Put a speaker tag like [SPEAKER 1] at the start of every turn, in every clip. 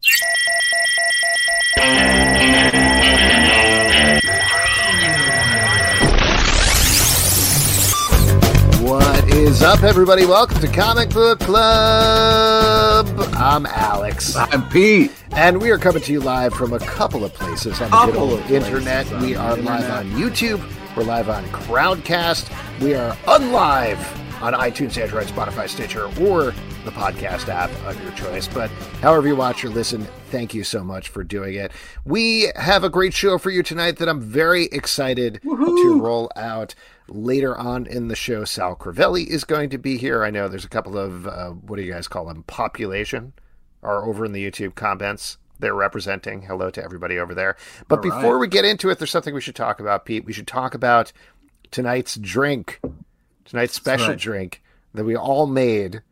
[SPEAKER 1] What is up, everybody? Welcome to Comic Book Club. I'm Alex.
[SPEAKER 2] I'm Pete.
[SPEAKER 1] And we are coming to you live from a couple of places on the good old internet. We are live on YouTube. We're live on Crowdcast. We are unlive on iTunes, Android, Spotify, Stitcher, or the podcast app of your choice. But however you watch or listen, thank you so much for doing it. We have a great show for you tonight that I'm very excited to roll out. Later on in the show, Sal Crivelli is going to be here. I know there's a couple of, uh, what do you guys call them? Population are over in the YouTube comments. They're representing. Hello to everybody over there. But
[SPEAKER 2] All
[SPEAKER 1] before
[SPEAKER 2] right.
[SPEAKER 1] we get into it, there's something we should talk about, Pete. We should talk about tonight's drink, tonight's special
[SPEAKER 2] right.
[SPEAKER 1] drink that we all made,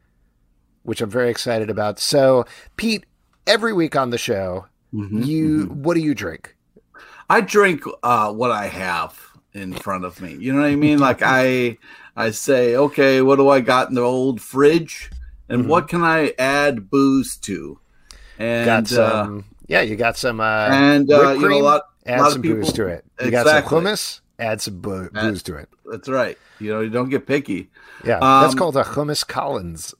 [SPEAKER 1] which I'm very excited about. So, Pete, every week on the show,
[SPEAKER 2] Mm-hmm,
[SPEAKER 1] you what do you drink?
[SPEAKER 2] I drink uh, what I have in front of me. You know what I mean? Like I, I say, okay, what do I got in the old fridge, and
[SPEAKER 1] Mhm.
[SPEAKER 2] what can I add booze to? And
[SPEAKER 1] got
[SPEAKER 2] uh,
[SPEAKER 1] yeah, you got some, uh,
[SPEAKER 2] and uh, you know, a lot,
[SPEAKER 1] add
[SPEAKER 2] lot
[SPEAKER 1] some
[SPEAKER 2] of people,
[SPEAKER 1] booze to it. You got some
[SPEAKER 2] Exactly.
[SPEAKER 1] hummus, add some
[SPEAKER 2] Add-
[SPEAKER 1] booze to it.
[SPEAKER 2] That's right. You know, you don't get picky.
[SPEAKER 1] Yeah, that's
[SPEAKER 2] Um,
[SPEAKER 1] called a hummus Collins.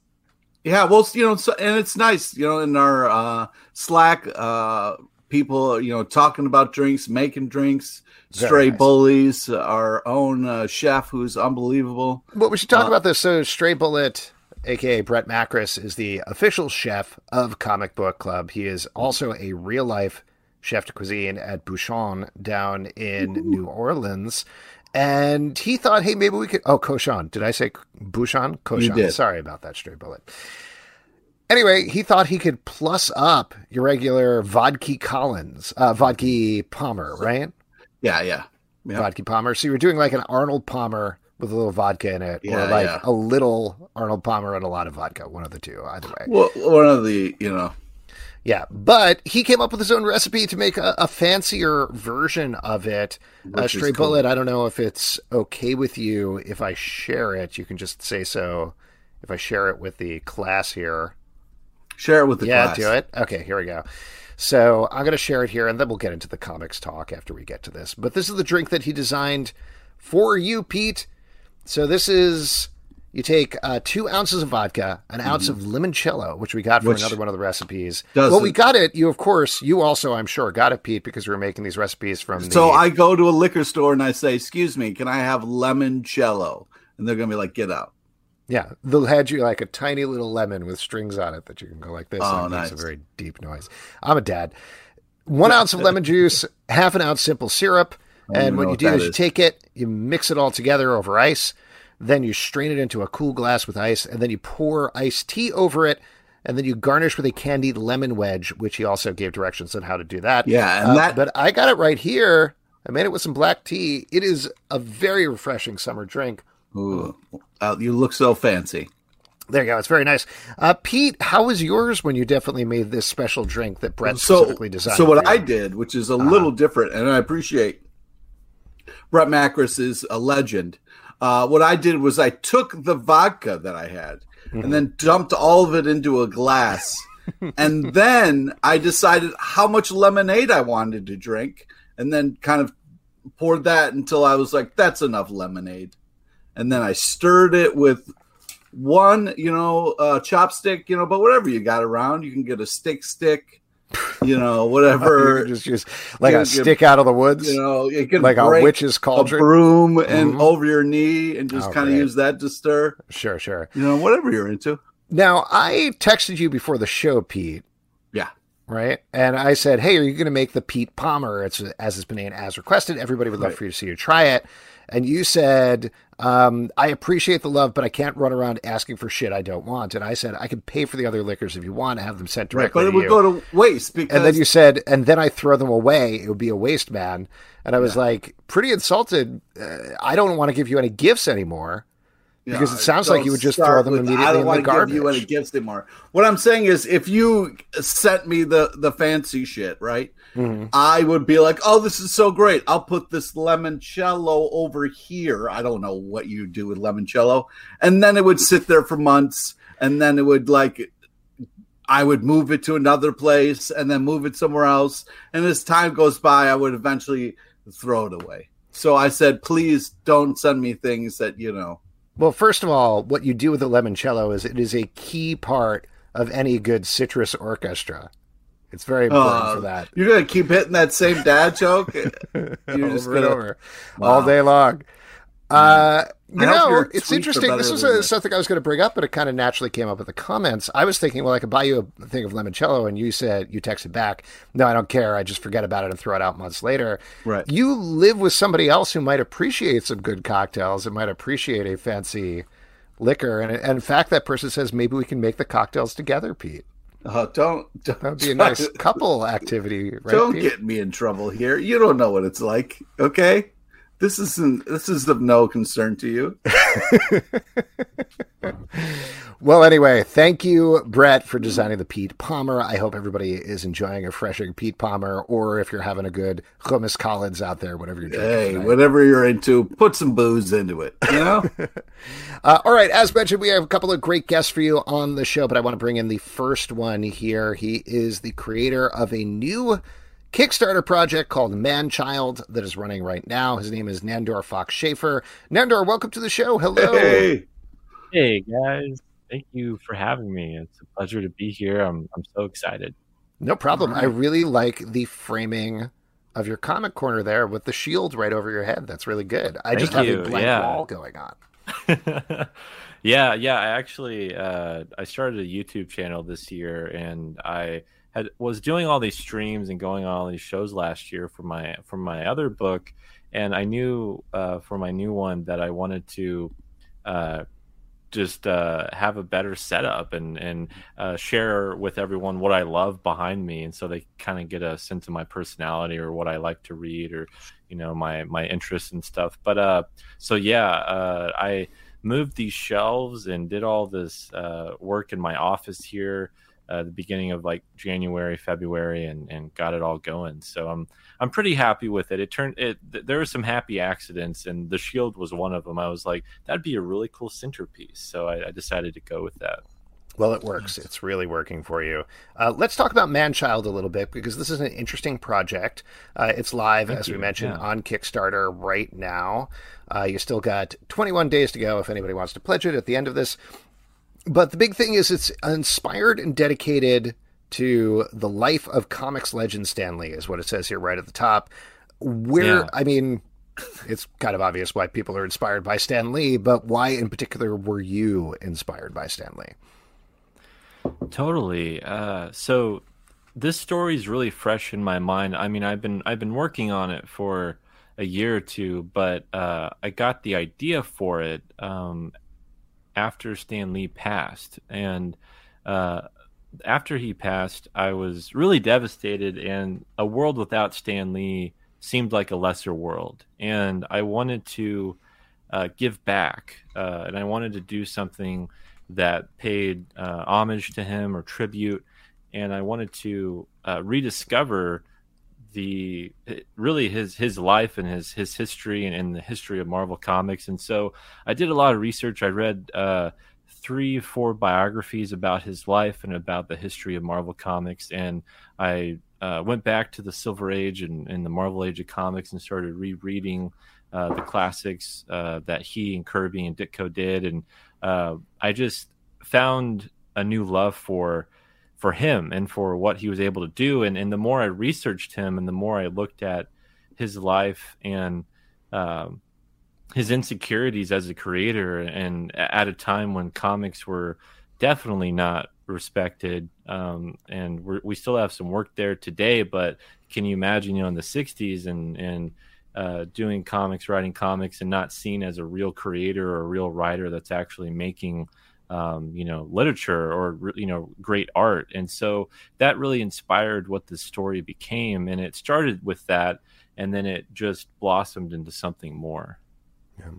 [SPEAKER 2] Yeah, well, you know, so, and it's nice, you know, in our uh, Slack, uh, people, you know, talking about drinks, making drinks,
[SPEAKER 1] Very
[SPEAKER 2] stray
[SPEAKER 1] nice.
[SPEAKER 2] bullies, our own uh, chef who's unbelievable.
[SPEAKER 1] Well, we should talk
[SPEAKER 2] Uh,
[SPEAKER 1] about this. So, Stray Bullet, aka Brett Macris, is the official chef of Comic Book Club. He is also a real life chef de cuisine at Bouchon down in New Orleans. And he thought, hey, maybe we could. Oh, Cochon. Did I say Bouchon?
[SPEAKER 2] Did.
[SPEAKER 1] Sorry about that, Stray Bullet. Anyway, he thought he could plus up your regular Vodka Collins, uh, Vodka Palmer, right?
[SPEAKER 2] Yeah, yeah. Yeah.
[SPEAKER 1] vodka Palmer. So you were doing like an Arnold Palmer with a little vodka in it, or like
[SPEAKER 2] yeah.
[SPEAKER 1] a little Arnold Palmer and a lot of vodka. One of the two, either way.
[SPEAKER 2] Well, one of the, you know,
[SPEAKER 1] Yeah, but he came up with his own recipe to make a, a fancier version of it. Uh, Stray
[SPEAKER 2] cool.
[SPEAKER 1] Bullet, I don't know if it's okay with you if I share it. You can just say so. If I share it with the class here,
[SPEAKER 2] share it with the
[SPEAKER 1] yeah,
[SPEAKER 2] class.
[SPEAKER 1] do it. Okay, here we go. So I'm going to share it here, and then we'll get into the comics talk after we get to this. But this is the drink that he designed for you, Pete. So this is you take uh, two ounces of vodka, an ounce of limoncello, which we got from
[SPEAKER 2] Which
[SPEAKER 1] another one of the recipes.
[SPEAKER 2] doesn't-
[SPEAKER 1] Well, we got it. You, of course, you also, I'm sure, got it, Pete, because we were making these recipes from. The,
[SPEAKER 2] So I go to a liquor store and I say, "Excuse me, can I have limoncello?" And they're gonna be like, "Get out."
[SPEAKER 1] yeah, they'll had you like a tiny little lemon with strings on it that you can go like this.
[SPEAKER 2] Oh,
[SPEAKER 1] and it makes a very deep noise. I'm a dad. One ounce of lemon juice, half an ounce simple syrup, and what you do is you take it, you mix it all together over ice, then you strain it into a cool glass with ice, and then you pour iced tea over it, and then you garnish with a candied lemon wedge, which he also gave directions on how to do that.
[SPEAKER 2] Yeah, and
[SPEAKER 1] Uh,
[SPEAKER 2] that-
[SPEAKER 1] But I got it right here. I made it with some black tea. It is a very refreshing summer drink.
[SPEAKER 2] Ooh, uh, you look so fancy.
[SPEAKER 1] There you go. It's very nice. Uh, Pete, how was yours when you definitely made this special drink that Brett
[SPEAKER 2] so,
[SPEAKER 1] specifically designed?
[SPEAKER 2] so what? I did, which is a little different, and I appreciate Brett Macris is a legend. Uh, what I did was I took the vodka that I had and then dumped all of it into a glass, and then I decided how much lemonade I wanted to drink, and then kind of poured that until I was like, "That's enough lemonade," and then I stirred it with one, you know, uh, chopstick, you know, but whatever you got around, you can get a stick stick, you know, whatever.
[SPEAKER 1] just use like a stick out of the woods,
[SPEAKER 2] you know, you can
[SPEAKER 1] like a witch's cauldron,
[SPEAKER 2] a broom, and mm-hmm. over your knee, and just oh, kind of use that to stir.
[SPEAKER 1] Sure, sure.
[SPEAKER 2] You know, whatever you're into.
[SPEAKER 1] Now, I texted you before the show, Pete.
[SPEAKER 2] Yeah.
[SPEAKER 1] Right. And I said, Hey, are you going to make the Pete Palmer? It's as it's been named as requested. Everybody would love right. for you to see you try it. And you said, um, I appreciate the love, but I can't run around asking for shit I don't want. And I said, I can pay for the other liquors if you want to have them sent directly.
[SPEAKER 2] Right, but it would
[SPEAKER 1] you.
[SPEAKER 2] go to waste because.
[SPEAKER 1] And then you said, and then I throw them away. It would be a waste, man. And I was yeah. like, pretty insulted. Uh, I don't want to give you any gifts anymore. Because it sounds like you would just throw them with, immediately I don't in want the garbage.
[SPEAKER 2] Give you any gifts anymore. What I'm saying is, if you sent me the the fancy shit, right? Mm-hmm. I would be like, "Oh, this is so great! I'll put this limoncello over here." I don't know what you do with limoncello, and then it would sit there for months, and then it would like, I would move it to another place, and then move it somewhere else, and as time goes by, I would eventually throw it away. So I said, "Please don't send me things that you know."
[SPEAKER 1] Well, first of all, what you do with the limoncello is it is a key part of any good citrus orchestra. It's very important uh, for that.
[SPEAKER 2] You're gonna keep hitting that same dad joke. You're
[SPEAKER 1] just over gonna, over wow. all day long. Uh, you know, it's interesting. This was a, something I was going to bring up, but it kind of naturally came up with the comments. I was thinking, well, I could buy you a thing of limoncello, and you said you texted back, "No, I don't care. I just forget about it and throw it out months later."
[SPEAKER 2] Right.
[SPEAKER 1] You live with somebody else who might appreciate some good cocktails and might appreciate a fancy liquor, and, and in fact, that person says maybe we can make the cocktails together, Pete.
[SPEAKER 2] Oh, don't, don't
[SPEAKER 1] that would be a nice couple activity. Right,
[SPEAKER 2] don't get me in trouble here. You don't know what it's like, okay? This isn't. This is of no concern to you.
[SPEAKER 1] well, anyway, thank you, Brett, for designing the Pete Palmer. I hope everybody is enjoying a freshing Pete Palmer, or if you're having a good hummus Collins out there, whatever you're drinking.
[SPEAKER 2] Hey, tonight. whatever you're into, put some booze into it. You know.
[SPEAKER 1] uh, all right, as mentioned, we have a couple of great guests for you on the show, but I want to bring in the first one here. He is the creator of a new Kickstarter project called Manchild that is running right now. His name is Nandor Fox Schaefer. Nandor, welcome to the show. Hello.
[SPEAKER 2] Hey.
[SPEAKER 3] Hey guys. Thank you for having me. It's a pleasure to be here. I'm I'm so excited.
[SPEAKER 1] No problem. Right. I really like the framing of your comic corner there with the shield right over your head. That's really good. I
[SPEAKER 3] Thank
[SPEAKER 1] just
[SPEAKER 3] you.
[SPEAKER 1] have a blank yeah. wall going on.
[SPEAKER 3] yeah, yeah. I actually uh, I started a YouTube channel this year and I had was doing all these streams and going on all these shows last year for my for my other book, and I knew uh, for my new one that I wanted to uh, just uh, have a better setup and and uh, share with everyone what I love behind me, and so they kind of get a sense of my personality or what I like to read or you know my my interests and stuff. But uh, so yeah, uh, I moved these shelves and did all this work in my office here uh, the beginning of like January, February, and and got it all going. So I'm I'm pretty happy with it. It turned it. There were some happy accidents, and the shield was one of them. I was like, that'd be a really cool centerpiece. So I, I decided to go with that.
[SPEAKER 1] Well, it works. It's really working for you. Uh, let's talk about Manchild a little bit because this is an interesting project. Uh, it's live, Thank as you. we mentioned, yeah. on Kickstarter right now. Uh, you still got 21 days to go if anybody wants to pledge it at the end of this. But the big thing is it's inspired and dedicated to the life of comics legend Stan Lee, is what it says here right at the top. Where, yeah. I mean, it's kind of obvious why people are inspired by Stan Lee, but why in particular were you inspired by Stan Lee?
[SPEAKER 3] Totally. Uh, so this story is really fresh in my mind. I mean, I've been I've been working on it for a year or two, but uh, I got the idea for it um, after Stan Lee passed, and uh, after he passed, I was really devastated. And a world without Stan Lee seemed like a lesser world, and I wanted to uh, give back, uh, and I wanted to do something that paid uh, homage to him or tribute, and I wanted to uh, rediscover the really his his life and his his history and, and, the history of Marvel Comics. And so I did a lot of research. I read uh, three, four biographies about his life and about the history of Marvel Comics, and I uh, went back to the Silver Age and, and, the Marvel Age of comics and started rereading uh, the classics uh, that he and Kirby and Ditko did, and uh, I just found a new love for for him and for what he was able to do. And and the more I researched him, and the more I looked at his life and um, his insecurities as a creator, and at a time when comics were definitely not respected, um, and we still have some work there today. But can you imagine, you know, in the '60s and and uh, doing comics, writing comics, and not seen as a real creator or a real writer that's actually making, um, you know, literature or you know, great art. And so that really inspired what the story became, and it started with that, and then it just blossomed into something more.
[SPEAKER 1] Yeah.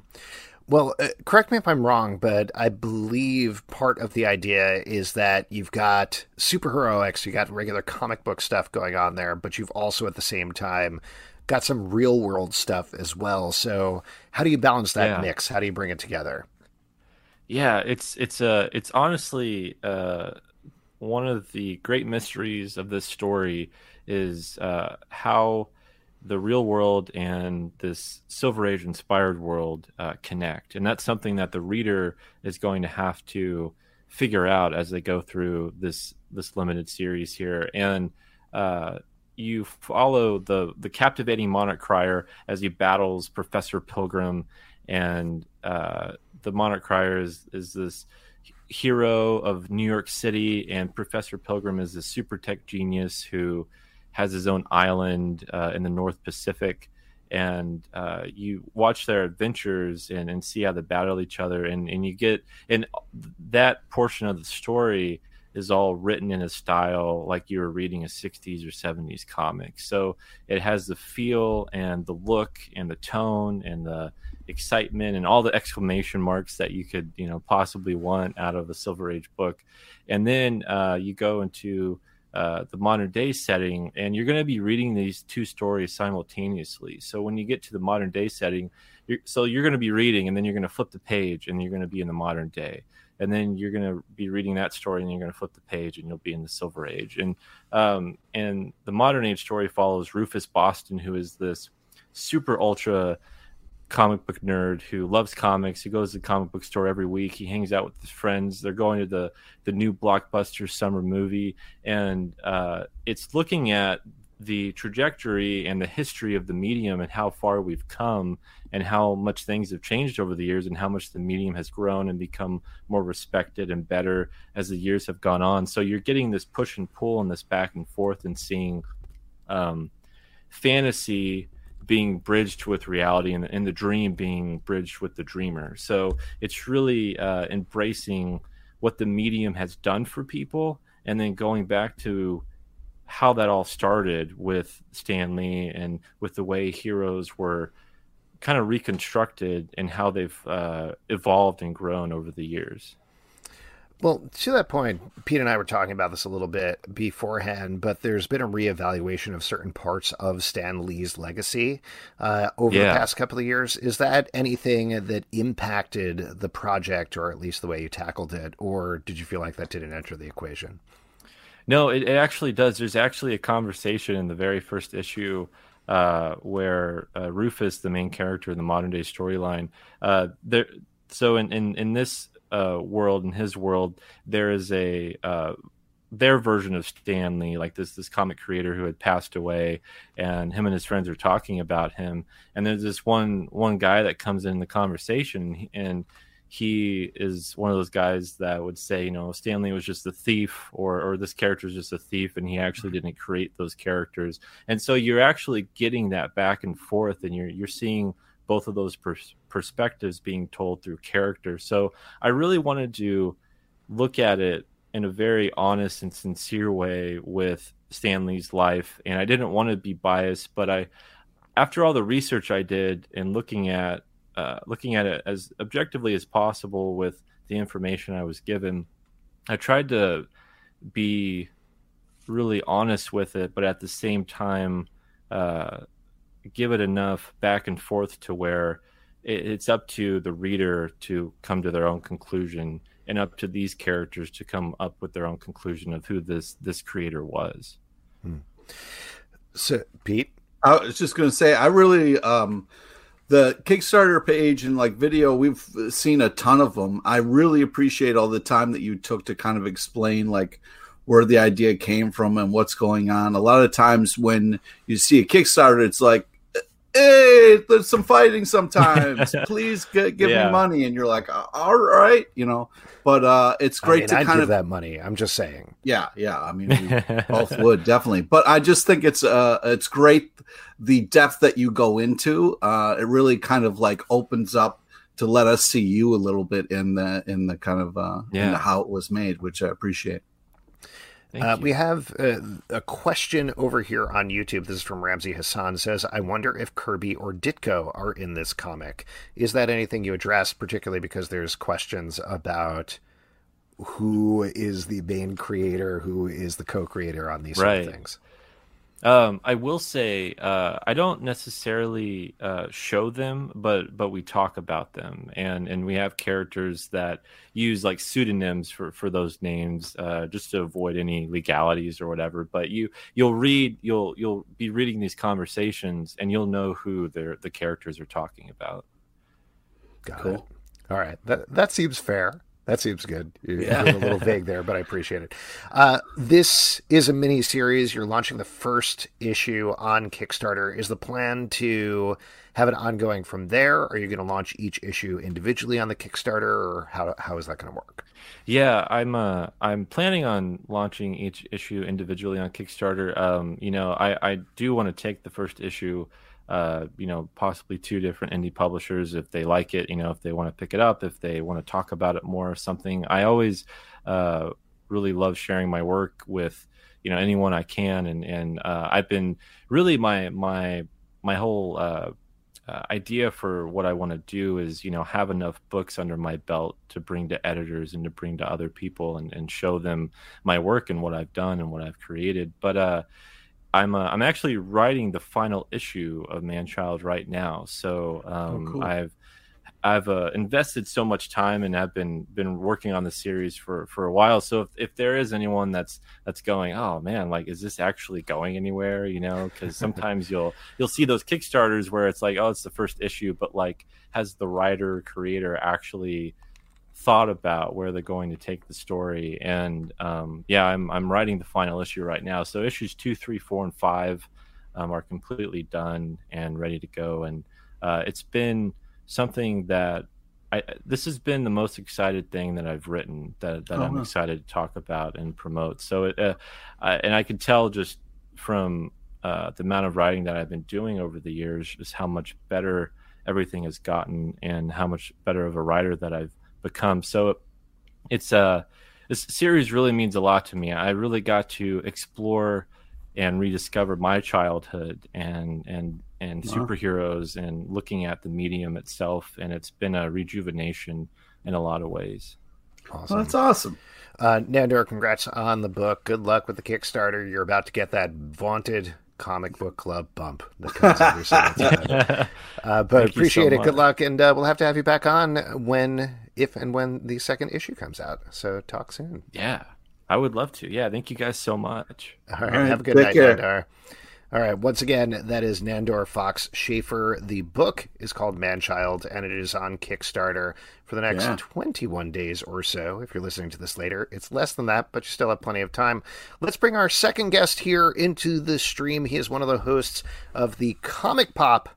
[SPEAKER 1] Well, uh, correct me if I'm wrong, but I believe part of the idea is that you've got superheroics, you got regular comic book stuff going on there, but you've also at the same time got some real world stuff as well. So how do you balance that yeah. mix? How do you bring it together?
[SPEAKER 3] Yeah, it's it's uh it's honestly uh one of the great mysteries of this story is uh how the real world and this Silver Age inspired world uh, connect, and that's something that the reader is going to have to figure out as they go through this this limited series here. And uh, you follow the the captivating Monarch Crier as he battles Professor Pilgrim, and uh, the Monarch Crier is is this hero of New York City, and Professor Pilgrim is a super tech genius who has his own island uh, in the North Pacific. And uh, you watch their adventures and, and see how they battle each other, and, and you get and that portion of the story is all written in a style like you were reading a 60s or 70s comic. So it has the feel and the look and the tone and the excitement and all the exclamation marks that you could, you know, possibly want out of a Silver Age book. And then uh, you go into uh, the modern day setting, and you're going to be reading these two stories simultaneously. So when you get to the modern day setting, you're, so you're going to be reading, and then you're going to flip the page, and you're going to be in the modern day and then you're going to be reading that story and you're going to flip the page and you'll be in the silver age and um, and the modern age story follows rufus boston who is this super ultra comic book nerd who loves comics. He goes to the comic book store every week. He hangs out with his friends. They're going to the the new blockbuster summer movie. And uh, it's looking at the trajectory and the history of the medium and how far we've come and how much things have changed over the years and how much the medium has grown and become more respected and better as the years have gone on. So you're getting this push and pull and this back and forth and seeing um, fantasy being bridged with reality and, and, the dream being bridged with the dreamer so it's really uh, embracing what the medium has done for people and then going back to how that all started with Stan Lee and with the way heroes were kind of reconstructed and how they've uh, evolved and grown over the years.
[SPEAKER 1] Well, to that point, Pete and I were talking about this a little bit beforehand, but there's been a reevaluation of certain parts of Stan Lee's legacy uh, over yeah. the past couple of years. Is that anything that impacted the project, or at least the way you tackled it, or did you feel like that didn't enter the equation?
[SPEAKER 3] No, it, it actually does. There's actually a conversation in the very first issue uh, where uh, Rufus, the main character in the modern day storyline, uh, there. So in in in this uh, world, in his world, there is a uh, their version of Stan Lee, like this this comic creator who had passed away, and him and his friends are talking about him. And there's this one one guy that comes in the conversation, and he is one of those guys that would say, you know, Stan Lee was just a thief, or or this character is just a thief, and he actually mm-hmm. didn't create those characters. And so you're actually getting that back and forth, and you're you're seeing both of those pers- perspectives being told through character. So I really wanted to look at it in a very honest and sincere way with Stan Lee's life, and I didn't want to be biased, but I, after all the research I did and looking at uh, looking at it as objectively as possible with the information I was given. I tried to be really honest with it, but at the same time, uh, give it enough back and forth to where it, it's up to the reader to come to their own conclusion and up to these characters to come up with their own conclusion of who this this creator was. Hmm.
[SPEAKER 1] So, Pete,
[SPEAKER 2] I was just going to say, I really um, the Kickstarter page and like video, we've seen a ton of them. I really appreciate all the time that you took to kind of explain like where the idea came from and what's going on. A lot of times when you see a Kickstarter, it's like, hey, there's some fighting sometimes. Please g- give yeah. me money, and you're like, all right, you know. But uh, it's great I mean,
[SPEAKER 1] to
[SPEAKER 2] I'd
[SPEAKER 1] kind
[SPEAKER 2] of
[SPEAKER 1] that money. I'm just saying.
[SPEAKER 2] Yeah, yeah. I mean, we both would definitely. But I just think it's uh, it's great the depth that you go into. Uh, it really kind of like opens up to let us see you a little bit in the in the kind of uh, yeah. how it was made, which I appreciate.
[SPEAKER 1] Uh, we have uh, a question over here on YouTube. This is from Ramsey Hassan. Says, "I wonder if Kirby or Ditko are in this comic. Is that anything you address, particularly because there's questions about who is the main creator, who is the co-creator on these right. sort of things?"
[SPEAKER 3] Um, I will say uh, I don't necessarily uh, show them, but but we talk about them, and and we have characters that use like pseudonyms for for those names, uh, just to avoid any legalities or whatever. But you you'll read you'll you'll be reading these conversations, and you'll know who the the characters are talking about.
[SPEAKER 1] Got cool. It. All right, that that seems fair. That seems good. You're, yeah. a little vague there, but I appreciate it. Uh, this is a mini series. You're launching the first issue on Kickstarter. Is the plan to have it ongoing from there? Or are you going to launch each issue individually on the Kickstarter, or how how is that going to work?
[SPEAKER 3] Yeah, I'm uh, I'm planning on launching each issue individually on Kickstarter. Um, you know, I I do want to take the first issue uh, you know, possibly two different indie publishers if they like it, you know, if they want to pick it up, if they want to talk about it more or something. I always uh, really love sharing my work with, you know, anyone I can. And, and uh, I've been really my, my, my whole uh, uh, idea for what I want to do is, you know, have enough books under my belt to bring to editors and to bring to other people and, and show them my work and what I've done and what I've created. But, uh, I'm uh, I'm actually writing the final issue of Manchild right now. So oh, um, oh, cool. I've I've uh, invested so much time and I've been been working on the series for for a while. So if, if there is anyone that's that's going, oh man, like is this actually going anywhere? You know, because sometimes you'll you'll see those Kickstarters where it's like, oh, it's the first issue, but like has the writer creator actually thought about where they're going to take the story. And um, yeah, I'm I'm writing the final issue right now. So issues two, three, four, and five um, are completely done and ready to go. And uh, it's been something that I this has been the most excited thing that I've written that that oh, I'm excited to talk about and promote. So it uh, I, and I can tell just from uh, the amount of writing that I've been doing over the years, just how much better everything has gotten and how much better of a writer that I've become. So it's uh this series really means a lot to me. I really got to explore and rediscover my childhood and and and wow. superheroes and looking at the medium itself and it's been a rejuvenation in a lot of ways.
[SPEAKER 2] Awesome. Well, that's awesome.
[SPEAKER 1] Uh, Nandor, congrats on the book. Good luck with the Kickstarter. You're about to get that vaunted comic book club bump that comes every single time. Uh, but Thank appreciate so it. Good luck, and uh, we'll have to have you back on when, if and when the second issue comes out. So talk soon.
[SPEAKER 3] Yeah, I would love to. Yeah, thank you guys so much.
[SPEAKER 1] All right, All right have a good night, Nandor. All right, once again, that is Nandor Fox Schaefer. The book is called Manchild, and it is on Kickstarter for the next yeah. 21 days or so. If you're listening to this later, it's less than that, but you still have plenty of time. Let's bring our second guest here into the stream. He is one of the hosts of the Comic Pop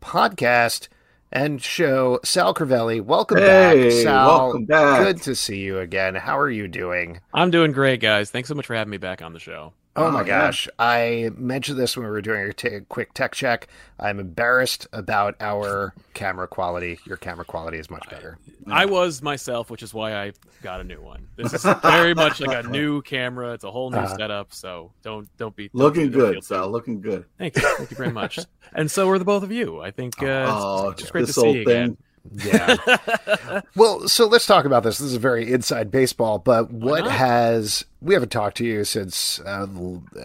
[SPEAKER 1] podcast and show, Sal Crivelli. Welcome hey, back, Sal.
[SPEAKER 2] Welcome back.
[SPEAKER 1] Good to see you again. How are you doing?
[SPEAKER 4] I'm doing great, guys. Thanks so much for having me back on the show.
[SPEAKER 1] Oh, my gosh. I mentioned this when we were doing a t- quick tech check. I'm embarrassed about our camera quality. Your camera quality is much better.
[SPEAKER 4] I, I was myself, which is why I got a new one. This is very much like a new camera. It's a whole new uh, setup. So don't don't be
[SPEAKER 2] looking don't good, Sal. Looking good.
[SPEAKER 4] Thank you. Thank you very much. and so are the both of you. I think uh, oh, it's, it's great to see you thing. again.
[SPEAKER 1] Yeah. well, so let's talk about this. This is very inside baseball, but what has we haven't talked to you since uh,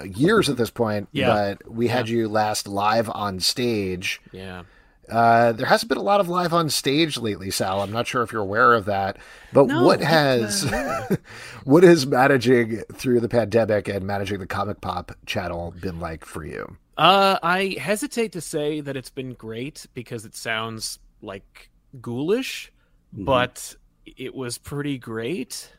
[SPEAKER 1] years at this point, yeah. but we had you last live on stage.
[SPEAKER 4] Yeah.
[SPEAKER 1] Uh, there hasn't been a lot of live on stage lately, Sal. I'm not sure if you're aware of that, but no, what has uh, what is managing through the pandemic and managing the Comic Pop channel been like for you?
[SPEAKER 4] Uh, I hesitate to say that it's been great because it sounds like ghoulish,
[SPEAKER 2] Mhm.
[SPEAKER 4] but it was pretty great.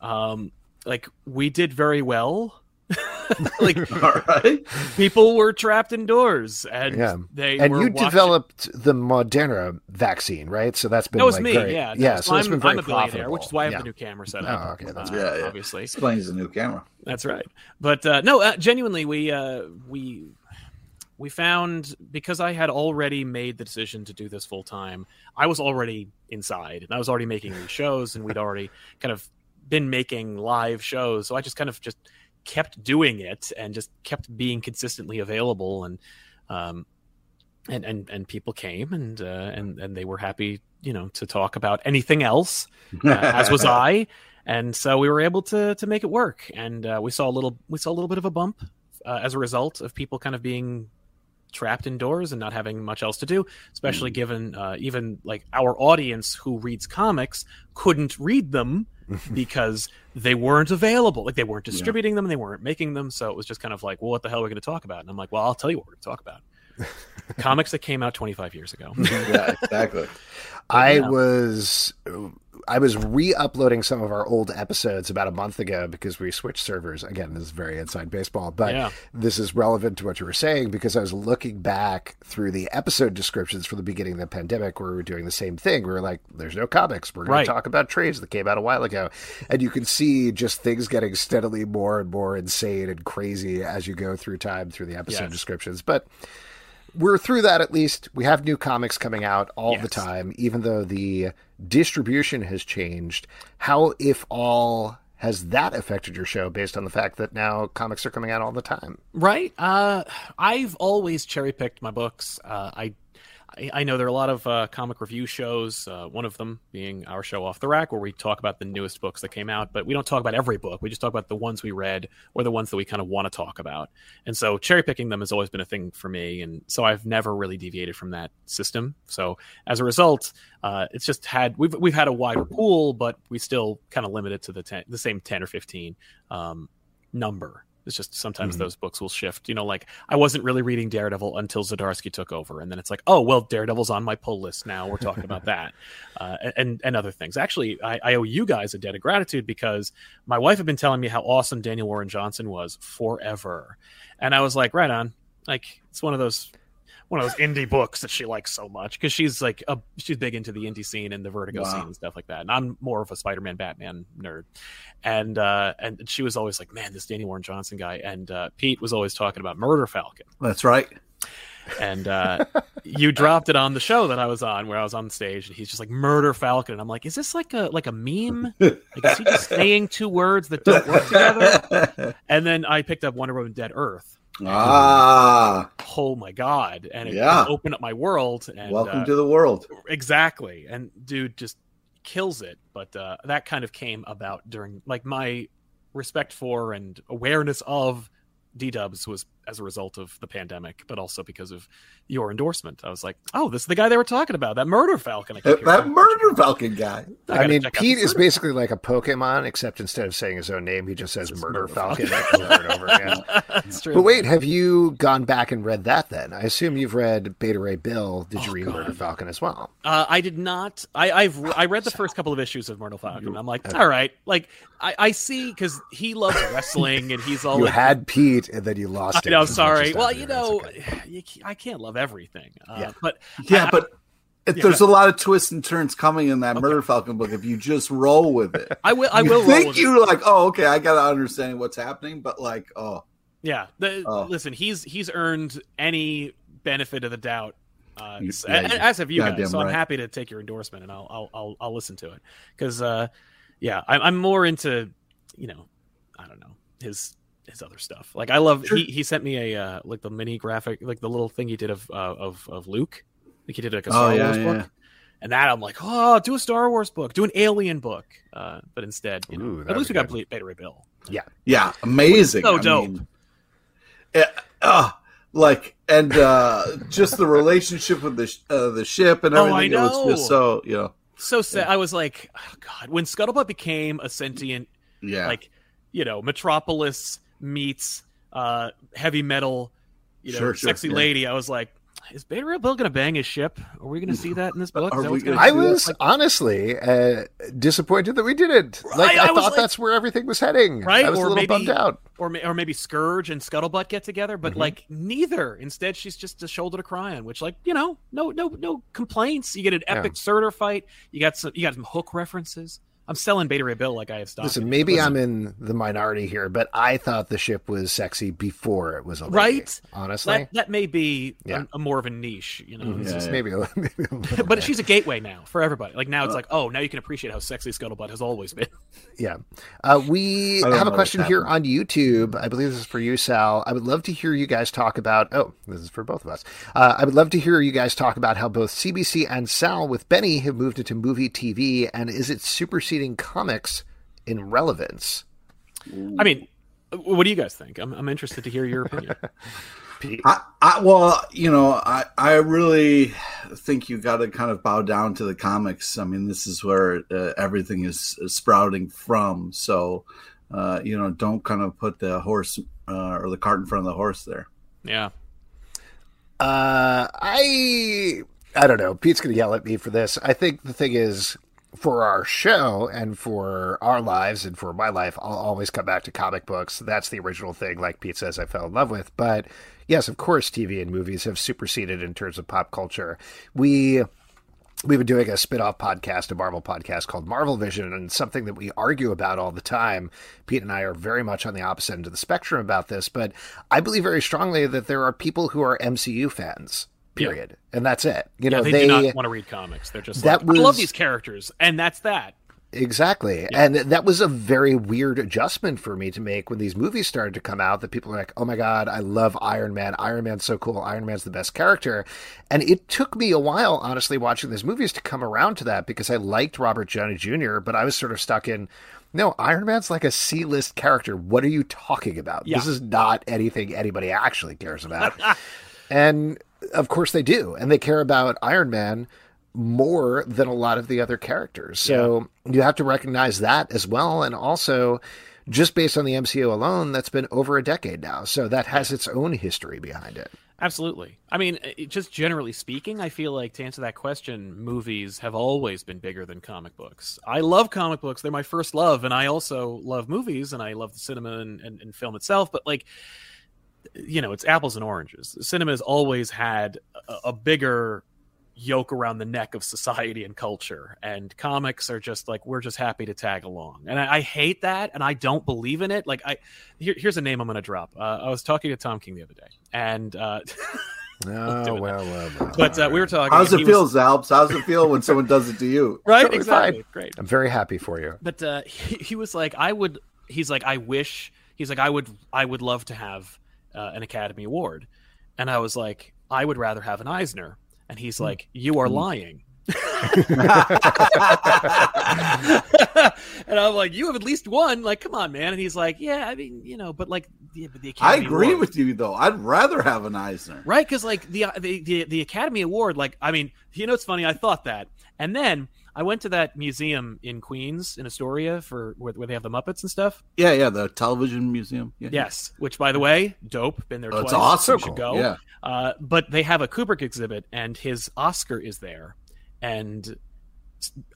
[SPEAKER 4] Um, like we did very well. like
[SPEAKER 2] All right.
[SPEAKER 4] people were trapped indoors, and
[SPEAKER 1] Yeah.
[SPEAKER 4] they
[SPEAKER 1] And
[SPEAKER 4] were
[SPEAKER 1] you
[SPEAKER 4] watching-
[SPEAKER 1] developed the Moderna vaccine, right? So that's been
[SPEAKER 4] That was
[SPEAKER 1] like
[SPEAKER 4] me,
[SPEAKER 1] great.
[SPEAKER 4] yeah.
[SPEAKER 1] yeah.
[SPEAKER 4] So
[SPEAKER 1] So it's
[SPEAKER 4] I'm,
[SPEAKER 1] been very
[SPEAKER 4] I'm a billionaire,
[SPEAKER 1] profitable.
[SPEAKER 4] which is why I have
[SPEAKER 1] yeah.
[SPEAKER 4] the new camera set
[SPEAKER 1] Oh,
[SPEAKER 4] up.
[SPEAKER 1] okay, that's
[SPEAKER 4] uh,
[SPEAKER 2] Yeah, yeah.
[SPEAKER 4] obviously.
[SPEAKER 2] Explains the new camera.
[SPEAKER 4] That's right. But uh, no, uh, genuinely, we uh, we we found because I had already made the decision to do this full time. I was already inside, and I was already making these shows, and we'd already kind of been making live shows. So I just kind of just kept doing it and just kept being consistently available, and um, and and and people came and uh, and and they were happy, you know, to talk about anything else uh, as was I. And so we were able to to make it work, and uh, we saw a little we saw a little bit of a bump uh, as a result of people kind of being trapped indoors and not having much else to do. Especially given uh, even like our audience who reads comics couldn't read them because they weren't available. Like they weren't distributing them, and they weren't making them. So it was just kind of like, well, what the hell are we going to talk about? And I'm like, well, I'll tell you what we're going to talk about. comics that came out 25 years ago.
[SPEAKER 2] yeah, exactly.
[SPEAKER 1] I
[SPEAKER 4] yeah.
[SPEAKER 1] was I was re-uploading some of our old episodes about a month ago because we switched servers. Again, this is very inside baseball, but
[SPEAKER 4] Yeah.
[SPEAKER 1] this is relevant to what you were saying because I was looking back through the episode descriptions for the beginning of the pandemic where we were doing the same thing. We were like, there's no comics. We're going
[SPEAKER 4] Right.
[SPEAKER 1] to talk about trades that came out a while ago. And you can see just things getting steadily more and more insane and crazy as you go through time through the episode
[SPEAKER 4] Yes.
[SPEAKER 1] descriptions. But we're through that at least. We have new comics coming out all the time, even though the distribution has changed. How, if all, has that affected your show based on the fact that now comics are coming out all the time?
[SPEAKER 4] Right. Uh, I've always cherry picked my books. Uh, I, I I know there are a lot of uh, comic review shows. Uh, one of them being our show Off the Rack, where we talk about the newest books that came out. But we don't talk about every book. We just talk about the ones we read or the ones that we kind of want to talk about. And so cherry picking them has always been a thing for me. And so I've never really deviated from that system. So as a result, uh, it's just had we've we've had a wider pool, but we still kind of limit it to the ten, the same ten or fifteen um, number. It's just sometimes
[SPEAKER 1] Mhm.
[SPEAKER 4] those books will shift. You know, like I wasn't really reading Daredevil until Zdarsky took over, and then it's like, oh well, Daredevil's on my pull list now. We're talking about that, uh, and and other things. Actually, I, I owe you guys a debt of gratitude because my wife had been telling me how awesome Daniel Warren Johnson was forever, and I was like, right on. Like it's one of those one of those indie books that she likes so much because she's like a, she's big into the indie scene and the Vertigo
[SPEAKER 2] Wow.
[SPEAKER 4] scene and stuff like that. And I'm more of a Spider-Man, Batman nerd, and uh, and she was always like, "Man, this Danny Warren Johnson guy." And uh, Pete was always talking about Murder Falcon,
[SPEAKER 2] That's right.
[SPEAKER 4] and uh, you dropped it on the show that I was on, where I was on stage, and he's just like Murder Falcon, and I'm like, "Is this like a like a meme? Like, is he just saying two words that don't work together?" And then I picked up Wonder Woman Dead Earth.
[SPEAKER 2] Ah,
[SPEAKER 4] Oh my god! And it,
[SPEAKER 2] Yeah.
[SPEAKER 4] opened up my world. And,
[SPEAKER 2] welcome
[SPEAKER 4] uh,
[SPEAKER 2] to the world.
[SPEAKER 4] exactly and dude just kills it but uh that kind of came about during like my respect for and awareness of d-dubs was as a result of the pandemic but also because of your endorsement i was like oh this is the guy they were talking about that murder falcon I
[SPEAKER 2] That,
[SPEAKER 4] hearing
[SPEAKER 2] that murder falcon guy.
[SPEAKER 4] I
[SPEAKER 1] I, mean, Pete is
[SPEAKER 4] Murder-
[SPEAKER 1] basically like a Pokemon, except instead of saying his own name, he just says
[SPEAKER 4] Says
[SPEAKER 1] Murder,
[SPEAKER 4] Murder
[SPEAKER 1] Falcon,
[SPEAKER 4] Falcon.
[SPEAKER 1] over and over again.
[SPEAKER 4] That's true
[SPEAKER 1] But wait, have you gone back and read that then? I assume you've read Beta Ray Bill. Did you
[SPEAKER 4] Oh,
[SPEAKER 1] read
[SPEAKER 4] God.
[SPEAKER 1] Murder Falcon as well?
[SPEAKER 4] Uh, I did not. I, I've I read the first couple of issues of Murder Falcon. I'm like, all right, like I, I see because he loves wrestling and he's all
[SPEAKER 1] you
[SPEAKER 4] like,
[SPEAKER 1] had Pete, and then you lost
[SPEAKER 4] I
[SPEAKER 1] it.
[SPEAKER 4] Know,
[SPEAKER 1] as much
[SPEAKER 4] sorry. Well, you know,
[SPEAKER 1] okay.
[SPEAKER 4] you, I can't love everything. Uh,
[SPEAKER 1] Yeah.
[SPEAKER 4] But
[SPEAKER 2] Yeah,
[SPEAKER 4] I-
[SPEAKER 2] but if
[SPEAKER 4] Yeah,
[SPEAKER 2] there's a lot of twists and turns coming in that
[SPEAKER 4] Okay.
[SPEAKER 2] Murder Falcon book. If you just roll with it,
[SPEAKER 4] I will. I
[SPEAKER 2] you
[SPEAKER 4] will roll
[SPEAKER 2] think
[SPEAKER 4] with
[SPEAKER 2] you're like, oh, okay, I got to understand what's happening, but like, oh,
[SPEAKER 4] Yeah. The,
[SPEAKER 2] Oh.
[SPEAKER 4] Listen, he's he's earned any benefit of the doubt. Uh,
[SPEAKER 2] You- yeah,
[SPEAKER 4] a-
[SPEAKER 2] you-
[SPEAKER 4] as have you guys, so I'm happy to take your endorsement, and I'll I'll I'll, I'll listen to it because, uh, yeah, I'm, I'm more into, you know, I don't know his his other stuff. Like I love
[SPEAKER 2] Sure.
[SPEAKER 4] he he sent me a uh, like the mini graphic, like the little thing he did of uh, of of Luke. Like he did like a
[SPEAKER 2] Oh,
[SPEAKER 4] Star
[SPEAKER 2] yeah,
[SPEAKER 4] Wars
[SPEAKER 2] yeah.
[SPEAKER 4] book. And that I'm like, oh, do a Star Wars book, do an Alien book. Uh, but instead, you know,
[SPEAKER 1] Ooh,
[SPEAKER 4] at least
[SPEAKER 1] be
[SPEAKER 4] we got
[SPEAKER 1] good.
[SPEAKER 4] Beta Ray Bill.
[SPEAKER 2] yeah, yeah, amazing.
[SPEAKER 4] So
[SPEAKER 2] I
[SPEAKER 4] dope.
[SPEAKER 2] mean, yeah, uh, like, and uh, just the relationship with the sh- uh, the ship and
[SPEAKER 4] Oh,
[SPEAKER 2] everything.
[SPEAKER 4] I
[SPEAKER 2] It was just so you know,
[SPEAKER 4] so sad. I was like, oh, God, when Scuttlebutt became a sentient,
[SPEAKER 2] yeah,
[SPEAKER 4] like, you know, Metropolis meets uh, heavy metal you know,
[SPEAKER 2] Sure, sure,
[SPEAKER 4] sexy
[SPEAKER 2] yeah.
[SPEAKER 4] lady. I was like, is Beta Ray Bill going to bang his ship? Are we going to see that in this book?
[SPEAKER 2] Are we
[SPEAKER 4] what's gonna
[SPEAKER 2] gonna
[SPEAKER 1] I
[SPEAKER 4] happen?
[SPEAKER 1] was honestly uh, disappointed that we didn't. Like,
[SPEAKER 4] Right,
[SPEAKER 1] I,
[SPEAKER 4] I
[SPEAKER 1] thought
[SPEAKER 4] like-
[SPEAKER 1] that's where everything was heading.
[SPEAKER 4] Right,
[SPEAKER 1] I was
[SPEAKER 4] or
[SPEAKER 1] a little
[SPEAKER 4] maybe-
[SPEAKER 1] bummed out.
[SPEAKER 4] or or maybe Scourge and Scuttlebutt get together, but
[SPEAKER 1] Mhm.
[SPEAKER 4] like neither. Instead, she's just a shoulder to cry on. Which, like, you know, no, no, no complaints. You get an
[SPEAKER 1] Yeah.
[SPEAKER 4] epic Surtur fight. You got some, you got some hook references. I'm selling Beta Ray Bill like I have stock.
[SPEAKER 1] Listen, maybe
[SPEAKER 4] Listen,
[SPEAKER 1] I'm in the minority here, but I thought the ship was sexy before it was a lady,
[SPEAKER 4] Right?
[SPEAKER 1] Honestly,
[SPEAKER 4] that that may be
[SPEAKER 1] Yeah.
[SPEAKER 4] a, a more of a niche, you know.
[SPEAKER 1] Mhm.
[SPEAKER 2] Yeah, yeah.
[SPEAKER 1] maybe, a, maybe a
[SPEAKER 4] but
[SPEAKER 1] bit.
[SPEAKER 4] she's a gateway now for everybody. Like now, it's
[SPEAKER 2] Uh,
[SPEAKER 4] like, oh, now you can appreciate how sexy Scuttlebutt has always been.
[SPEAKER 1] Yeah. Uh, we have a question here on YouTube. I believe this is for you, Sal. I would love to hear you guys talk about. Oh, this is for both of us. Uh, I would love to hear you guys talk about how both CBC and Sal with Benny have moved into movie TV, and is it superseding comics in relevance?
[SPEAKER 4] I mean, what do you guys think? I'm, I'm interested to hear your opinion.
[SPEAKER 2] I, I well, you know, I I really think you got to kind of bow down to the comics. I mean, this is where uh, everything is sprouting from. So, uh, you know, don't kind of put the horse uh, or the cart in front of the horse there.
[SPEAKER 4] yeah,
[SPEAKER 1] Uh, I I don't know. Pete's gonna yell at me for this. I think the thing is, for our show and for our lives and for my life, I'll always come back to comic books. That's the original thing, like Pete says, I fell in love with. But yes, of course, TV and movies have superseded in terms of pop culture. We we've been doing a spin-off podcast, a Marvel podcast called Marvel Vision, and something that we argue about all the time. Pete and I are very much on the opposite end of the spectrum about this, but I believe very strongly that there are people who are MCU fans. Period, and that's it. You
[SPEAKER 4] yeah,
[SPEAKER 1] know,
[SPEAKER 4] they,
[SPEAKER 1] they,
[SPEAKER 4] do not want to read comics. They're just
[SPEAKER 1] That
[SPEAKER 4] like, I love these characters, and that's that.
[SPEAKER 1] Exactly. And that was a very weird adjustment for me to make when these movies started to come out that people are like, oh my God, I love Iron Man. Iron Man's so cool. Iron Man's the best character. And it took me a while, honestly, watching these movies to come around to that because I liked Robert Downey Jr., but I was sort of stuck in. No, Iron Man's like a C list character. What are you talking about?
[SPEAKER 4] Yeah.
[SPEAKER 1] This is not anything anybody actually cares about. and of course they do. And they care about Iron Man more than a lot of the other characters. So you have to recognize that as well. And also, just based on the MCU alone, that's been over a decade now. So that has its own history behind it.
[SPEAKER 4] Absolutely. I mean, uh, just generally speaking, I feel like to answer that question, movies have always been bigger than comic books. I love comic books; they're my first love, and I also love movies, and I love the cinema and, and, and film itself. But like, you know, it's apples and oranges. Cinema has always had a, a bigger yoke around the neck of society and culture, and comics are just like we're just happy to tag along. And I, I hate that, and I don't believe in it. Like, I here, here's a name I'm going to drop. Uh, I was talking to Tom King the other day, and. Uh,
[SPEAKER 1] Oh, well, well, well.
[SPEAKER 4] But uh, we were talking.
[SPEAKER 2] How's
[SPEAKER 4] he
[SPEAKER 2] it
[SPEAKER 4] was-
[SPEAKER 2] feel, Zalps? How's it feel when someone does it to you?
[SPEAKER 4] Right,
[SPEAKER 1] Totally
[SPEAKER 4] exactly.
[SPEAKER 1] fine.
[SPEAKER 4] Great.
[SPEAKER 1] I'm very happy for you.
[SPEAKER 4] But uh, he, he was like, I would. He's like, I wish. He's like, I would. I would love to have uh, an Academy Award, and I was like, I would rather have an Eisner. And he's like, You are lying. and I'm like, you have at least one. Like, come on, man. And he's like, yeah, I mean, you know, but like, the, but the
[SPEAKER 2] I agree
[SPEAKER 4] Award-
[SPEAKER 2] with you though. I'd rather have an Eisner.
[SPEAKER 4] right? Because like the, the the the Academy Award, like I mean, you know, it's funny. I thought that, and then I went to that museum in Queens in Astoria for where, where they have the Muppets and stuff.
[SPEAKER 2] Yeah, yeah, the television museum. Yeah.
[SPEAKER 4] Yes, which by the way, dope. Been there
[SPEAKER 2] Oh,
[SPEAKER 4] twice.
[SPEAKER 2] it's awesome.
[SPEAKER 4] You should go.
[SPEAKER 2] Yeah.
[SPEAKER 4] Uh, but they have a Kubrick exhibit, and his Oscar is there, and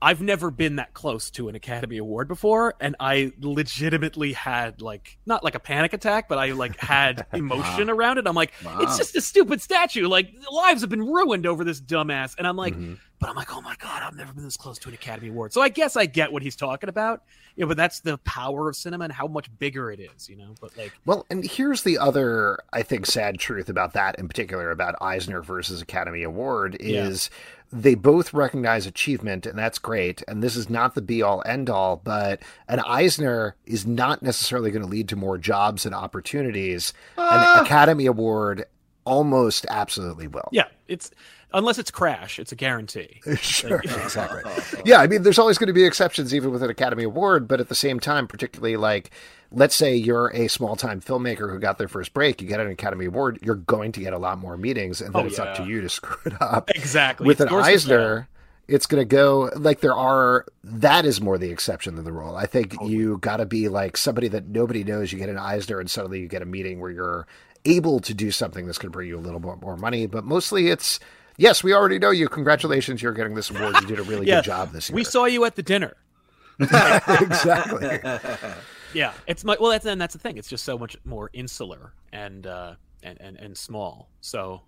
[SPEAKER 4] I've never been that close to an Academy Award before, and I legitimately had like not like a panic attack, but I like had emotion around it. I'm like,
[SPEAKER 2] Wow.
[SPEAKER 4] it's just a stupid statue. Like lives have been ruined over this dumbass, and I'm like,
[SPEAKER 1] Mhm.
[SPEAKER 4] but I'm like, oh my god, I've never been this close to an Academy Award. So I guess I get what he's talking about. Yeah, but that's the power of cinema and how much bigger it is, you know. But like,
[SPEAKER 1] Well, and here's the other, I think, sad truth about that in particular about Eisner versus Academy Award is they both recognize achievement, and that's great. And this is not the be all end all, but an Eisner is not necessarily going to lead to more jobs and opportunities.
[SPEAKER 2] Ah.
[SPEAKER 1] An Academy Award almost absolutely will.
[SPEAKER 4] yeah, it's unless it's Crash, it's a guarantee.
[SPEAKER 1] sure, exactly. Yeah, I mean, there's always going to be exceptions, even with an Academy Award, but at the same time, particularly like, let's say you're a small time filmmaker who got their first break, you get an Academy Award, you're going to get a lot more meetings, and then
[SPEAKER 4] Oh,
[SPEAKER 1] it's up to you to screw it up.
[SPEAKER 4] Exactly.
[SPEAKER 1] with
[SPEAKER 4] It's
[SPEAKER 1] an Eisner, it's going to go like there are, that is more the exception than the rule. I think you got to be like somebody that nobody knows. You get an Eisner, and suddenly you get a meeting where you're able to do something that's going to bring you a little bit more money. But mostly it's, yes, we already know you. Congratulations, you're getting this award. You did a really
[SPEAKER 4] Yeah.
[SPEAKER 1] good job this year.
[SPEAKER 4] We saw you at the dinner.
[SPEAKER 1] exactly.
[SPEAKER 4] Yeah, it's my well. That's and that's the thing. It's just so much more insular and uh, and and and small. So,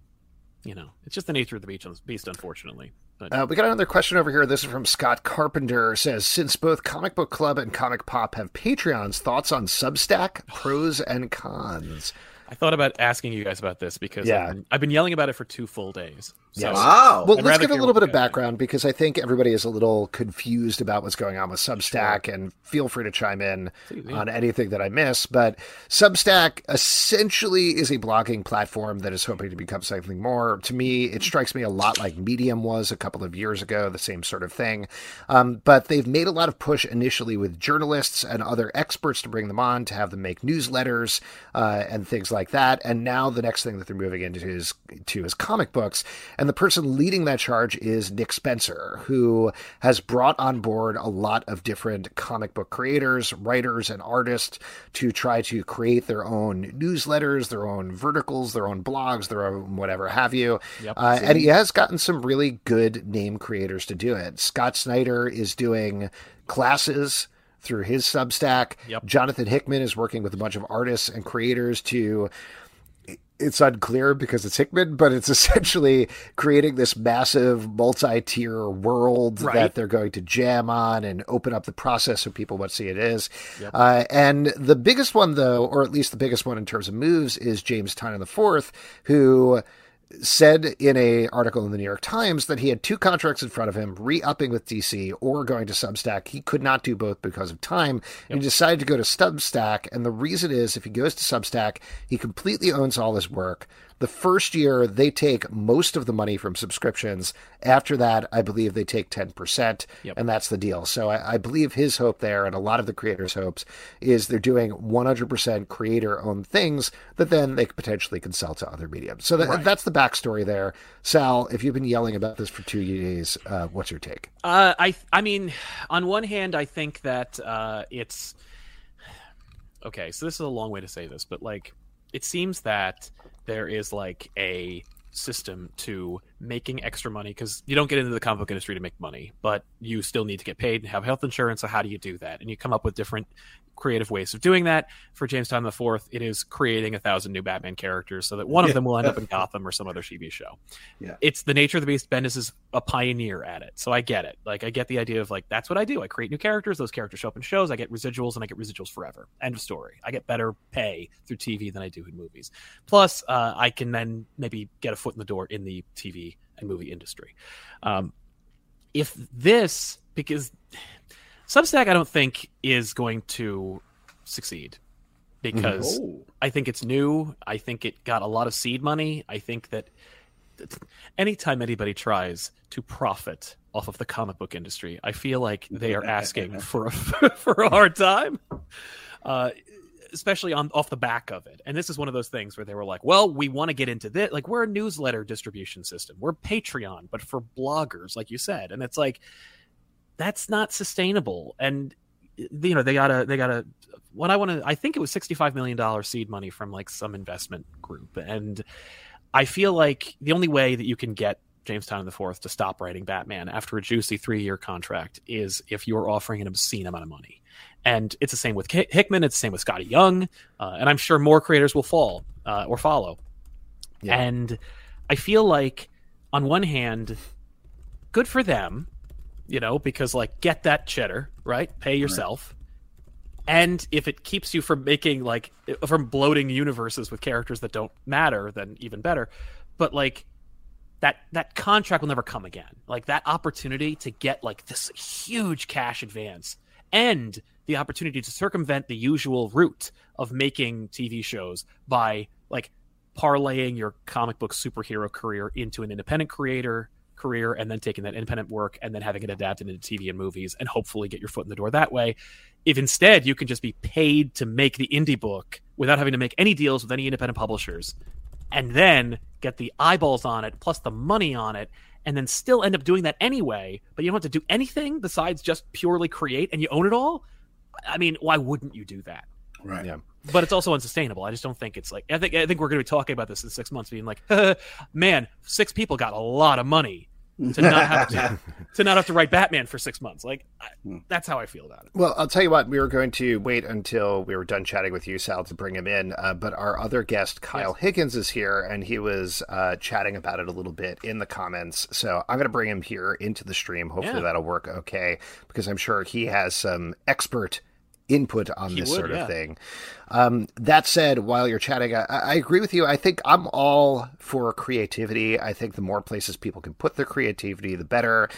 [SPEAKER 4] you know, it's just the nature of the beach, beast, unfortunately. But
[SPEAKER 1] Uh, we got another question over here. This is from Scott Carpenter. Says, since both Comic Book Club and Comic Pop have Patreons, thoughts on Substack, pros and cons?
[SPEAKER 4] I thought about asking you guys about this because
[SPEAKER 1] Yeah.
[SPEAKER 4] I've, been, I've been yelling about it for two full days. So,
[SPEAKER 1] Yes.
[SPEAKER 2] Wow.
[SPEAKER 1] Well,
[SPEAKER 4] I'd
[SPEAKER 1] let's
[SPEAKER 4] rather
[SPEAKER 1] give a little bit of
[SPEAKER 4] you guys
[SPEAKER 1] background because I think everybody is a little confused about what's going on with Substack, and feel free to chime in on anything that I miss. But Substack essentially is a blogging platform that is hoping to become something more. To me, it strikes me a lot like Medium was a couple of years ago, the same sort of thing. Um, but they've made a lot of push initially with journalists and other experts to bring them on to have them make newsletters uh, and things like that. And now the next thing that they're moving into is to is comic books. And the person leading that charge is Nick Spencer, who has brought on board a lot of different comic book creators, writers, and artists to try to create their own newsletters, their own verticals, their own blogs, their own whatever have you.
[SPEAKER 4] Yep.
[SPEAKER 1] Uh, and he has gotten some really good name creators to do it. Scott Snyder is doing classes through his Substack.
[SPEAKER 4] Yep.
[SPEAKER 1] Jonathan Hickman is working with a bunch of artists and creators to it's unclear because it's Hickman, but it's essentially creating this massive multi-tier world
[SPEAKER 4] Right.
[SPEAKER 1] that they're going to jam on and open up the process so people what see it is.
[SPEAKER 4] Yep.
[SPEAKER 1] Uh, and the biggest one, though, or at least the biggest one in terms of moves, is James Tynion the Fourth, who said in a article in the New York Times that he had two contracts in front of him, re-upping with DC or going to Substack. He could not do both because of time, and he decided to go to Substack. And the reason is, if he goes to Substack, he completely owns all his work. The first year, they take most of the money from subscriptions. After that, I believe they take 10%,
[SPEAKER 4] Yep.
[SPEAKER 1] and that's the deal. So I, I believe his hope there, and a lot of the creators' hopes, is they're doing 100% creator owned things that then they could potentially can sell to other mediums. So that, that's the backstory there. Sal, if you've been yelling about this for two days, uh, what's your take?
[SPEAKER 4] Uh, I I mean, on one hand, I think that uh, it's okay. So this is a long way to say this, but like, it seems that there is like a system to making extra money because you don't get into the comic book industry to make money, but you still need to get paid and have health insurance. So how do you do that? And you come up with different creative ways of doing that. For James Tynion the Fourth, it is creating a thousand new Batman characters so that one of them will end up in Gotham or some other TV show.
[SPEAKER 2] Yeah.
[SPEAKER 4] It's the nature of the beast. Bendis is a pioneer at it, so I get it. Like I get the idea of like that's what I do. I create new characters. Those characters show up in shows. I get residuals, and I get residuals forever. End of story. I get better pay through TV than I do in movies. Plus, uh, I can then maybe get a foot in the door in the TV and movie industry. Um, if this because Substack, I don't think is going to succeed because
[SPEAKER 2] Oh.
[SPEAKER 4] I think it's new. I think it got a lot of seed money. I think that anytime anybody tries to profit off of the comic book industry, I feel like they are asking for a for a hard time. Uh, especially on off the back of it. And this is one of those things where they were like, "Well, we want to get into this. Like, we're a newsletter distribution system. We're Patreon, but for bloggers, like you said." And it's like, that's not sustainable. And you know, they gotta they gotta. What I want to, I think it was sixty five million dollar seed money from like some investment group, and I feel like the only way that you can get James Tynion the Fourth to stop writing Batman after a juicy three year contract is if you're offering an obscene amount of money. And it's the same with Hickman. It's the same with Skottie Young, uh, and I'm sure more creators will fall uh, or follow.
[SPEAKER 1] Yeah.
[SPEAKER 4] And I feel like, on one hand, good for them, you know, because like get that cheddar, right? Pay yourself. And if it keeps you from making like from bloating universes with characters that don't matter, then even better. But like that that contract will never come again. Like that opportunity to get like this huge cash advance and the opportunity to circumvent the usual route of making TV shows by like parlaying your comic book superhero career into an independent creator career and then taking that independent work and then having it adapted into TV and movies and hopefully get your foot in the door that way. If instead you can just be paid to make the indie book without having to make any deals with any independent publishers and then get the eyeballs on it plus the money on it and then still end up doing that anyway, but you don't have to do anything besides just purely create and you own it all. I mean, why wouldn't you do that?
[SPEAKER 2] Right.
[SPEAKER 1] Yeah.
[SPEAKER 4] but it's also unsustainable. I just don't think it's like I think I think we're going to be talking about this in six months, being like, man, six people got a lot of money to not have to, to not have to write Batman for six months. Like I, that's how I feel about it.
[SPEAKER 1] Well, I'll tell you what, we were going to wait until we were done chatting with you, Sal, to bring him in. Uh, but our other guest, Kyle Higgins, is here, and he was uh, chatting about it a little bit in the comments. So I'm going to bring him here into the stream. Hopefully
[SPEAKER 4] Yeah.
[SPEAKER 1] that'll work okay, because I'm sure he has some expert input on
[SPEAKER 4] He
[SPEAKER 1] this
[SPEAKER 4] would,
[SPEAKER 1] sort
[SPEAKER 4] yeah.
[SPEAKER 1] of thing. Um, that said, while you're chatting, I, I agree with you. I think I'm all for creativity. I think the more places people can put their creativity, the better.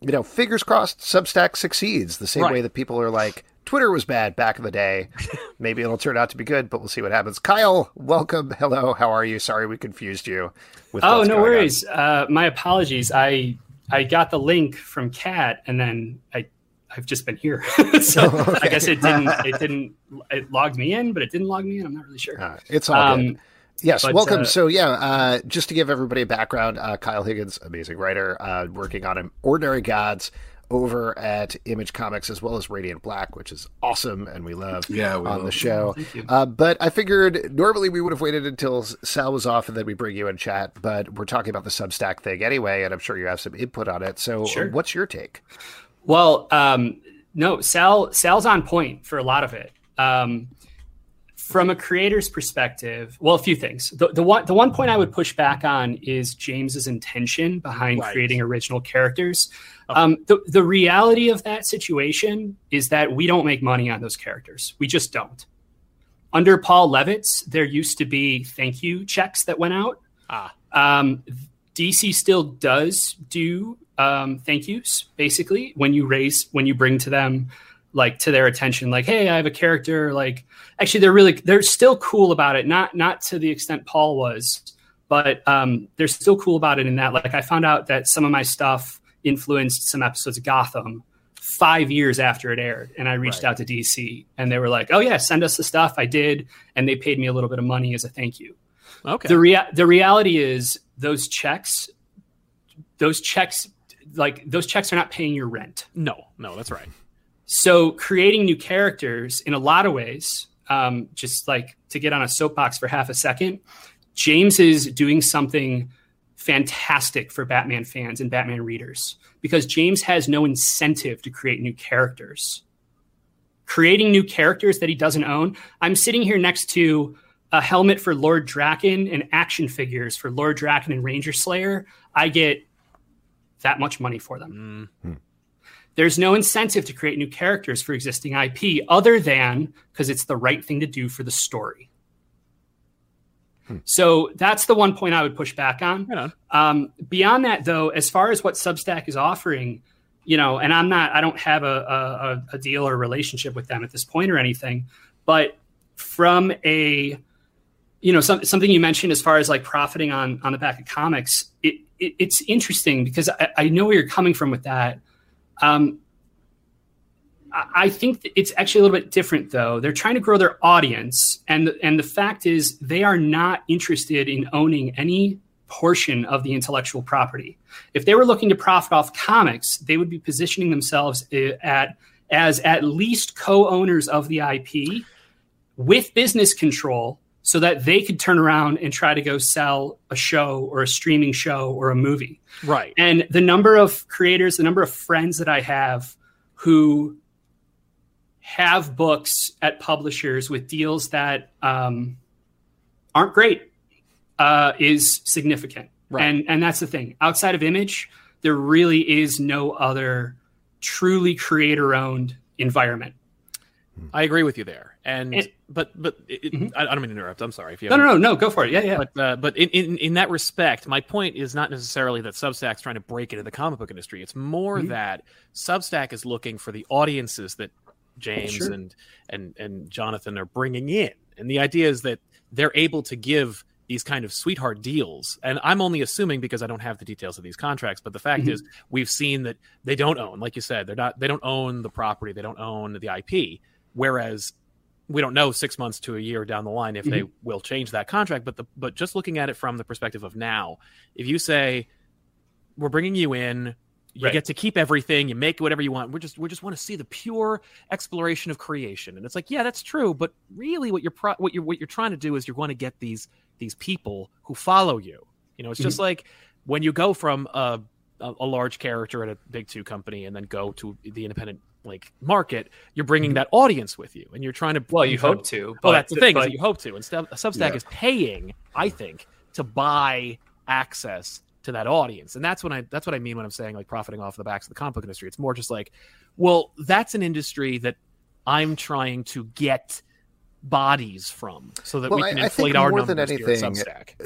[SPEAKER 1] You know, fingers crossed, Substack succeeds the same
[SPEAKER 4] Right.
[SPEAKER 1] way that people are like, Twitter was bad back in the day. Maybe it'll turn out to be good, but we'll see what happens. Kyle, welcome. Hello. How are you? Sorry we confused you. With
[SPEAKER 5] Oh, no worries. Uh, my apologies. I I got the link from Kat, and then I I've just been here. so
[SPEAKER 1] Oh,
[SPEAKER 5] I guess it didn't it didn't it logged me in, but it didn't log me in. I'm not really sure.
[SPEAKER 1] Uh, it's all good.
[SPEAKER 5] Um,
[SPEAKER 1] Yes,
[SPEAKER 5] but,
[SPEAKER 1] welcome.
[SPEAKER 5] uh,
[SPEAKER 1] so, yeah, uh, just to give everybody a background, uh, Kyle Higgins, amazing writer, uh, working on Ordinary Gods over at Image Comics as well as Radiant Black, which is awesome and we love
[SPEAKER 2] Yeah, we
[SPEAKER 1] on
[SPEAKER 2] love
[SPEAKER 1] the show. Uh, but I figured normally we would have waited until Sal was off and then we bring you in chat, but we're talking about the Substack thing anyway, and I'm sure you have some input on it. So,
[SPEAKER 5] Sure.
[SPEAKER 1] what's your take?
[SPEAKER 5] Well, um, no, Sal Sal's on point for a lot of it. Um, from a creator's perspective, well, a few things. The, the one the one point I would push back on is James's intention behind
[SPEAKER 4] Right.
[SPEAKER 5] creating original characters.
[SPEAKER 4] Okay.
[SPEAKER 5] Um, the the reality of that situation is that we don't make money on those characters. We just don't. Under Paul Levitz, there used to be thank you checks that went out.
[SPEAKER 4] Ah.
[SPEAKER 5] Um, DC still does do um, thank yous basically when you raise when you bring to them like to their attention like hey I have a character like actually they're really they're still cool about it not not to the extent Paul was but um, they're still cool about it in that like I found out that some of my stuff influenced some episodes of Gotham five years after it aired and I reached
[SPEAKER 4] Right.
[SPEAKER 5] out to DC and they were like oh yeah send us the stuff I did and they paid me a little bit of money as a thank you
[SPEAKER 4] Okay.
[SPEAKER 5] the rea- the reality is those checks those checks like those checks are not paying your rent.
[SPEAKER 4] No, no, that's right.
[SPEAKER 5] so creating new characters in a lot of ways um, just like to get on a soapbox for half a second james is doing something fantastic for batman fans and batman readers because james has no incentive to create new characters. Creating new characters that he doesn't own i'm sitting here next to a helmet for Lord Drakkon and action figures for Lord Drakkon and ranger slayer. I get that much money for them
[SPEAKER 4] Mm,
[SPEAKER 5] there's no incentive to create new characters for existing IP other than because it's the right thing to do for the story. So that's the one point I would push back on.
[SPEAKER 4] right on.
[SPEAKER 5] Um, beyond that, though, as far as what Substack is offering, you know, and I'm not, I don't have a, a, a deal or relationship with them at this point or anything, but from a, you know, some, something you mentioned as far as like profiting on on the back of comics, it, it it's interesting because I, I know where you're coming from with that. Um, I I think it's actually a little bit different, though. They're trying to grow their audience, and and the fact is, they are not interested in owning any portion of the intellectual property. If they were looking to profit off comics, they would be positioning themselves uh, at as at least co-owners of the IP with business control so that they could turn around and try to go sell a show or a streaming show or a movie.
[SPEAKER 4] Right.
[SPEAKER 5] And the number of creators, the number of friends that I have who have books at publishers with deals that um, aren't great uh, is significant.
[SPEAKER 1] Right.
[SPEAKER 5] And and that's the thing. Outside of Image, there really is no other truly creator owned environment.
[SPEAKER 4] I agree with you there. And
[SPEAKER 5] It-
[SPEAKER 4] but but it,
[SPEAKER 5] Mhm.
[SPEAKER 4] I, I don't mean to interrupt. I'm sorry if you
[SPEAKER 5] No, no, no, no. Go for it. Yeah, yeah.
[SPEAKER 4] But uh, but in, in in that respect, my point is not necessarily that Substack's trying to break into the comic book industry. It's more
[SPEAKER 5] Mhm.
[SPEAKER 4] that Substack is looking for the audiences that James
[SPEAKER 5] Sure.
[SPEAKER 4] and and and Jonathan are bringing in, and the idea is that they're able to give these kind of sweetheart deals. And I'm only assuming because I don't have the details of these contracts, but the fact
[SPEAKER 5] Mhm.
[SPEAKER 4] is we've seen that they don't own, like you said, they're not they don't own the property, they don't own the IP, whereas we don't know six months to a year down the line if they will change that contract. But the but just looking at it from the perspective of now, if you say we're bringing you in, you right. get to keep everything you make whatever you want we're just we just want to see the pure exploration of creation and it's like yeah that's true but really what you're pro- what you're what you're trying to do is you're going to get these these people who follow you you know it's mm-hmm. just like when you go from a, a large character at a big two company and then go to the independent like market, you're bringing mm-hmm. that audience with you, and you're trying to.
[SPEAKER 5] Well, you hope to.
[SPEAKER 4] Well, that's the thing but, is you hope to. And Substack yeah. is paying, I think, to buy access to that audience, and that's when I that's what I mean when I'm saying like profiting off the backs of the comic book industry. It's more just like, well, that's an industry that I'm trying to get bodies from so that well, we can I, inflate I our more numbers than anything,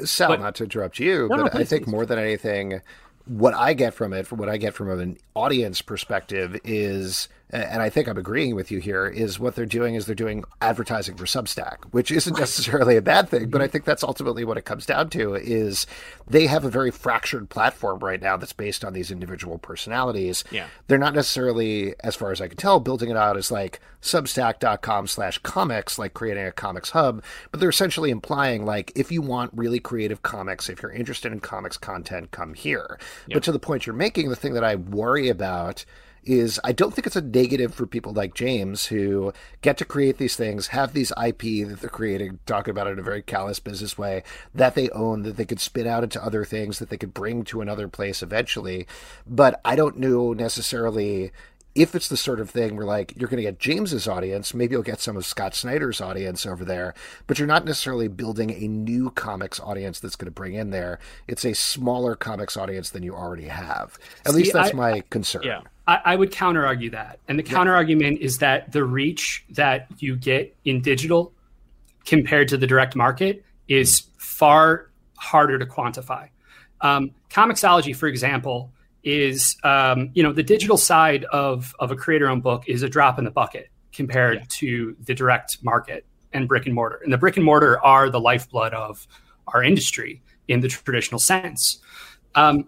[SPEAKER 1] Sal, but, not to interrupt you, no, but no, please, I think please. more than anything, what I get from it, from what I get from an audience perspective, is and I think I'm agreeing with you here, is what they're doing is they're doing advertising for Substack, which isn't necessarily a bad thing, but I mm-hmm. think that's ultimately what it comes down to is they have a very fractured platform right now that's based on these individual personalities.
[SPEAKER 4] Yeah.
[SPEAKER 1] They're not necessarily, as far as I can tell, building it out as like substack.com slash comics, like creating a comics hub, but they're essentially implying like if you want really creative comics, if you're interested in comics content, come here. But to the point you're making, the thing that I worry about is I don't think it's a negative for people like James who get to create these things, have these IP that they're creating, talking about it in a very callous business way that they own, that they could spin out into other things that they could bring to another place eventually. But I don't know necessarily if it's the sort of thing where like you're going to get James's audience, maybe you'll get some of Scott Snyder's audience over there, but you're not necessarily building a new comics audience that's going to bring in there. It's a smaller comics audience than you already have. At See, least that's I, my concern.
[SPEAKER 5] Yeah. I, I would counter argue that. And the counter argument is that the reach that you get in digital compared to the direct market is far harder to quantify. Um, Comixology, for example, is um, you know the digital side of of a creator owned book is a drop in the bucket compared yeah. to the direct market and brick and mortar. And the brick and mortar are the lifeblood of our industry in the traditional sense. Um,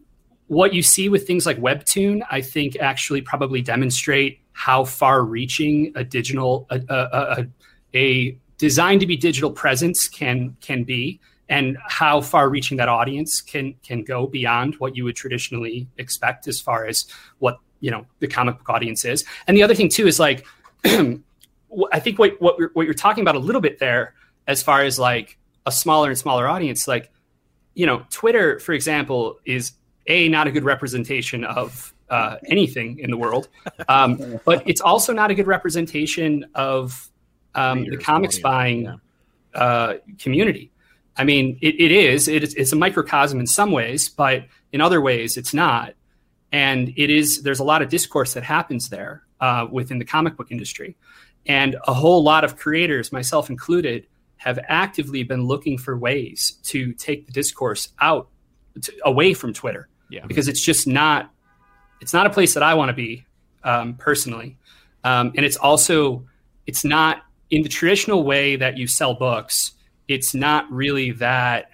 [SPEAKER 5] what you see with things like Webtoon, I think actually probably demonstrate how far reaching a digital a, a, a, a designed to be digital presence can can be and how far reaching that audience can can go beyond what you would traditionally expect as far as what you know the comic book audience is. And the other thing too is like i think what what, what you're talking about a little bit there as far as like a smaller and smaller audience like you know twitter for example is a not a good representation of uh, anything in the world um, but it's also not a good representation of um, the comics buying yeah. uh, community I mean, it, it is. It is. It's a microcosm in some ways, but in other ways, it's not. And it is. There's a lot of discourse that happens there uh, within the comic book industry, and a whole lot of creators, myself included, have actively been looking for ways to take the discourse out to, away from Twitter.
[SPEAKER 4] Yeah.
[SPEAKER 5] Because it's just not. It's not a place that I want to be um, personally, um, and it's also it's not in the traditional way that you sell books it's not really that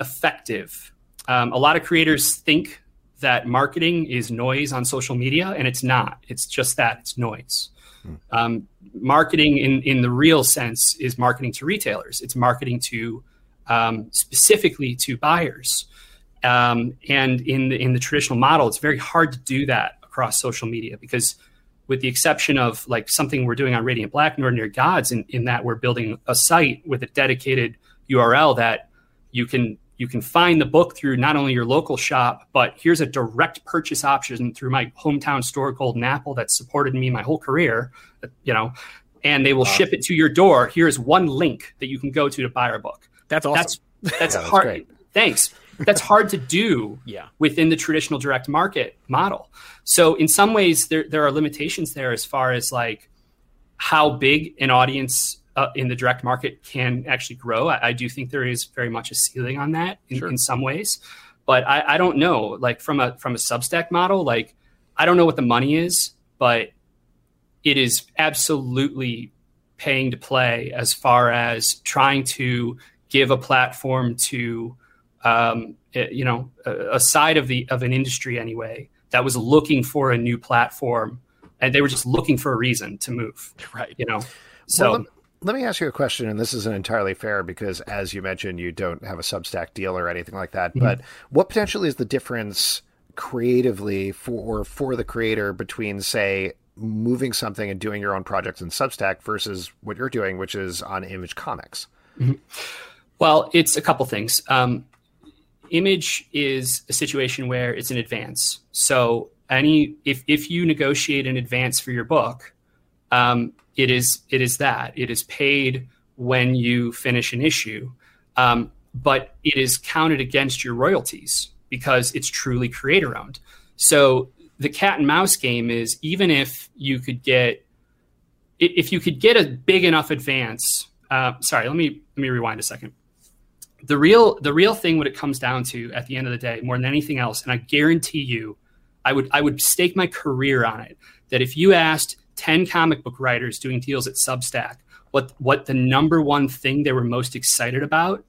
[SPEAKER 5] effective. Um, a lot of creators think that marketing is noise on social media, and it's not. It's just that it's noise. Hmm. Um, marketing in, in the real sense is marketing to retailers. It's marketing to um, specifically to buyers. Um, and in the, in the traditional model, it's very hard to do that across social media because with the exception of like something we're doing on Radiant Black and Ordinary Gods, in, in that we're building a site with a dedicated URL that you can you can find the book through not only your local shop, but here's a direct purchase option through my hometown store, Golden Apple, that supported me my whole career. You know, and they will wow. ship it to your door. Here's one link that you can go to to buy our book.
[SPEAKER 4] That's awesome.
[SPEAKER 5] That's that's yeah, hard. That's thanks. That's hard to do
[SPEAKER 4] yeah.
[SPEAKER 5] within the traditional direct market model. So in some ways, there there are limitations there as far as like how big an audience uh, in the direct market can actually grow. I, I, do think there is very much a ceiling on that in, sure. in some ways, but I, I, don't know. Like from a from a Substack model, like I don't know what the money is, but it is absolutely paying to play as far as trying to give a platform to um, eh, you know a, a side of the of an industry anyway that was looking for a new platform and they were just looking for a reason to move
[SPEAKER 4] right
[SPEAKER 5] you know so
[SPEAKER 1] well, let me ask you a question, and this isn't entirely fair because, as you mentioned, you don't have a Substack deal or anything like that. Mm-hmm. But what potentially is the difference creatively for for the creator between say moving something and doing your own projects in Substack versus what you're doing, which is on Image Comics?
[SPEAKER 5] Mm-hmm. Well, it's a couple things. Um, image is a situation where it's an advance. So any if if you negotiate an advance for your book, um, it is it is that it is paid when you finish an issue, um, but it is counted against your royalties because it's truly creator owned. So the cat and mouse game is even if you could get if you could get a big enough advance. Uh, sorry, let me let me rewind a second. The real the real thing, what it comes down to at the end of the day, more than anything else, and I guarantee you, I would I would stake my career on it. That if you asked ten comic book writers doing deals at Substack what what the number one thing they were most excited about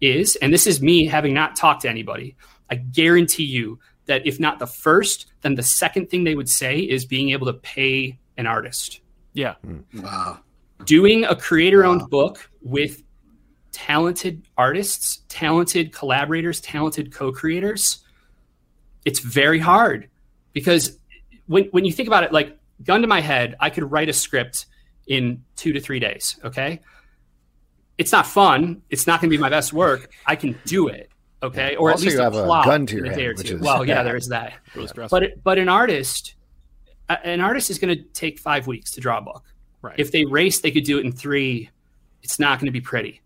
[SPEAKER 5] is, and this is me having not talked to anybody, I guarantee you that if not the first, then the second thing they would say is being able to pay an artist.
[SPEAKER 4] Yeah. Hmm.
[SPEAKER 2] Wow.
[SPEAKER 5] Doing a creator owned wow. book with talented artists, talented collaborators, talented co creators, it's very hard because when, when you think about it, like gun to my head, I could write a script in two to three days. Okay. It's not fun. It's not going to be my best work. I can do it. Okay, or
[SPEAKER 1] also,
[SPEAKER 5] at least
[SPEAKER 1] you have a gun to your head, which is
[SPEAKER 5] well, yeah, there is that. but but an artist, an artist is going to take five weeks to draw a book.
[SPEAKER 4] Right.
[SPEAKER 5] If they race, they could do it in three. It's not going to be pretty.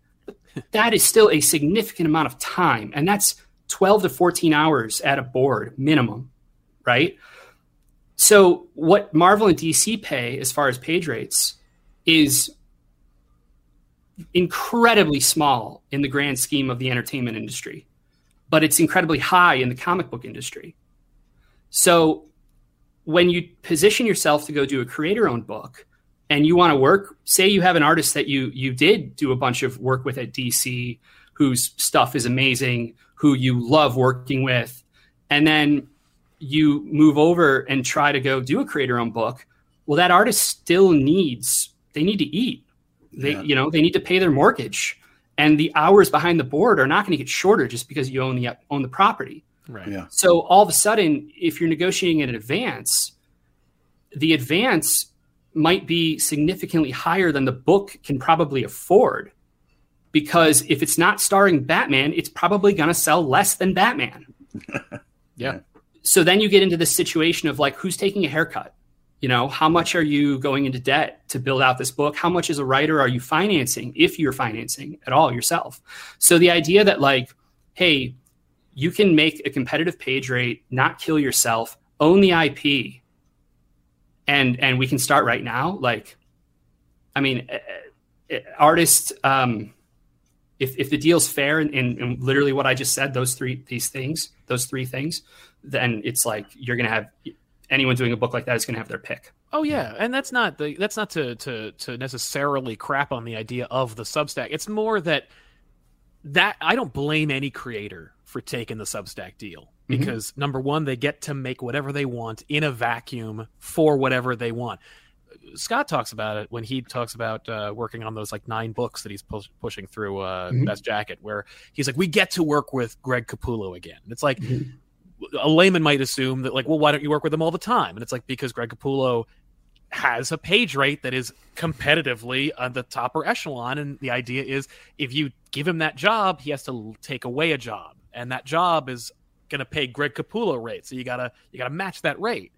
[SPEAKER 5] That is still a significant amount of time, and that's twelve to fourteen hours at a board minimum, right? So what Marvel and DC pay as far as page rates is incredibly small in the grand scheme of the entertainment industry but it's incredibly high in the comic book industry. So when you position yourself to go do a creator owned book and you want to work, say you have an artist that you you did do a bunch of work with at DC whose stuff is amazing, who you love working with, and then you move over and try to go do a creator owned book, well that artist still needs they need to eat. They yeah. you know, they need to pay their mortgage and the hours behind the board are not going to get shorter just because you own the own the property.
[SPEAKER 4] Right.
[SPEAKER 2] Yeah.
[SPEAKER 5] So all of a sudden, if you're negotiating in advance, the advance might be significantly higher than the book can probably afford. Because if it's not starring Batman, it's probably going to sell less than Batman.
[SPEAKER 4] yeah.
[SPEAKER 5] So then you get into this situation of like, who's taking a haircut? you know how much are you going into debt to build out this book how much as a writer are you financing if you're financing at all yourself so the idea that like hey you can make a competitive page rate not kill yourself own the ip and and we can start right now like i mean eh, eh, artists um if, if the deal's fair and, and, and literally what i just said those three these things those three things then it's like you're gonna have anyone doing a book like that is going to have their pick.
[SPEAKER 4] Oh yeah, and that's not the that's not to to to necessarily crap on the idea of the Substack. It's more that that I don't blame any creator for taking the Substack deal. Because mm-hmm. number one, they get to make whatever they want in a vacuum for whatever they want. Scott talks about it when he talks about uh, working on those like nine books that he's pu- pushing through uh, mm-hmm. Best Jacket, where he's like, we get to work with Greg Capullo again. It's like mm-hmm a layman might assume that like, well, why don't you work with him all the time? And it's like because Greg Capullo has a page rate that is competitively on the topper echelon, and the idea is if you give him that job, he has to take away a job, and that job is going to pay Greg Capullo rate. So you gotta you gotta match that rate.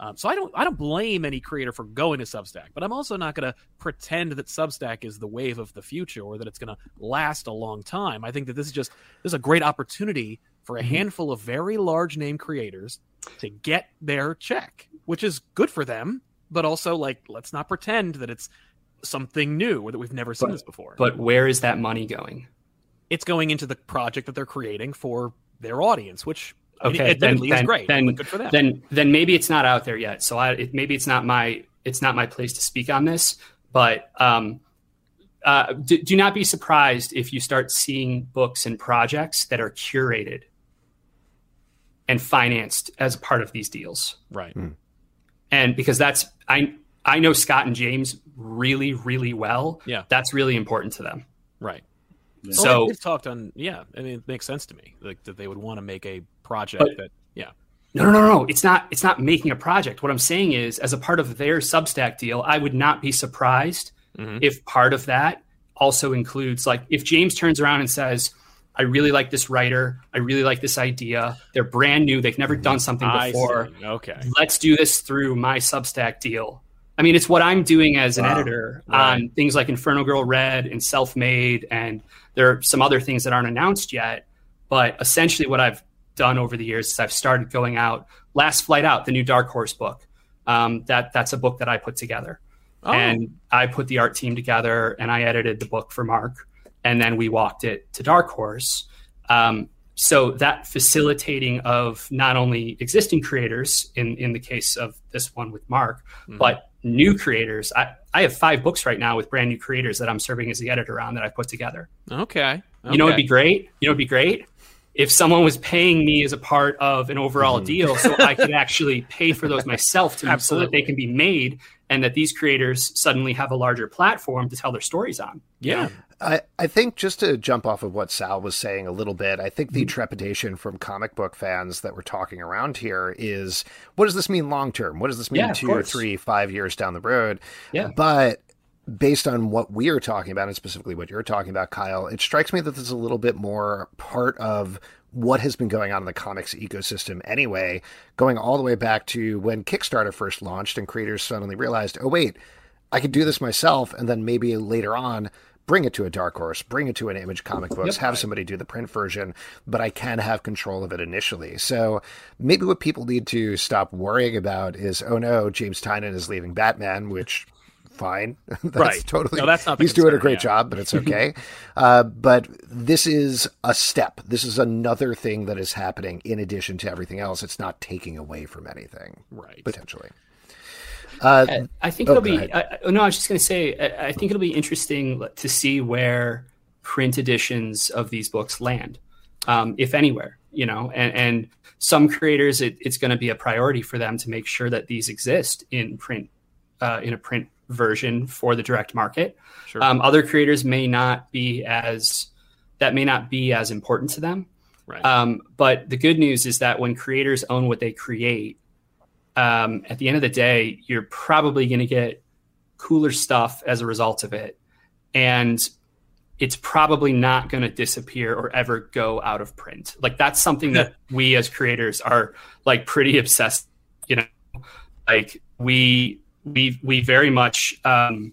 [SPEAKER 4] Um, so I don't I don't blame any creator for going to Substack, but I'm also not going to pretend that Substack is the wave of the future or that it's going to last a long time. I think that this is just this is a great opportunity for a mm-hmm. handful of very large name creators to get their check, which is good for them, but also like let's not pretend that it's something new or that we've never seen
[SPEAKER 5] but,
[SPEAKER 4] this before.
[SPEAKER 5] But where is that money going?
[SPEAKER 4] It's going into the project that they're creating for their audience, which
[SPEAKER 5] okay, then, then,
[SPEAKER 4] great.
[SPEAKER 5] Then,
[SPEAKER 4] good for them.
[SPEAKER 5] Then, then maybe it's not out there yet. So I, it, maybe it's not my, it's not my place to speak on this. But um, uh, do, do not be surprised if you start seeing books and projects that are curated and financed as part of these deals.
[SPEAKER 4] Right. Mm.
[SPEAKER 5] And because that's I I know Scott and James really really well.
[SPEAKER 4] Yeah.
[SPEAKER 5] That's really important to them.
[SPEAKER 4] Right.
[SPEAKER 5] Yeah. So
[SPEAKER 4] we've talked on yeah, I mean it makes sense to me like that they would want to make a project but, that yeah.
[SPEAKER 5] no, no, no, no. It's not. It's not making a project. What I'm saying is, as a part of their Substack deal, I would not be surprised mm-hmm. if part of that also includes, like, if James turns around and says, "I really like this writer. I really like this idea. They're brand new. They've never done something before.
[SPEAKER 4] Okay,
[SPEAKER 5] let's do this through my Substack deal." I mean, it's what I'm doing as an wow. editor right. on things like Inferno Girl Red and Self Made, and there are some other things that aren't announced yet. But essentially, what I've done over the years is I've started going out. Last Flight Out, the new Dark Horse book. Um, that that's a book that I put together, oh. and I put the art team together, and I edited the book for Mark, and then we walked it to Dark Horse. Um, so that facilitating of not only existing creators in in the case of this one with Mark, mm-hmm. but new creators. I, I have five books right now with brand new creators that I'm serving as the editor on that I put together.
[SPEAKER 4] Okay. okay.
[SPEAKER 5] You know, it'd be great. You know, it'd be great if someone was paying me as a part of an overall mm-hmm. deal so I could actually pay for those myself to so that they can be made and that these creators suddenly have a larger platform to tell their stories on.
[SPEAKER 4] Yeah.
[SPEAKER 1] I, I think just to jump off of what Sal was saying a little bit, I think the mm-hmm. trepidation from comic book fans that we're talking around here is what does this mean long term? What does this mean yeah, two or three, five years down the road?
[SPEAKER 5] Yeah.
[SPEAKER 1] But based on what we are talking about, and specifically what you're talking about, Kyle, it strikes me that this is a little bit more part of what has been going on in the comics ecosystem anyway, going all the way back to when Kickstarter first launched and creators suddenly realized, oh, wait, I could do this myself. And then maybe later on, bring it to a dark horse, bring it to an image comic books, yep. have somebody do the print version, but I can have control of it initially. So maybe what people need to stop worrying about is, oh no, James Tynion is leaving Batman, which fine. that's
[SPEAKER 4] right.
[SPEAKER 1] Totally.
[SPEAKER 4] No, that's not.
[SPEAKER 1] He's
[SPEAKER 4] concern,
[SPEAKER 1] doing a great
[SPEAKER 4] yeah.
[SPEAKER 1] job, but it's okay. uh, but this is a step. This is another thing that is happening in addition to everything else. It's not taking away from anything.
[SPEAKER 4] Right.
[SPEAKER 1] Potentially.
[SPEAKER 5] Uh, I think oh, it'll be. I, no, I was just going to say. I, I think it'll be interesting to see where print editions of these books land, um, if anywhere. You know, and, and some creators, it, it's going to be a priority for them to make sure that these exist in print, uh, in a print version for the direct market. Sure. Um, other creators may not be as that may not be as important to them.
[SPEAKER 4] Right.
[SPEAKER 5] Um, but the good news is that when creators own what they create, um, at the end of the day, you're probably going to get cooler stuff as a result of it, and it's probably not going to disappear or ever go out of print. Like that's something that we as creators are like pretty obsessed. You know, like we we we very much um,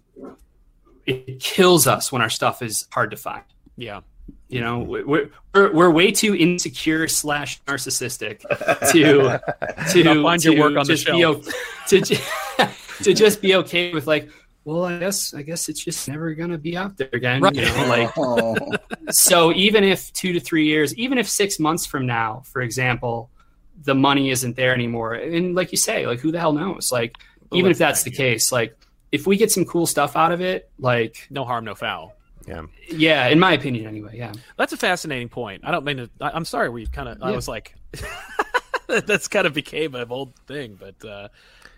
[SPEAKER 5] it kills us when our stuff is hard to find.
[SPEAKER 4] Yeah.
[SPEAKER 5] You know, we're, we're, we're way too insecure slash narcissistic to to
[SPEAKER 4] find
[SPEAKER 5] to
[SPEAKER 4] your work on the shelf.
[SPEAKER 5] Be, to to just be okay with like, well, I guess I guess it's just never gonna be out there again. Right. You know, like so even if two to three years, even if six months from now, for example, the money isn't there anymore, and like you say, like who the hell knows? Like even if that's the case, like if we get some cool stuff out of it, like
[SPEAKER 4] no harm, no foul.
[SPEAKER 1] Yeah.
[SPEAKER 5] Yeah, in my opinion, anyway. Yeah.
[SPEAKER 4] That's a fascinating point. I don't mean to. I, am sorry. We kind of. Yeah. I was like, that's kind of became an old thing, but uh,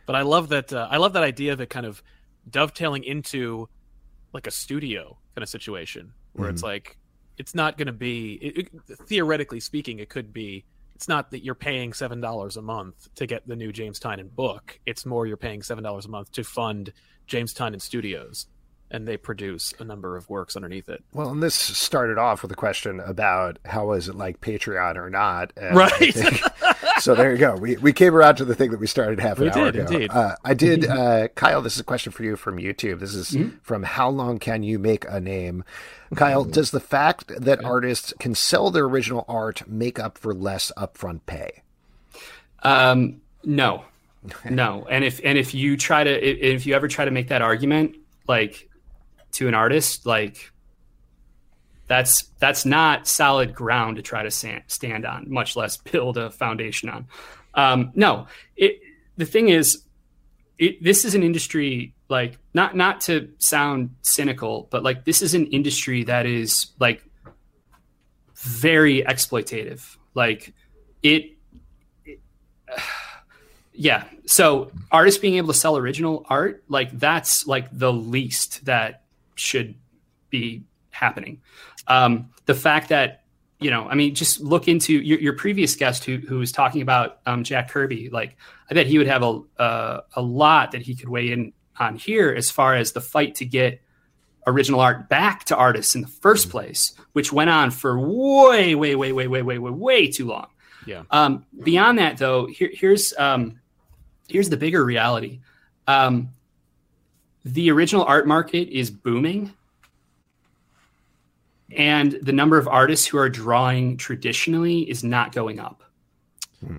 [SPEAKER 4] but I love that. Uh, I love that idea of it kind of dovetailing into like a studio kind of situation where mm-hmm. it's like it's not going to be it, it, theoretically speaking, it could be it's not that you're paying seven dollars a month to get the new James Tynion book. It's more you're paying seven dollars a month to fund James Tynion Studios, and they produce a number of works underneath it.
[SPEAKER 1] Well, and this started off with a question about how is it like Patreon or not,
[SPEAKER 4] right?
[SPEAKER 1] so there you go. We we came around to the thing that we started half an
[SPEAKER 4] we
[SPEAKER 1] hour
[SPEAKER 4] did,
[SPEAKER 1] ago.
[SPEAKER 4] Indeed.
[SPEAKER 1] Uh, I did, uh, Kyle. This is a question for you from YouTube. This is mm-hmm. from How Long Can You Make a Name? Kyle, does the fact that artists can sell their original art make up for less upfront pay?
[SPEAKER 5] Um, no, no. And if and if you try to if you ever try to make that argument, like to an artist, like that's that's not solid ground to try to stand on, much less build a foundation on. Um, no, it, the thing is, it, this is an industry like not not to sound cynical, but like this is an industry that is like very exploitative. Like it, it yeah. So artists being able to sell original art, like that's like the least that should be happening. Um, the fact that you know, I mean, just look into your, your previous guest who who was talking about um, Jack Kirby. Like, I bet he would have a uh, a lot that he could weigh in on here as far as the fight to get original art back to artists in the first place, which went on for way, way, way, way, way, way, way, way too long.
[SPEAKER 4] Yeah.
[SPEAKER 5] Um, beyond that, though, here, here's um, here's the bigger reality. Um, the original art market is booming and the number of artists who are drawing traditionally is not going up.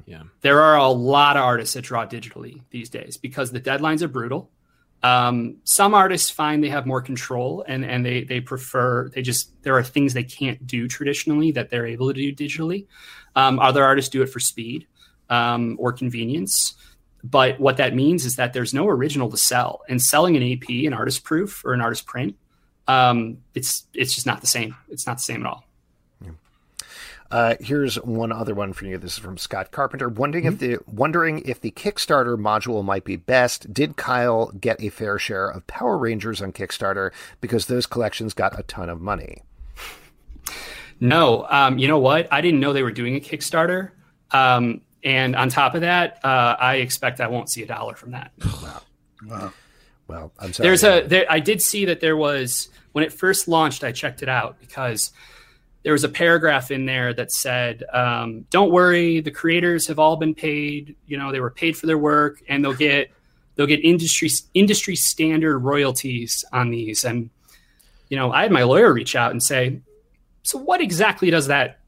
[SPEAKER 4] Yeah.
[SPEAKER 5] There are a lot of artists that draw digitally these days because the deadlines are brutal. Um, some artists find they have more control and, and they, they prefer, they just, there are things they can't do traditionally that they're able to do digitally. Um, other artists do it for speed um, or convenience. But what that means is that there's no original to sell. And selling an AP, an artist proof or an artist print, um, it's it's just not the same. It's not the same at all.
[SPEAKER 1] Uh, here's one other one for you. This is from Scott Carpenter. Wondering mm-hmm. if the wondering if the Kickstarter module might be best. Did Kyle get a fair share of Power Rangers on Kickstarter because those collections got a ton of money?
[SPEAKER 5] No, um, you know what? I didn't know they were doing a Kickstarter. Um, and on top of that, uh, I expect I won't see a dollar from that.
[SPEAKER 1] Wow. wow. Well, I'm sorry.
[SPEAKER 5] There's a. There, I did see that there was when it first launched. I checked it out because there was a paragraph in there that said, um, "Don't worry, the creators have all been paid. You know, they were paid for their work, and they'll get they'll get industry industry standard royalties on these." And you know, I had my lawyer reach out and say, "So what exactly does that?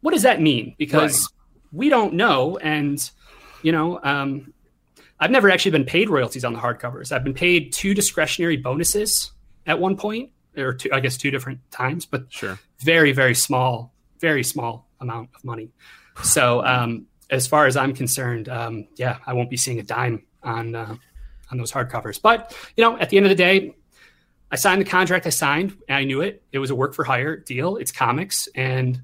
[SPEAKER 5] What does that mean? Because. We don't know." And you know, um, I've never actually been paid royalties on the hardcovers. I've been paid two discretionary bonuses at one point, or two, I guess two different times, but
[SPEAKER 4] sure,
[SPEAKER 5] very very small, very small amount of money. So um, as far as I'm concerned, um, yeah, I won't be seeing a dime on uh, on those hardcovers. But you know, at the end of the day, I signed the contract. I signed, and I knew it. It was a work for hire deal. It's comics, and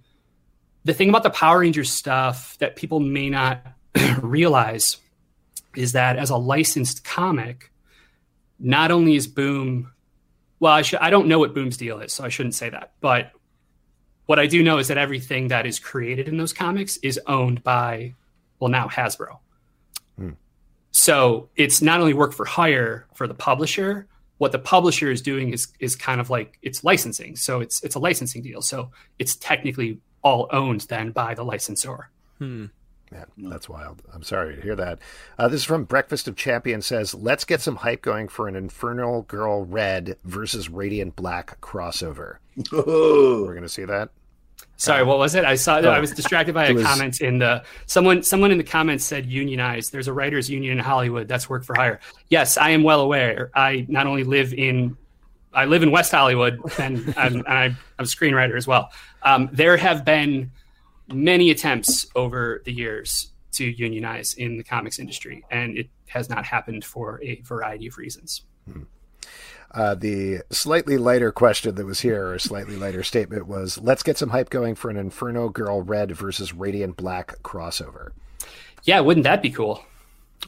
[SPEAKER 5] the thing about the Power Rangers stuff that people may not realize is that as a licensed comic, not only is Boom, well, I, I don't know what Boom's deal is, so I shouldn't say that. But what I do know is that everything that is created in those comics is owned by, well, now Hasbro. Hmm. So it's not only work for hire for the publisher. What the publisher is doing is is kind of like it's licensing. So it's it's a licensing deal. So it's technically all owned then by the licensor.
[SPEAKER 4] Hmm.
[SPEAKER 1] Man, that's wild. I'm sorry to hear that. Uh, this is from Breakfast of Champions says, let's get some hype going for an Inferno Girl Red versus Radiant Black crossover.
[SPEAKER 2] Oh.
[SPEAKER 1] We're going to see that.
[SPEAKER 5] Sorry, what was it? I saw. Oh, I was distracted by a was, comment in the someone. Someone in the comments said unionized. There's a writers' union in Hollywood. That's work for hire. Yes, I am well aware. I not only live in, I live in West Hollywood, and I'm, and I'm a screenwriter as well. Um, there have been many attempts over the years to unionize in the comics industry, and it has not happened for a variety of reasons.
[SPEAKER 1] Hmm. Uh, the slightly lighter question that was here, or slightly lighter statement, was let's get some hype going for an Inferno Girl Red versus Radiant Black crossover.
[SPEAKER 5] Yeah, wouldn't that be cool?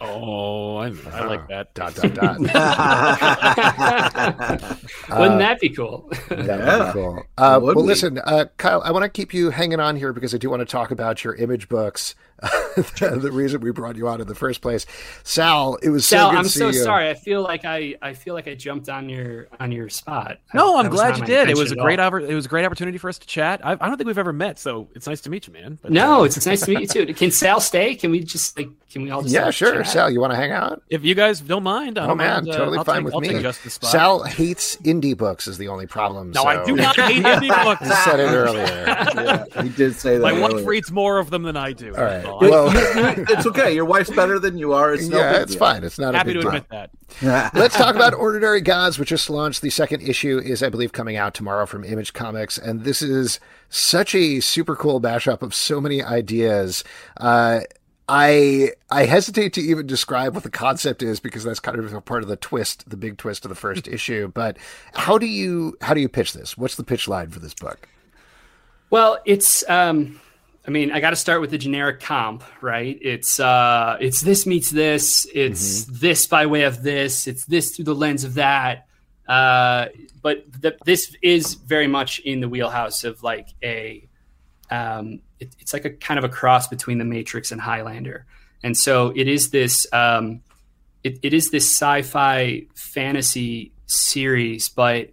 [SPEAKER 4] Oh, I, I like that.
[SPEAKER 1] Dot dot dot.
[SPEAKER 5] Wouldn't that be cool?
[SPEAKER 1] that yeah. would be cool. Uh, well, be. listen, uh, Kyle, I want to keep you hanging on here because I do want to talk about your image books. the reason we brought you on in the first place, Sal. It was
[SPEAKER 5] Sal.
[SPEAKER 1] So
[SPEAKER 5] I'm so
[SPEAKER 1] you.
[SPEAKER 5] sorry. I feel like I I feel like I jumped on your on your spot.
[SPEAKER 4] No, I'm glad you did. It was a great it was a great opportunity for us to chat. I, I, don't think we've ever met, so it's nice to meet you, man.
[SPEAKER 5] But, no, uh, it's, it's nice to meet you too. Can Sal stay? Can we just like can we all just
[SPEAKER 1] yeah, sure.
[SPEAKER 5] Chat?
[SPEAKER 1] Sal, you want to hang out?
[SPEAKER 4] If you guys don't mind, I
[SPEAKER 1] oh man,
[SPEAKER 4] mind,
[SPEAKER 1] totally
[SPEAKER 4] uh,
[SPEAKER 1] fine
[SPEAKER 4] take,
[SPEAKER 1] with
[SPEAKER 4] I'll
[SPEAKER 1] me.
[SPEAKER 4] Sal
[SPEAKER 1] hates indie books is the only problem.
[SPEAKER 4] No,
[SPEAKER 1] so.
[SPEAKER 4] I do not hate indie books.
[SPEAKER 1] I said it earlier.
[SPEAKER 2] yeah, he did say that.
[SPEAKER 4] My
[SPEAKER 2] earlier.
[SPEAKER 4] wife reads more of them than I do.
[SPEAKER 1] All right. Well,
[SPEAKER 2] it's okay. Your wife's better than you are. It's no
[SPEAKER 1] yeah, it's
[SPEAKER 2] deal.
[SPEAKER 1] fine. It's not
[SPEAKER 4] happy
[SPEAKER 1] a big
[SPEAKER 4] to
[SPEAKER 1] deal.
[SPEAKER 4] admit that.
[SPEAKER 1] Let's talk about Ordinary Gods, which just launched. The second issue is, I believe, coming out tomorrow from Image Comics, and this is such a super cool mashup of so many ideas. Uh, I I hesitate to even describe what the concept is because that's kind of a part of the twist, the big twist of the first issue. But how do you how do you pitch this? What's the pitch line for this book?
[SPEAKER 5] Well, it's um, I mean, I got to start with the generic comp, right? It's uh, it's this meets this. It's mm-hmm. this by way of this. It's this through the lens of that. Uh, but the, this is very much in the wheelhouse of like a um, it, it's like a kind of a cross between the Matrix and Highlander, and so it is this um, it, it is this sci-fi fantasy series, but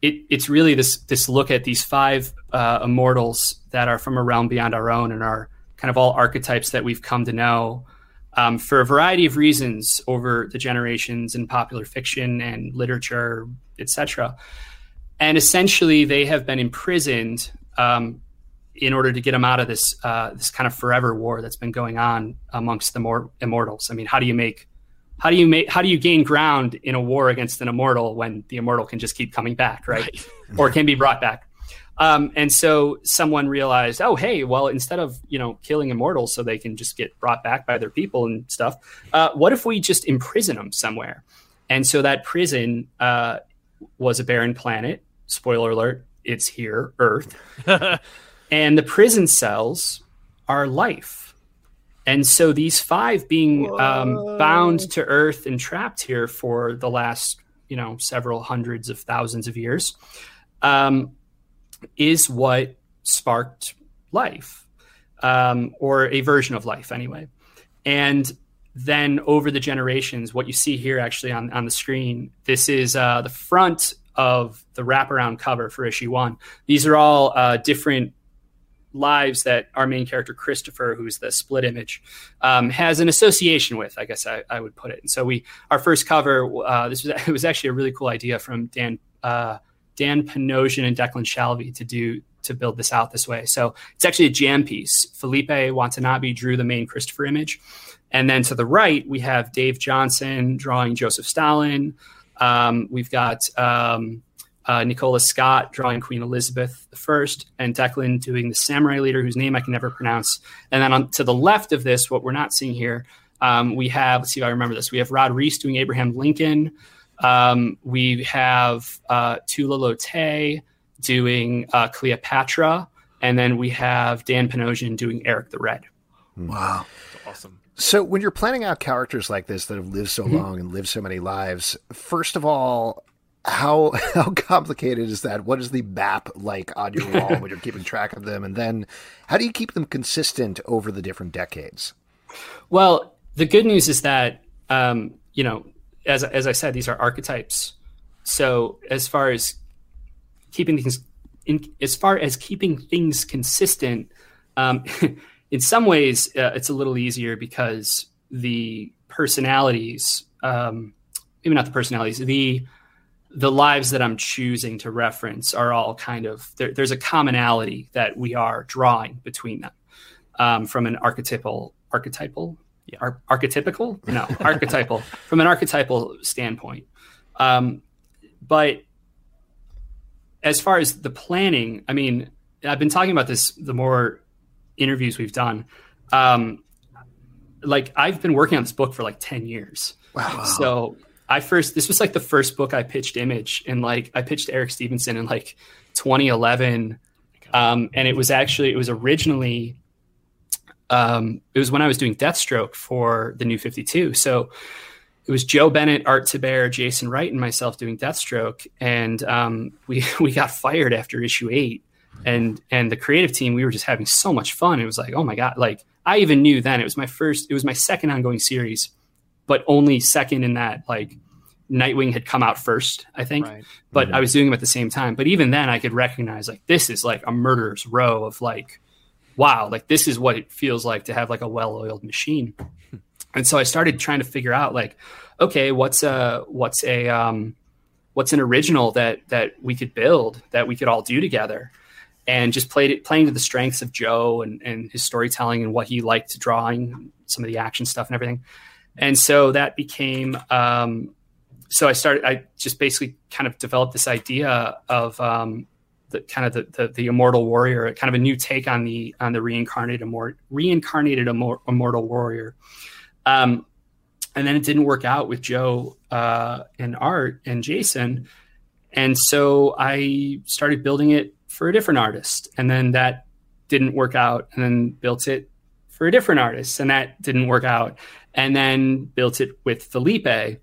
[SPEAKER 5] it, it's really this this look at these five uh, immortals that are from a realm beyond our own and are kind of all archetypes that we've come to know um, for a variety of reasons over the generations in popular fiction and literature, etc. And essentially, they have been imprisoned um, in order to get them out of this uh, this kind of forever war that's been going on amongst the more immortals. I mean, how do you make how do you make how do you gain ground in a war against an immortal when the immortal can just keep coming back, right? right. or can be brought back. Um, and so someone realized, oh, hey, well, instead of you know killing immortals so they can just get brought back by their people and stuff, uh, what if we just imprison them somewhere? And so that prison uh, was a barren planet. Spoiler alert: it's here, Earth, and the prison cells are life and so these five being um, bound to Earth and trapped here for the last, you know, several hundreds of thousands of years, um, is what sparked life, um, or a version of life, anyway. And then over the generations, what you see here actually on, on the screen, this is uh, the front of the wraparound cover for issue one. These are all uh, different lives that our main character Christopher, who's the split image, um, has an association with. I guess I, I, would put it. And so we, our first cover, uh, this was it was actually a really cool idea from Dan uh, Dan Panosian and Declan Shalvey to do to build this out this way. So it's actually a jam piece. Felipe Watanabe drew the main Christopher image, and then to the right we have Dave Johnson drawing Joseph Stalin. Um, we've got um, uh, Nicola Scott drawing Queen Elizabeth I, and Declan doing the samurai leader whose name I can never pronounce. And then on, to the left of this, what we're not seeing here, um, we have, let's see if I remember this, we have Rod Reis doing Abraham Lincoln. Um, we have uh, Tula Lotay doing uh, Cleopatra. And then we have Dan Panosian doing Eric the Red.
[SPEAKER 1] Wow.
[SPEAKER 4] awesome.
[SPEAKER 1] So, when you're planning out characters like this that have lived so mm-hmm. long and lived so many lives, first of all, how how complicated is that? What is the map like on your wall when you're keeping track of them? And then how do you keep them consistent over the different decades?
[SPEAKER 5] Well, the good news is that um, you know, as as I said, these are archetypes. So as far as keeping things in, as far as keeping things consistent, um, in some ways uh, it's a little easier because the personalities, um, maybe not the personalities, the the lives that I'm choosing to reference are all kind of there, there's a commonality that we are drawing between them um, from an archetypal archetypal yeah. Ar- archetypical? No archetypal. From an archetypal standpoint. Um, but as far as the planning i mean i've been talking about this the more interviews we've done. Um, like i've been working on this book for like 10 years. Wow. So I first this was like the first book I pitched Image, and like I pitched Eric Stephenson in like 2011, um, and it was actually it was originally um, it was when I was doing Deathstroke for the New 52. So it was Joe Bennett, Art Thibert, Jason Wright, and myself doing Deathstroke, and um, we we got fired after issue eight, and and the creative team we were just having so much fun. It was like oh my god, like I even knew then it was my first, it was my second ongoing series but only second in that like Nightwing had come out first, I think. Right. But mm-hmm. I was doing them at the same time. But even then I could recognize like this is like a murderer's row of like, wow, like this is what it feels like to have like a well-oiled machine. and so I started trying to figure out like, okay, what's a what's a um what's an original that that we could build that we could all do together? And just played it playing to the strengths of Joe and, and his storytelling and what he liked drawing some of the action stuff and everything. And so that became um, so i started i just basically kind of developed this idea of um, the kind of the, the, the immortal warrior kind of a new take on the on the reincarnated immor- reincarnated immor- immortal warrior. Um, and then it didn't work out with joe uh, and art and jason. And so i started building it for a different artist. And then that didn't work out and then built it for a different artist. And that didn't work out and then built it with Felipe.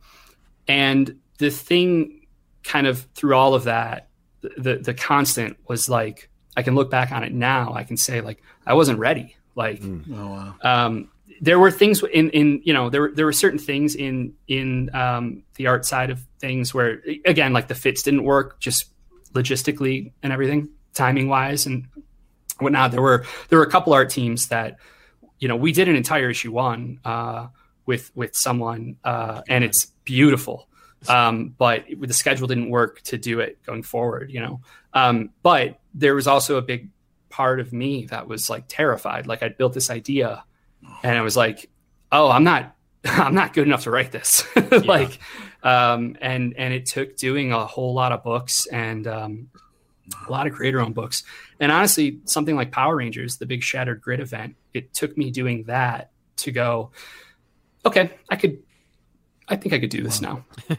[SPEAKER 5] And the thing kind of through all of that, the, the constant was like, I can look back on it now. I can say like I wasn't ready. Like,
[SPEAKER 2] Oh, wow.
[SPEAKER 5] um, there were things in in you know there were there were certain things in in um, the art side of things where again like the fits didn't work just logistically and everything timing wise and whatnot. There were there were a couple art teams that you know we did an entire issue one uh, with with someone uh, and it's beautiful. Um, but the schedule didn't work to do it going forward, you know. Um, but there was also a big part of me that was like terrified. Like I'd built this idea and I was like, oh, I'm not, I'm not good enough to write this. like, um, and, and it took doing a whole lot of books and, um, a lot of creator owned books. And honestly, something like Power Rangers, the big Shattered Grid event, it took me doing that to go, okay, I could, I think I could do this now.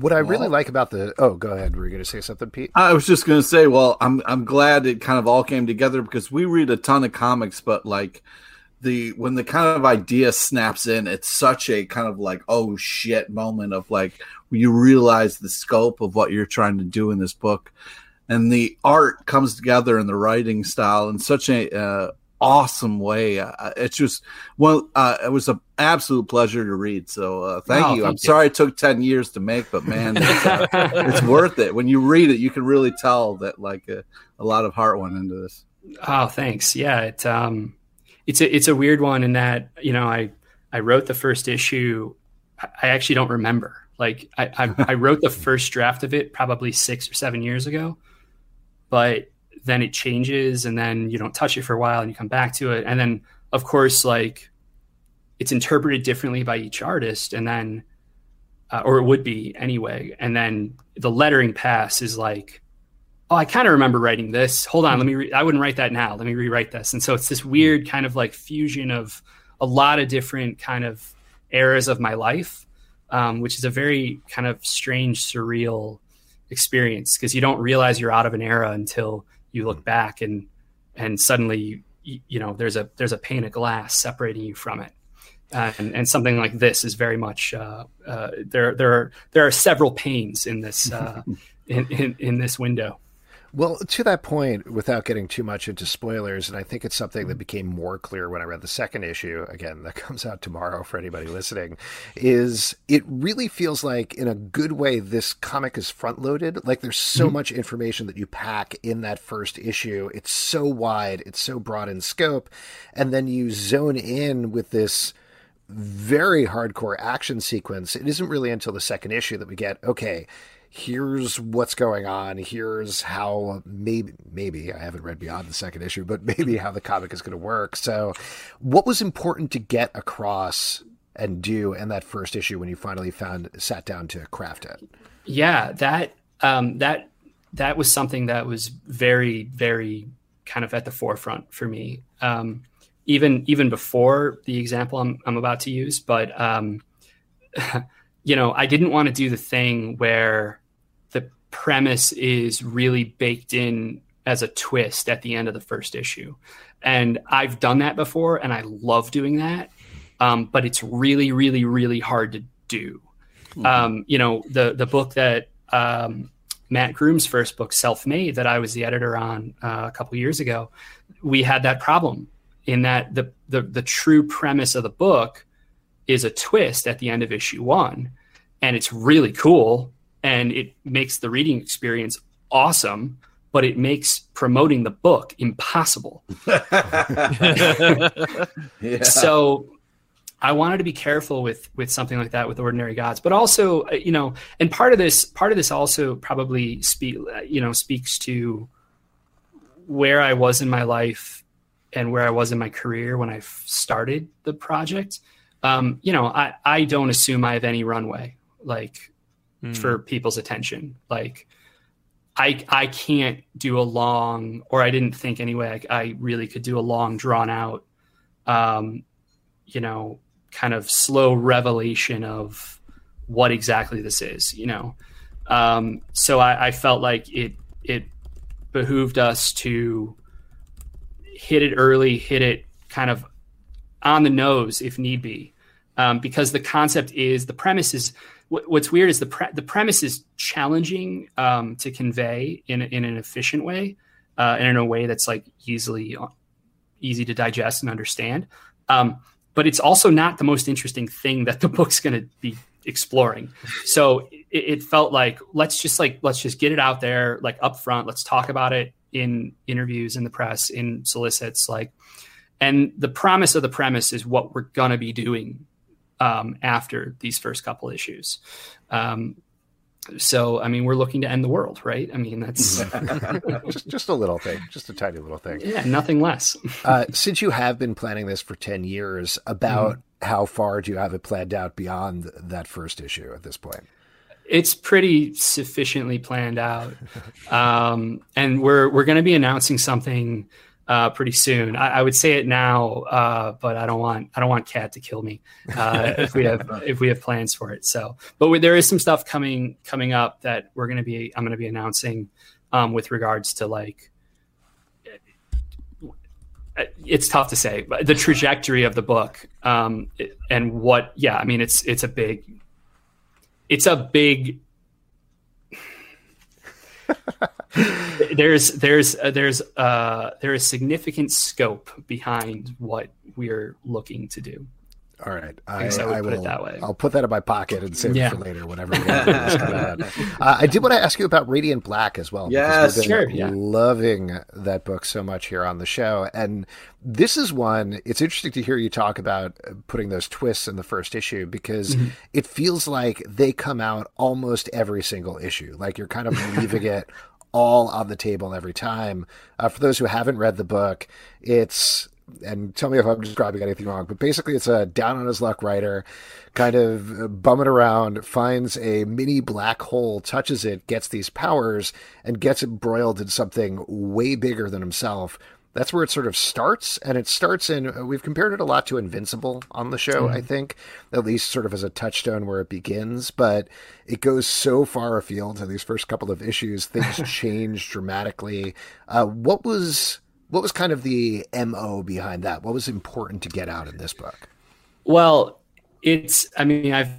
[SPEAKER 1] What I really like about the oh, go ahead. Were you going to say something, Pete?
[SPEAKER 2] I was just gonna say, well, I'm I'm glad it kind of all came together because we read a ton of comics, but like the when the kind of idea snaps in, it's such a kind of like oh shit moment of like you realize the scope of what you're trying to do in this book, and the art comes together and the writing style in such a uh, awesome way. Uh, it's just well, uh, it was an absolute pleasure to read. So uh, thank
[SPEAKER 5] Oh,
[SPEAKER 2] you.
[SPEAKER 5] thank
[SPEAKER 2] I'm
[SPEAKER 5] you.
[SPEAKER 2] sorry it took ten years to make, but man, it's, uh, it's worth it. When you read it, you can really tell that like a, a lot of heart went into this.
[SPEAKER 5] Oh, thanks. Yeah, it um, it's a it's a weird one in that you know I I wrote the first issue. I I actually don't remember. Like I I, I wrote the first draft of it probably six or seven years ago, but then it changes and then you don't touch it for a while and you come back to it. And then of course like it's interpreted differently by each artist and then uh, or it would be anyway. And then the lettering pass is like oh i kind of remember writing this. Hold on let me re- i wouldn't write that now. Let me rewrite this. And so it's this weird kind of like fusion of a lot of different kind of eras of my life um, which is a very kind of strange surreal experience because you don't realize you're out of an era until you look back and and suddenly you, you know there's a there's a pane of glass separating you from it. Uh, and, and something like this is very much uh, uh, there there are there are several panes in this uh, in, in in this window
[SPEAKER 1] Well, to that point, without getting too much into spoilers, and I think it's something that mm-hmm. became more clear when I read the second issue, again, that comes out tomorrow for anybody listening, is it really feels like, in a good way, this comic is front loaded. Like there's so mm-hmm. much information that you pack in that first issue. It's so wide, it's so broad in scope. And then you zone in with this very hardcore action sequence. It isn't really until the second issue that we get, okay, here's what's going on. Here's how maybe maybe I haven't read beyond the second issue, but maybe how the comic is going to work. So, what was important to get across and do in that first issue when you finally found sat down to craft it?
[SPEAKER 5] yeah that um, that that was something that was very very kind of at the forefront for me um, even even before the example I'm, I'm about to use but um, you know i didn't want to do the thing where premise is really baked in as a twist at the end of the first issue. And i've done that before and i love doing that um, but it's really really really hard to do. Um, you know the the book that um, Mat Groom's first book, Self Made, that I was the editor on uh, a couple years ago, we had that problem in that the, the the true premise of the book is a twist at the end of issue one, and it's really cool and it makes the reading experience awesome, but it makes promoting the book impossible.
[SPEAKER 2] Yeah.
[SPEAKER 5] So I wanted to be careful with with something like that with ordinary gods, but also uh, you know, and part of this part of this also probably speak you know speaks to where I was in my life and where I was in my career when I started the project. Um, you know, I I don't assume I have any runway like for people's attention. Like I I can't do a long, or I didn't think anyway. I, I really could do a long, drawn out, um, you know, kind of slow revelation of what exactly this is. You know, um, so I, I felt like it it behooved us to hit it early, hit it kind of on the nose if need be, um, because the concept is the premise is what, what's weird is the pre- the premise is challenging um, to convey in in an efficient way, uh, and in a way that's like easily easy to digest and understand. Um, but it's also not the most interesting thing that the book's going to be exploring. So it, it, felt like let's just like let's just get it out there like up front. Let's talk about it in interviews in the press, in solicits, like. And the promise of the premise is what we're going to be doing um, after these first couple issues. Um, so i mean we're looking to end the world right? I mean that's
[SPEAKER 1] just just a little thing just a tiny little thing.
[SPEAKER 5] Yeah nothing less.
[SPEAKER 1] Uh, since you have been planning this for 10 years about mm-hmm. how far do you have it planned out beyond that first issue at this point?
[SPEAKER 5] It's pretty sufficiently planned out. Um, and we're we're going to be announcing something uh, pretty soon. I, I, would say it now, uh, but I don't want I don't want Cat to kill me uh, if we have if we have plans for it. So, but we, there is some stuff coming coming up that we're going to be I'm going to be announcing um, with regards to like. It's tough to say, but the trajectory of the book um, and what, yeah, I mean, it's it's a big, it's a big there's there's uh, there's uh, there is significant scope behind what we're looking to do.
[SPEAKER 1] All right, I, I, I, I will. that way. I'll put that in my pocket and save yeah. it for later, whenever. uh, I did want to ask you about Radiant Black as well.
[SPEAKER 2] Yes,
[SPEAKER 1] sure. Yeah. Loving that book so much here on the show, and this is one. It's interesting to hear you talk about uh, putting those twists in the first issue because mm-hmm. it feels like they come out almost every single issue. Like you're kind of leaving it all on the table every time. Uh, for those who haven't read the book, it's and tell me if I'm describing anything wrong, but basically it's a down on his luck writer, kind of bumming around, finds a mini black hole, touches it, gets these powers, and gets embroiled in something way bigger than himself that's where it sort of starts. And it starts in, uh, we've compared it a lot to Invincible on the show, mm-hmm. I think, at least sort of as a touchstone where it begins. But it goes so far afield in these first couple of issues, things change dramatically. Uh, what was. What was kind of the MO behind that? What was important to get out in this book?
[SPEAKER 5] Well, it's I mean, I've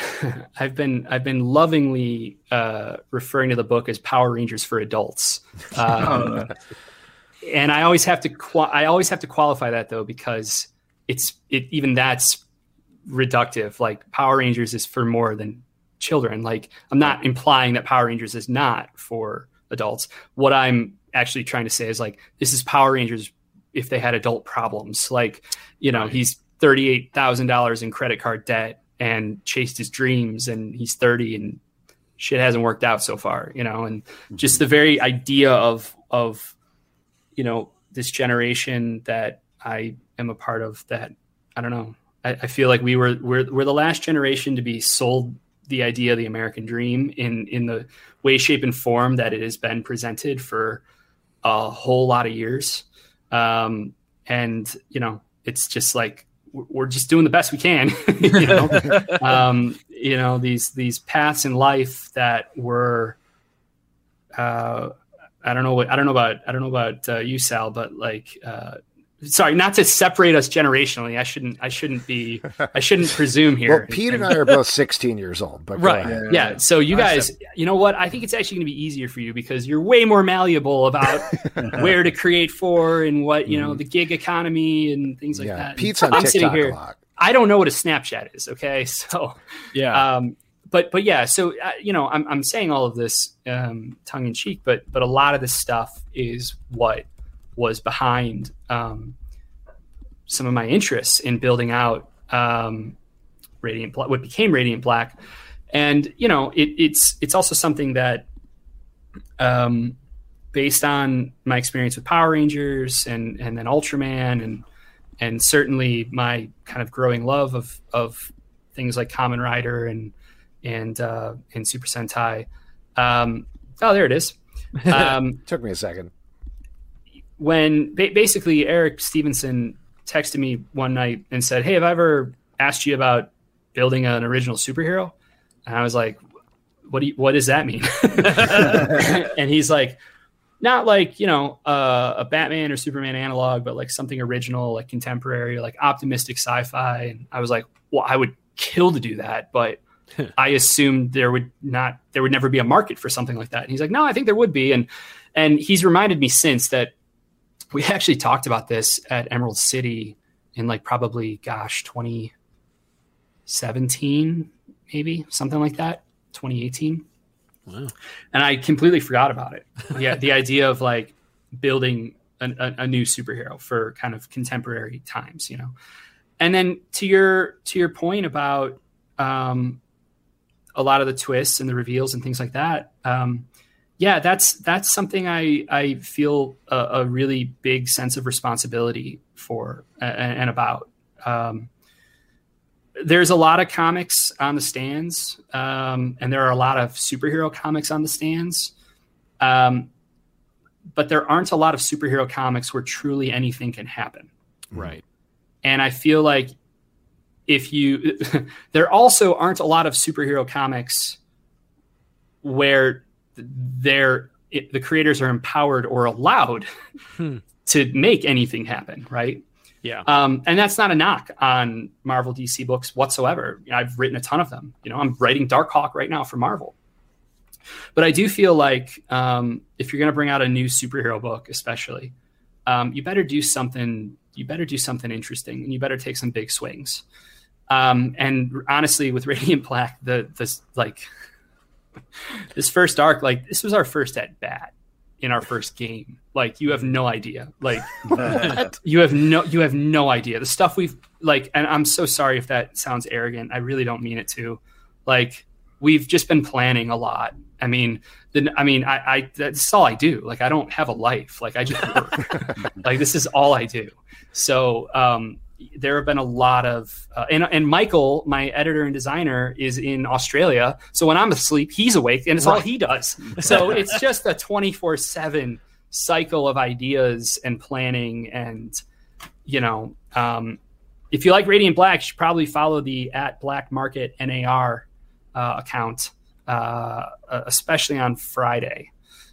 [SPEAKER 5] I've been I've been lovingly uh, referring to the book as Power Rangers for adults. Um, and I always have to I always have to qualify that though because it's it even that's reductive. Like Power Rangers is for more than children. Like I'm not implying that Power Rangers is not for adults. What I'm actually trying to say is like this is Power Rangers if they had adult problems. Like you know right. he's thirty eight thousand dollars in credit card debt and chased his dreams and he's thirty and shit hasn't worked out so far. You know and mm-hmm. just the very idea of of you know this generation that I am a part of that I don't know I, I, feel like we were we're, we're the last generation to be sold the idea of the American dream in in the way shape and form that it has been presented for a whole lot of years. Um, and you know it's just like we're just doing the best we can you know? Um, you know these these paths in life that were uh, I don't know what I don't know about I don't know about uh, you, Sal, but like, uh, sorry, not to separate us generationally. I shouldn't I shouldn't be I shouldn't presume here.
[SPEAKER 1] well, Pete and I are both 16 years old, but
[SPEAKER 5] right, yeah. So you guys, you know what? I think it's actually going to be easier for you because you're way more malleable about where to create for and what you know mm-hmm. the gig economy and things like yeah, that.
[SPEAKER 1] Pete's on I'm TikTok sitting here.
[SPEAKER 5] I don't know what a Snapchat is. Okay, so yeah. Um, but but yeah, so uh, you know, I'm I'm saying all of this um, tongue in cheek, but but a lot of this stuff is what was behind um, some of my interests in building out um, Radiant Black, what became Radiant Black, and you know, it, it's it's also something that, um, based on my experience with Power Rangers and and then Ultraman and and certainly my kind of growing love of of things like Kamen Rider and and uh, in Super Sentai. Um, oh, there it is. Um,
[SPEAKER 1] Took me a second.
[SPEAKER 5] When ba- basically Eric Stephenson texted me one night and said, "Hey, have I ever asked you about building an original superhero?" And I was like, "What do you, what does that mean?" and he's like, "Not like you know uh, a Batman or Superman analog, but like something original, like contemporary, like optimistic sci-fi." And I was like, "Well, I would kill to do that, but." I assumed there would not there would never be a market for something like that. And he's like, no, I think there would be. And and he's reminded me since that we actually talked about this at Emerald City in like probably gosh 2017 maybe something like that 2018 wow. And i completely forgot about it. Yeah the idea of like building a, a, new superhero for kind of contemporary times you know? And then to your to your point about um, a lot of the twists and the reveals and things like that um, yeah that's that's something i i feel a, a really big sense of responsibility for and, and about um, there's a lot of comics on the stands um, and there are a lot of superhero comics on the stands um, but there aren't a lot of superhero comics where truly anything can happen.
[SPEAKER 4] Right.
[SPEAKER 5] And I feel like if you, there also aren't a lot of superhero comics where they're, it, the creators are empowered or allowed hmm. to make anything happen. Right.
[SPEAKER 4] Yeah.
[SPEAKER 5] Um, and that's not a knock on Marvel DC books whatsoever. You know, I've written a ton of them. You know, I'm writing Darkhawk right now for Marvel. But I do feel like um, if you're going to bring out a new superhero book, especially, um, you better do something. You better do something interesting, and you better take some big swings. Um, and honestly, with Radiant Black, the this like this first arc, like this was our first at bat in our first game. Like you have no idea. Like you have no you have no idea. The stuff we've like and I'm so sorry if that sounds arrogant. I really don't mean it to. Like we've just been planning a lot I mean, the, I mean, I, I, that's all I do. Like, I don't have a life. Like, I just work. like, this is all I do. So, um, there have been a lot of, uh, and, and Michael, my editor and designer, is in Australia. So when I'm asleep, he's awake, and it's right. all he does. So it's just a 24 seven cycle of ideas and planning. And, you know, um, if you like Radiant Black, you should probably follow the at Black Market NAR uh, account uh, especially on Friday.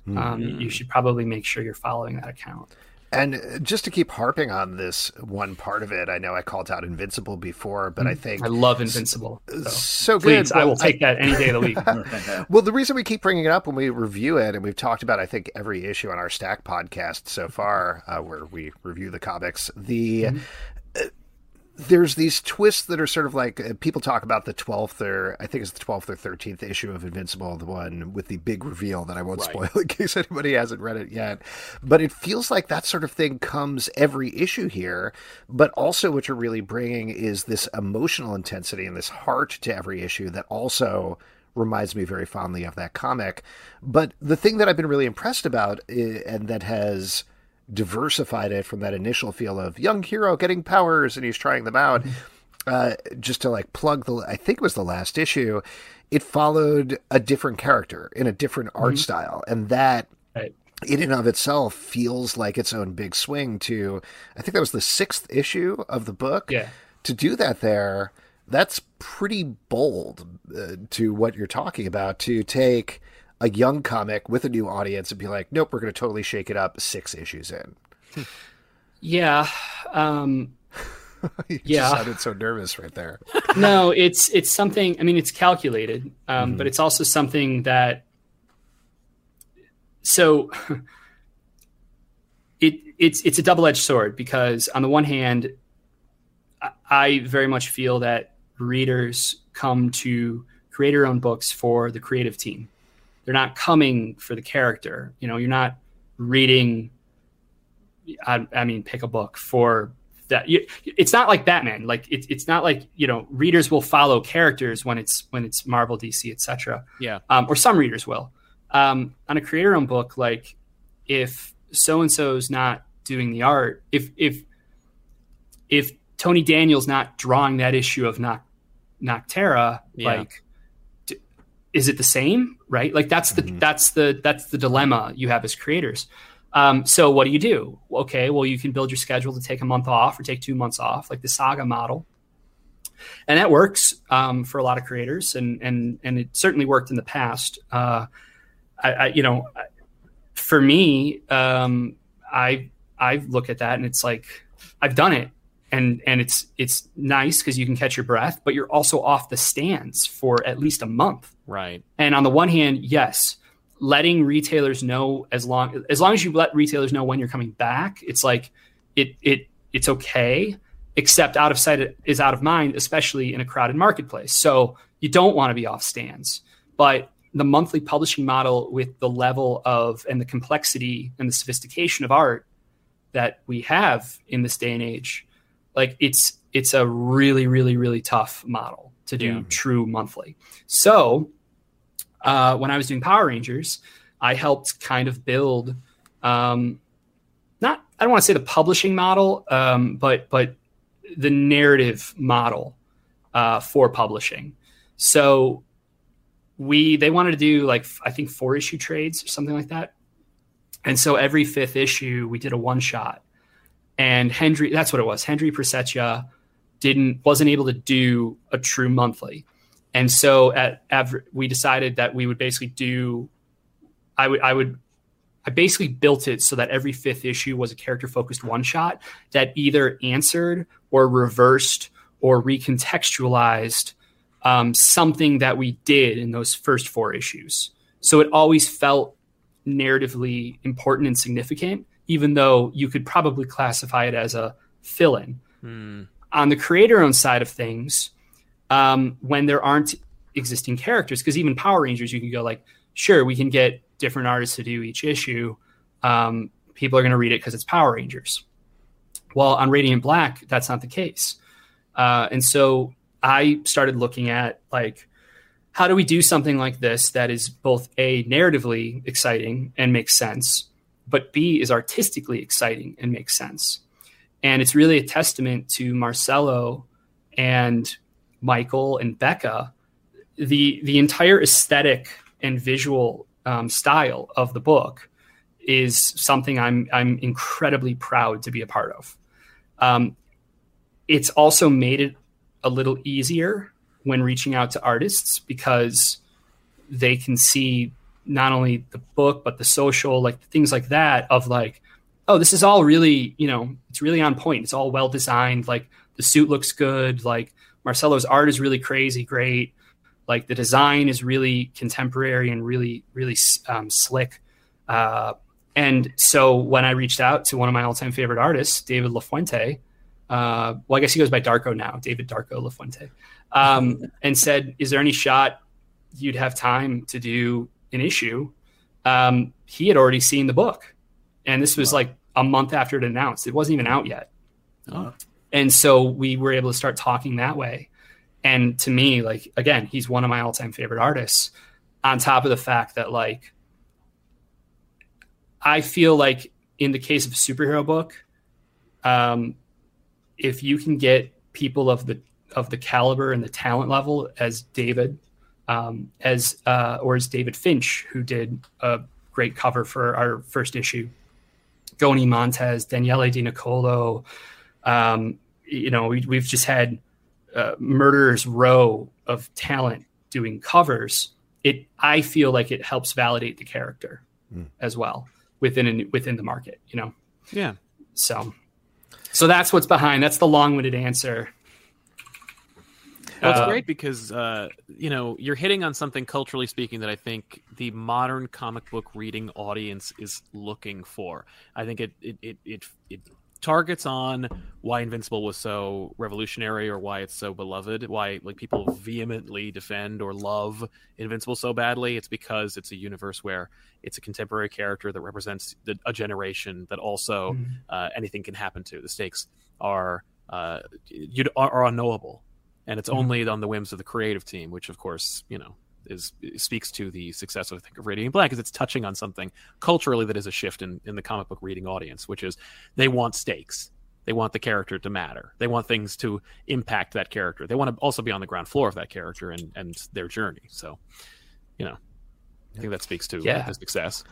[SPEAKER 5] Mm-hmm. Um, you should probably make sure you're following that account.
[SPEAKER 1] And just to keep harping on this one part of it, I know I called out Invincible before, but I mm-hmm. think
[SPEAKER 5] I love Invincible.
[SPEAKER 1] So, so
[SPEAKER 5] please,
[SPEAKER 1] good.
[SPEAKER 5] I will take that any day of the week.
[SPEAKER 1] well, the reason we keep bringing it up when we review it, and we've talked about, I think, every issue on our Stack podcast so far, uh, where we review the comics, the mm-hmm there's these twists that are sort of like uh, people talk about the 12th or I think it's the 12th or 13th issue of Invincible, the one with the big reveal that I won't right. spoil in case anybody hasn't read it yet. But it feels like that sort of thing comes every issue here. But also, what you're really bringing is this emotional intensity and this heart to every issue that also reminds me very fondly of that comic. But the thing that I've been really impressed about eh, and that has diversified it from that initial feel of young hero getting powers and he's trying them out. Mm-hmm. Uh, just to like plug the, I think it was the last issue. It followed a different character in a different art mm-hmm. style, and that right. in and of itself feels like its own big swing. To I think that was the sixth issue of the book.
[SPEAKER 5] Yeah,
[SPEAKER 1] to do that there, that's pretty bold uh, to what you're talking about. To take a young comic with a new audience and be like, nope, we're going to totally shake it up six issues in.
[SPEAKER 5] Yeah. Um,
[SPEAKER 1] you yeah. sounded so nervous right there.
[SPEAKER 5] no, it's it's something. I mean, it's calculated, um, mm-hmm. but it's also something that. So. it it's it's a double edged sword because on the one hand, I very much feel that readers come to creator owned books for the creative team they're not coming for the character. You know, you're not reading. I, I mean, pick a book for that. You, it's not like Batman. Like it's it's not like you know readers will follow characters when it's when it's Marvel, DC, etc.
[SPEAKER 4] Yeah.
[SPEAKER 5] Um, or some readers will. Um, on a creator-owned book, like if so and so's not doing the art, if if if Tony Daniel's not drawing that issue of Noc- Nocterra, yeah. like is it the same right? Like that's the mm-hmm. that's the that's the dilemma you have as creators. Um, so what do you do? Okay well you can build your schedule to take a month off or take two months off like the saga model. And that works um, for a lot of creators and and and it certainly worked in the past. Uh, I, I, you know for me um, i i look at that and it's like i've done it. And and it's it's nice because you can catch your breath, but you're also off the stands for at least a month.
[SPEAKER 4] Right.
[SPEAKER 5] And on the one hand, yes, letting retailers know as long as long as you let retailers know when you're coming back, it's like it it it's okay. Except out of sight is out of mind, especially in a crowded marketplace. So you don't want to be off stands. But the monthly publishing model with the level of and the complexity and the sophistication of art that we have in this day and age, like it's it's a really really really tough model to do yeah. true monthly. So uh, when I was doing Power Rangers, I helped kind of build um, not I don't want to say the publishing model, um, but but the narrative model uh, for publishing. So we they wanted to do like I think four issue trades or something like that. And so every fifth issue we did a one shot. And Hendry that's what it was. Hendry Prasetya didn't wasn't able to do a true monthly. And so at, at we decided that we would basically do I would I would I basically built it so that every fifth issue was a character focused one shot that either answered or reversed or recontextualized um, something that we did in those first four issues. So it always felt narratively important and significant, even though you could probably classify it as a fill in. Hmm. On the creator owned side of things, um, when there aren't existing characters, because even Power Rangers, you can go like, sure, we can get different artists to do each issue. Um, people are going to read it because it's Power Rangers. Well, on Radiant Black, that's not the case. Uh, and so I started looking at like, how do we do something like this that is both a narratively exciting and makes sense, but B is artistically exciting and makes sense. And it's really a testament to Marcelo and Michael and Becca. The the entire aesthetic and visual um, style of the book is something I'm I'm incredibly proud to be a part of. Um, it's also made it a little easier when reaching out to artists because they can see not only the book but the social like things like that of like oh this is all really you know it's really on point it's all well designed like the suit looks good like marcelo's art is really crazy great like the design is really contemporary and really really um, slick uh, and so when i reached out to one of my all-time favorite artists david lafuente uh, well, I guess he goes by Darko now, David Darko Lafuente, um, and said, "Is there any shot you'd have time to do an issue?" Um, he had already seen the book, and this was wow. like a month after it announced. It wasn't even out yet, oh. And so we were able to start talking that way. And to me, like again, he's one of my all-time favorite artists. On top of the fact that like I feel like in the case of a superhero book, um, if you can get people of the of the caliber and the talent level as David, um, as uh, or as David Finch, who did a great cover for our first issue, Goni Montes, Daniele Di Nicuolo, um, you know, we, have just had uh, murderers row of talent doing covers. It, I feel like it helps validate the character mm. as well within within the market. You know.
[SPEAKER 4] Yeah.
[SPEAKER 5] So so that's what's behind. That's the long-winded answer.
[SPEAKER 4] Well, it's uh, great because uh, you know you're hitting on something culturally speaking that I think the modern comic book reading audience is looking for. I think it it it it, it targets on why Invincible was so revolutionary or why it's so beloved, why like people vehemently defend or love Invincible so badly. It's because it's a universe where it's a contemporary character that represents the, a generation that also mm-hmm. uh, anything can happen to. The stakes are uh, you are, are unknowable, and it's mm-hmm. only on the whims of the creative team, which of course you know is speaks to the success of I think of Radiant Black is it's touching on something culturally that is a shift in in the comic book reading audience, which is they want stakes. They want the character to matter. They want things to impact that character. They want to also be on the ground floor of that character and and their journey. So, you know, I think that speaks to yeah. the success.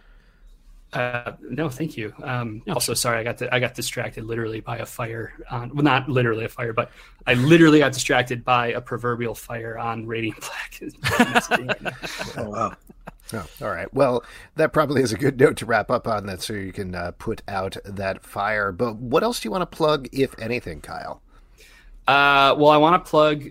[SPEAKER 5] Uh, no, thank you. Um, also, sorry, I got to, I got distracted literally by a fire on well, not literally a fire, but I literally got distracted by a proverbial fire on Radiant Black.
[SPEAKER 1] oh, wow. Oh, all right. Well, that probably is a good note to wrap up on that, so you can uh, put out that fire. But what else do you want to plug, if anything, Kyle?
[SPEAKER 5] Uh, well, I want to plug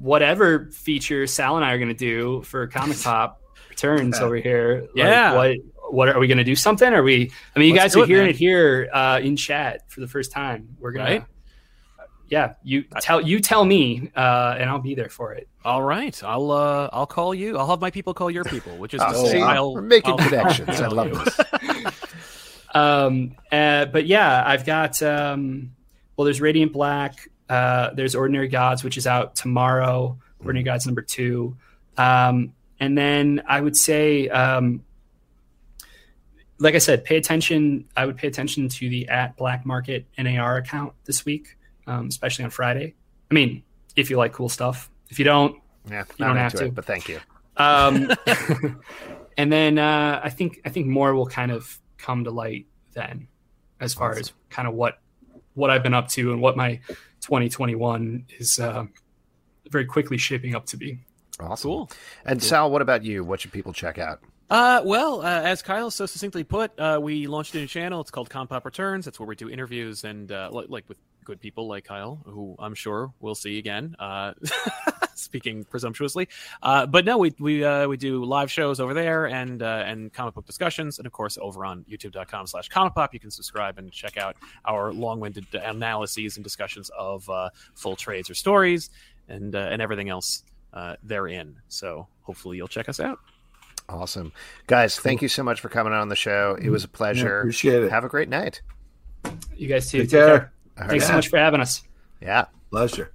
[SPEAKER 5] whatever feature Sal and I are going to do for Comic Pop returns over here.
[SPEAKER 4] Yeah.
[SPEAKER 5] Like, what what are we going to do something? Are we? I mean, you
[SPEAKER 4] Let's
[SPEAKER 5] guys are
[SPEAKER 4] it,
[SPEAKER 5] hearing
[SPEAKER 4] man.
[SPEAKER 5] it here uh, in chat for the first time. We're gonna.
[SPEAKER 4] Right.
[SPEAKER 5] Yeah, you tell you tell me, uh, and I'll be there for it.
[SPEAKER 4] All right, I'll uh, I'll call you. I'll have my people call your people, which is to
[SPEAKER 1] Oh,
[SPEAKER 4] say,
[SPEAKER 1] see?
[SPEAKER 4] I'll,
[SPEAKER 1] We're making
[SPEAKER 4] I'll-
[SPEAKER 1] connections. I
[SPEAKER 4] I'll
[SPEAKER 1] love this.
[SPEAKER 5] Um, uh, but yeah, I've got um, well, there's Radiant Black. Uh, there's Ordinary Gods, which is out tomorrow. Ordinary Gods number two, um, and then I would say, um, like I said, pay attention. I would pay attention to the at Black Market NAR account this week, um, especially on Friday. I mean, if you like cool stuff. If you don't,
[SPEAKER 1] Yeah,
[SPEAKER 5] You
[SPEAKER 1] not
[SPEAKER 5] don't have to.
[SPEAKER 1] it, but thank you.
[SPEAKER 5] um, and then uh, I think I think more will kind of come to light then, as far as kind of what what I've been up to and what my 2021 is uh, very quickly shaping up to be.
[SPEAKER 1] Awesome.
[SPEAKER 4] Cool.
[SPEAKER 1] And Sal, what about you? What should people check out?
[SPEAKER 4] Uh, well, uh, as Kyle so succinctly put, uh, we launched a new channel. It's called Compop Returns. That's where we do interviews and uh, li- like with good people like Kyle, who I'm sure we'll see again. Uh, speaking presumptuously, uh, but no, we we we do live shows over there and and comic book discussions, and of course over on YouTube.com/slash Comic Pop, you can subscribe and check out our long-winded analyses and discussions of full trades or stories and and everything else therein. So hopefully you'll check us out.
[SPEAKER 1] Awesome. Guys, thank you so much for coming on the show. It was a pleasure.
[SPEAKER 2] appreciate it.
[SPEAKER 1] Have a great night.
[SPEAKER 5] You guys too.
[SPEAKER 2] Take care.
[SPEAKER 1] All
[SPEAKER 5] Thanks
[SPEAKER 1] right.
[SPEAKER 5] so much for having us.
[SPEAKER 1] Yeah.
[SPEAKER 2] Pleasure.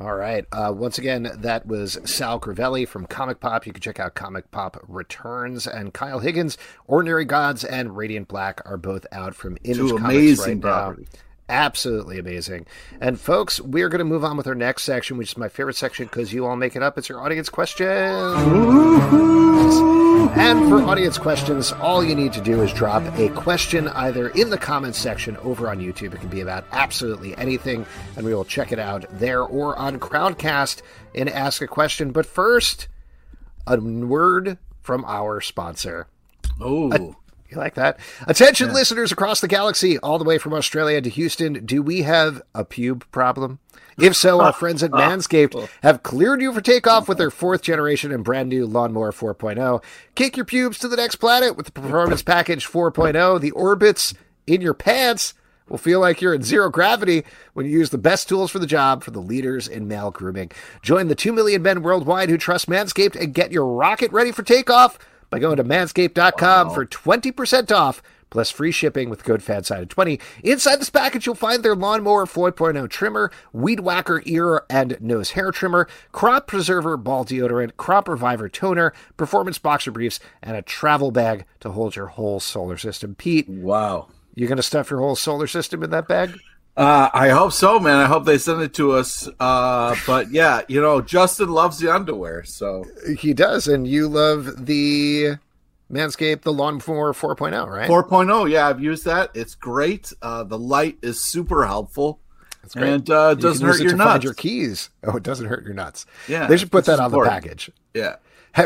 [SPEAKER 1] All right. Uh, once again, that was Sal Crivelli from Comic Pop. You can check out Comic Pop Returns and Kyle Higgins. Ordinary Gods and Radiant Black are both out from Image
[SPEAKER 2] Two
[SPEAKER 1] Comics
[SPEAKER 2] amazing
[SPEAKER 1] right now. Absolutely amazing. And folks, we are going to move on with our next section, which is my favorite section because you all make it up. It's your audience questions. And for audience questions, all you need to do is drop a question either in the comments section over on YouTube. It can be about absolutely anything, and we will check it out there or on Crowdcast and ask a question. But first, a word from our sponsor.
[SPEAKER 2] Oh,
[SPEAKER 1] You like that? Attention, listeners across the galaxy, all the way from Australia to Houston. Do we have a pube problem? If so, our friends at oh. Manscaped have cleared you for takeoff with their fourth generation and brand new Lawnmower 4.0. Kick your pubes to the next planet with the Performance Package 4.0. The orbits in your pants will feel like you're in zero gravity when you use the best tools for the job for the leaders in male grooming. Join the 2 million men worldwide who trust Manscaped and get your rocket ready for takeoff by going to manscaped.com for 20% off plus free shipping with code FANSIDED20. Inside this package, you'll find their Lawnmower 4.0 trimmer, Weed Whacker ear and nose hair trimmer, Crop Preserver ball deodorant, Crop Reviver toner, Performance boxer briefs, and a travel bag to hold your whole solar system. Pete,
[SPEAKER 2] wow.
[SPEAKER 1] You're going to stuff your whole solar system in that bag?
[SPEAKER 2] Uh, I hope so, man. I hope they send it to us. Uh, but yeah, you know, Justin loves the underwear, so
[SPEAKER 1] He does, and you love the Manscaped, the Lawnmower 4.0, right?
[SPEAKER 2] 4.0. Yeah, I've used that. It's great. Uh, the light is super helpful,
[SPEAKER 1] That's great.
[SPEAKER 2] and uh, it doesn't
[SPEAKER 1] use
[SPEAKER 2] hurt your nuts.
[SPEAKER 1] find your keys. Oh, it doesn't hurt your nuts.
[SPEAKER 2] Yeah,
[SPEAKER 1] they should put that on the package.
[SPEAKER 2] Yeah.
[SPEAKER 1] Hey,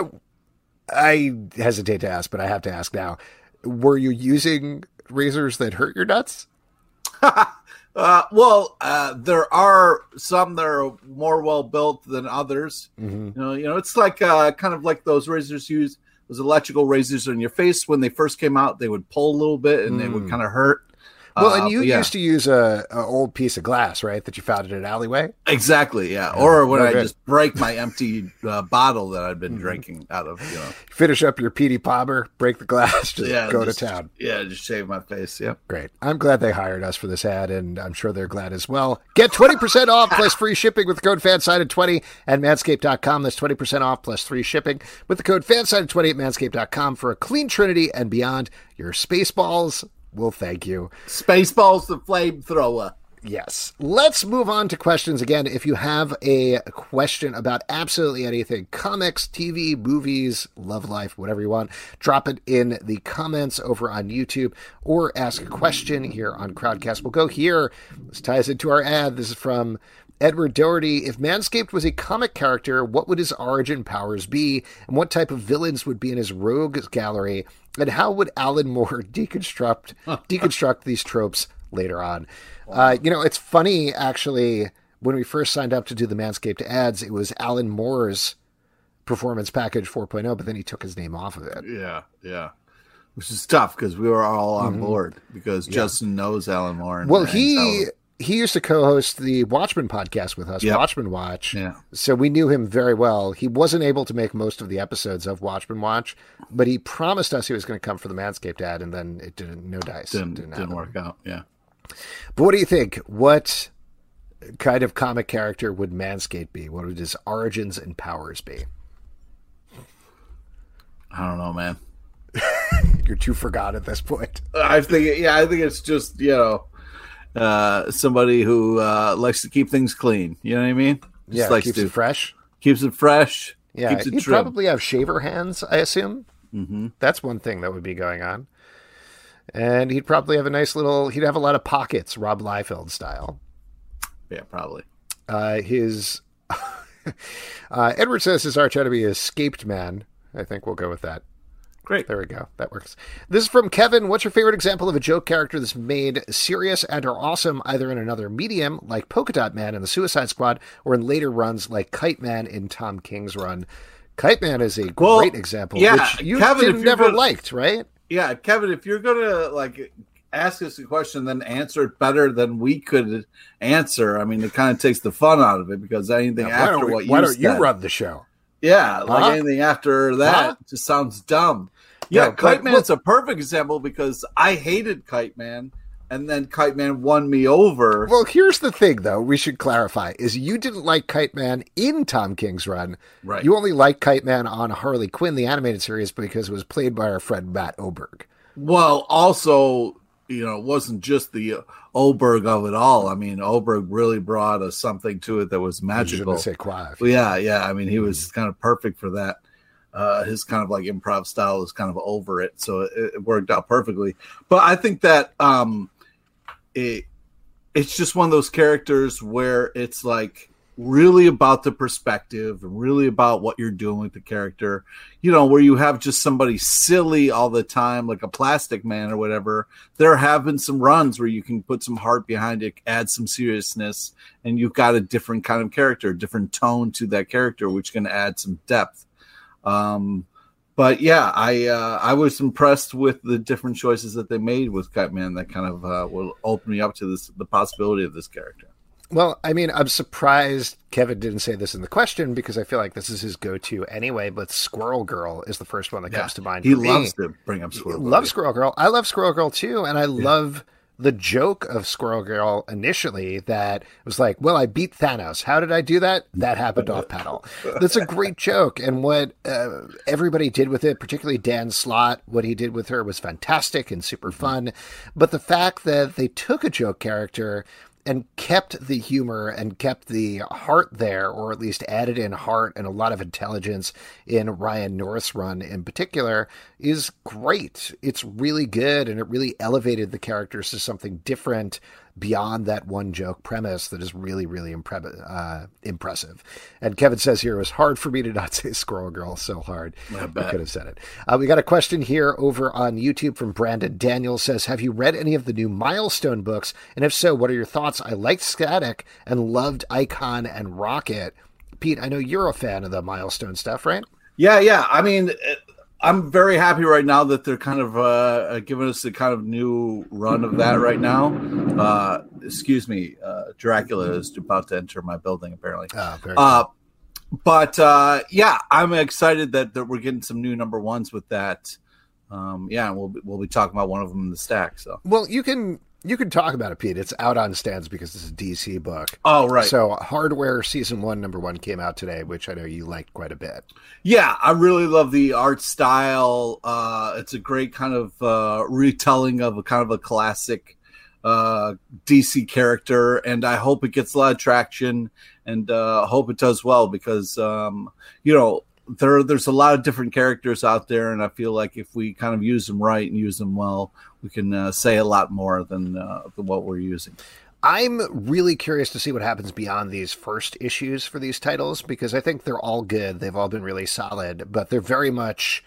[SPEAKER 1] I hesitate to ask, but I have to ask now. Were you using razors that hurt your nuts?
[SPEAKER 2] Uh, well, uh, there are some that are more well built than others.
[SPEAKER 1] Mm-hmm.
[SPEAKER 2] You know, you know, it's like uh, kind of like those razors used those electrical razors on your face when they first came out. They would pull a little bit and they would
[SPEAKER 1] Mm.
[SPEAKER 2] kind of hurt.
[SPEAKER 1] Well,
[SPEAKER 2] Uh,
[SPEAKER 1] and you
[SPEAKER 2] but yeah.
[SPEAKER 1] used to use a, a old piece of glass, right, that you found in an alleyway.
[SPEAKER 2] exactly, yeah. Or when I just break my empty uh, bottle that I've been
[SPEAKER 1] Mm-hmm.
[SPEAKER 2] drinking out of, you know,
[SPEAKER 1] Finish up your Petey Palmer, break the glass, just
[SPEAKER 2] yeah,
[SPEAKER 1] go
[SPEAKER 2] just-
[SPEAKER 1] to town.
[SPEAKER 2] Yeah, just shave my face. Yeah.
[SPEAKER 1] Great. I'm glad they hired us for this ad, and I'm sure they're glad as well. Get 20% off plus free shipping with the code FANSIDED20 at manscaped.com. That's 20% off plus free shipping with the code FANSIDED20 at manscaped.com for a clean trinity and beyond. Your spaceballs will thank you.
[SPEAKER 2] Spaceballs the flamethrower.
[SPEAKER 1] Yes. Let's move on to questions again. If you have a question about absolutely anything comics, TV, movies, love life, whatever you want drop it in the comments over on YouTube or ask a question here on Crowdcast. We'll go here. This ties into our ad. This is from Edward Doherty. If Manscaped was a comic character, what would his origin powers be? And what type of villains would be in his rogues gallery? And how would Alan Moore deconstruct deconstruct these tropes later on? Uh, you know, it's funny actually when we first signed up to do the Manscaped ads, it was Alan Moore's performance package 4.0, but then he took his name off of it.
[SPEAKER 2] Yeah, yeah. Which is tough because we were all on mm-hmm. board because yeah. Justin knows Alan Moore.
[SPEAKER 1] well, he he used to co-host the Watchmen podcast with us, yep. Watchmen Watch.
[SPEAKER 2] Yeah.
[SPEAKER 1] So we knew him very well. He wasn't able to make most of the episodes of Watchmen Watch, but he promised us he was going to come for the Manscaped ad, and then it didn't. No dice.
[SPEAKER 2] Didn't, didn't, didn't work out. Yeah.
[SPEAKER 1] But what do you think? What kind of comic character would Manscaped be? What would his origins and powers be?
[SPEAKER 2] I don't know, man.
[SPEAKER 1] You're too forgot at this point.
[SPEAKER 2] I think, yeah, I think it's just you know uh, somebody who uh, likes to keep things clean. You know what I mean? Just
[SPEAKER 1] yeah,
[SPEAKER 2] likes
[SPEAKER 1] keeps
[SPEAKER 2] to,
[SPEAKER 1] it fresh.
[SPEAKER 2] Keeps it fresh.
[SPEAKER 1] Yeah,
[SPEAKER 2] keeps it
[SPEAKER 1] he'd
[SPEAKER 2] trim.
[SPEAKER 1] probably have shaver hands. I assume.
[SPEAKER 2] Mm-hmm.
[SPEAKER 1] That's one thing that would be going on. And he'd probably have a nice little. He'd have a lot of pockets, Rob Liefeld style.
[SPEAKER 2] Yeah, probably.
[SPEAKER 1] Uh, his uh, Edward says his arch enemy is Escaped Man. I think we'll go with that.
[SPEAKER 2] Great.
[SPEAKER 1] There we go. That works. This is from Kevin. What's your favorite example of a joke character that's made serious and or awesome either in another medium, like Polka Dot Man in the Suicide Squad, or in later runs like Kite Man in Tom King's run? Kite Man is a
[SPEAKER 2] well,
[SPEAKER 1] great example,
[SPEAKER 2] yeah,
[SPEAKER 1] which you
[SPEAKER 2] Kevin,
[SPEAKER 1] never
[SPEAKER 2] gonna,
[SPEAKER 1] liked, right?
[SPEAKER 2] Yeah, Kevin, if you're gonna like ask us a question, then answer it better than we could answer. I mean, it kind of takes the fun out of it because anything
[SPEAKER 1] now,
[SPEAKER 2] after
[SPEAKER 1] we,
[SPEAKER 2] what you
[SPEAKER 1] why don't
[SPEAKER 2] said,
[SPEAKER 1] you run the show?
[SPEAKER 2] Yeah, like huh? anything after that huh? just sounds dumb. Yeah, no, Kite Man's a perfect example because I hated Kite Man, and then Kite Man won me over.
[SPEAKER 1] Well, here's the thing, though. We should clarify: is you didn't like Kite Man in Tom King's run,
[SPEAKER 2] right?
[SPEAKER 1] You only liked Kite Man on Harley Quinn, the animated series, because it was played by our friend Matt Oberg.
[SPEAKER 2] Well, also, you know, it wasn't just the Oberg of it all. I mean, Oberg really brought us something to it that was magical.
[SPEAKER 1] Well,
[SPEAKER 2] yeah, yeah. I mean, he was mm. kind of perfect for that uh, his kind of like improv style is kind of over it, so it, it worked out perfectly. But I think that um, it it's just one of those characters where it's like really about the perspective, and really about what you're doing with the character. You know, where you have just somebody silly all the time, like a plastic man or whatever. There have been some runs where you can put some heart behind it, add some seriousness, and you've got a different kind of character, different tone to that character, which can add some depth. Um, but yeah, I uh, I was impressed with the different choices that they made with Kite Man that kind of uh, will open me up to this the possibility of this character.
[SPEAKER 1] Well, I mean, I'm surprised Kevin didn't say this in the question because I feel like this is his go-to anyway. But Squirrel Girl is the first one that yeah, comes to mind.
[SPEAKER 2] He loves me. to bring up Squirrel. Girl.
[SPEAKER 1] Love Squirrel Girl. I love Squirrel Girl too, and I yeah. love the joke of Squirrel Girl initially that was like, well, I beat Thanos. How did I do that? That happened off panel. That's a great joke. And what uh, everybody did with it, particularly Dan Slott, what he did with her was fantastic and super fun. But the fact that they took a joke character and kept the humor and kept the heart there, or at least added in heart and a lot of intelligence in Ryan North's run in particular, is great. It's really good, and it really elevated the characters to something different beyond that one joke premise that is really, really impre- uh, impressive. And Kevin says here, it was hard for me to not say Squirrel Girl so hard. I, I could have said it. Uh, we got a question here over on YouTube from Brandon Daniel says, Have you read any of the new Milestone books? And if so, what are your thoughts? I liked Static and loved Icon and Rocket. Pete, I know you're a fan of the Milestone stuff, right?
[SPEAKER 2] Yeah, yeah. I mean, I'm very happy right now that they're kind of uh, uh, giving us a kind of new run of that right now. Uh, excuse me, uh, Dracula is about to enter my building apparently.
[SPEAKER 1] Oh,
[SPEAKER 2] but uh, yeah, I'm excited that, that we're getting some new number ones with that. Um, yeah, we'll we'll be talking about one of them in the stack. So
[SPEAKER 1] well, you can you can talk about it, Pete. It's out on stands because it's a DC book.
[SPEAKER 2] Oh, right.
[SPEAKER 1] So, Hardware season one, number one, came out today, which I know you liked quite a bit.
[SPEAKER 2] Yeah, I really love the art style. Uh, it's a great kind of uh, retelling of a kind of a classic uh, DC character, and I hope it gets a lot of traction, and uh, hope it does well because um, you know there there's a lot of different characters out there, and I feel like if we kind of use them right and use them well, we can uh, say a lot more than, uh, than what we're using.
[SPEAKER 1] I'm really curious to see what happens beyond these first issues for these titles because I think they're all good. They've all been really solid, but they're very much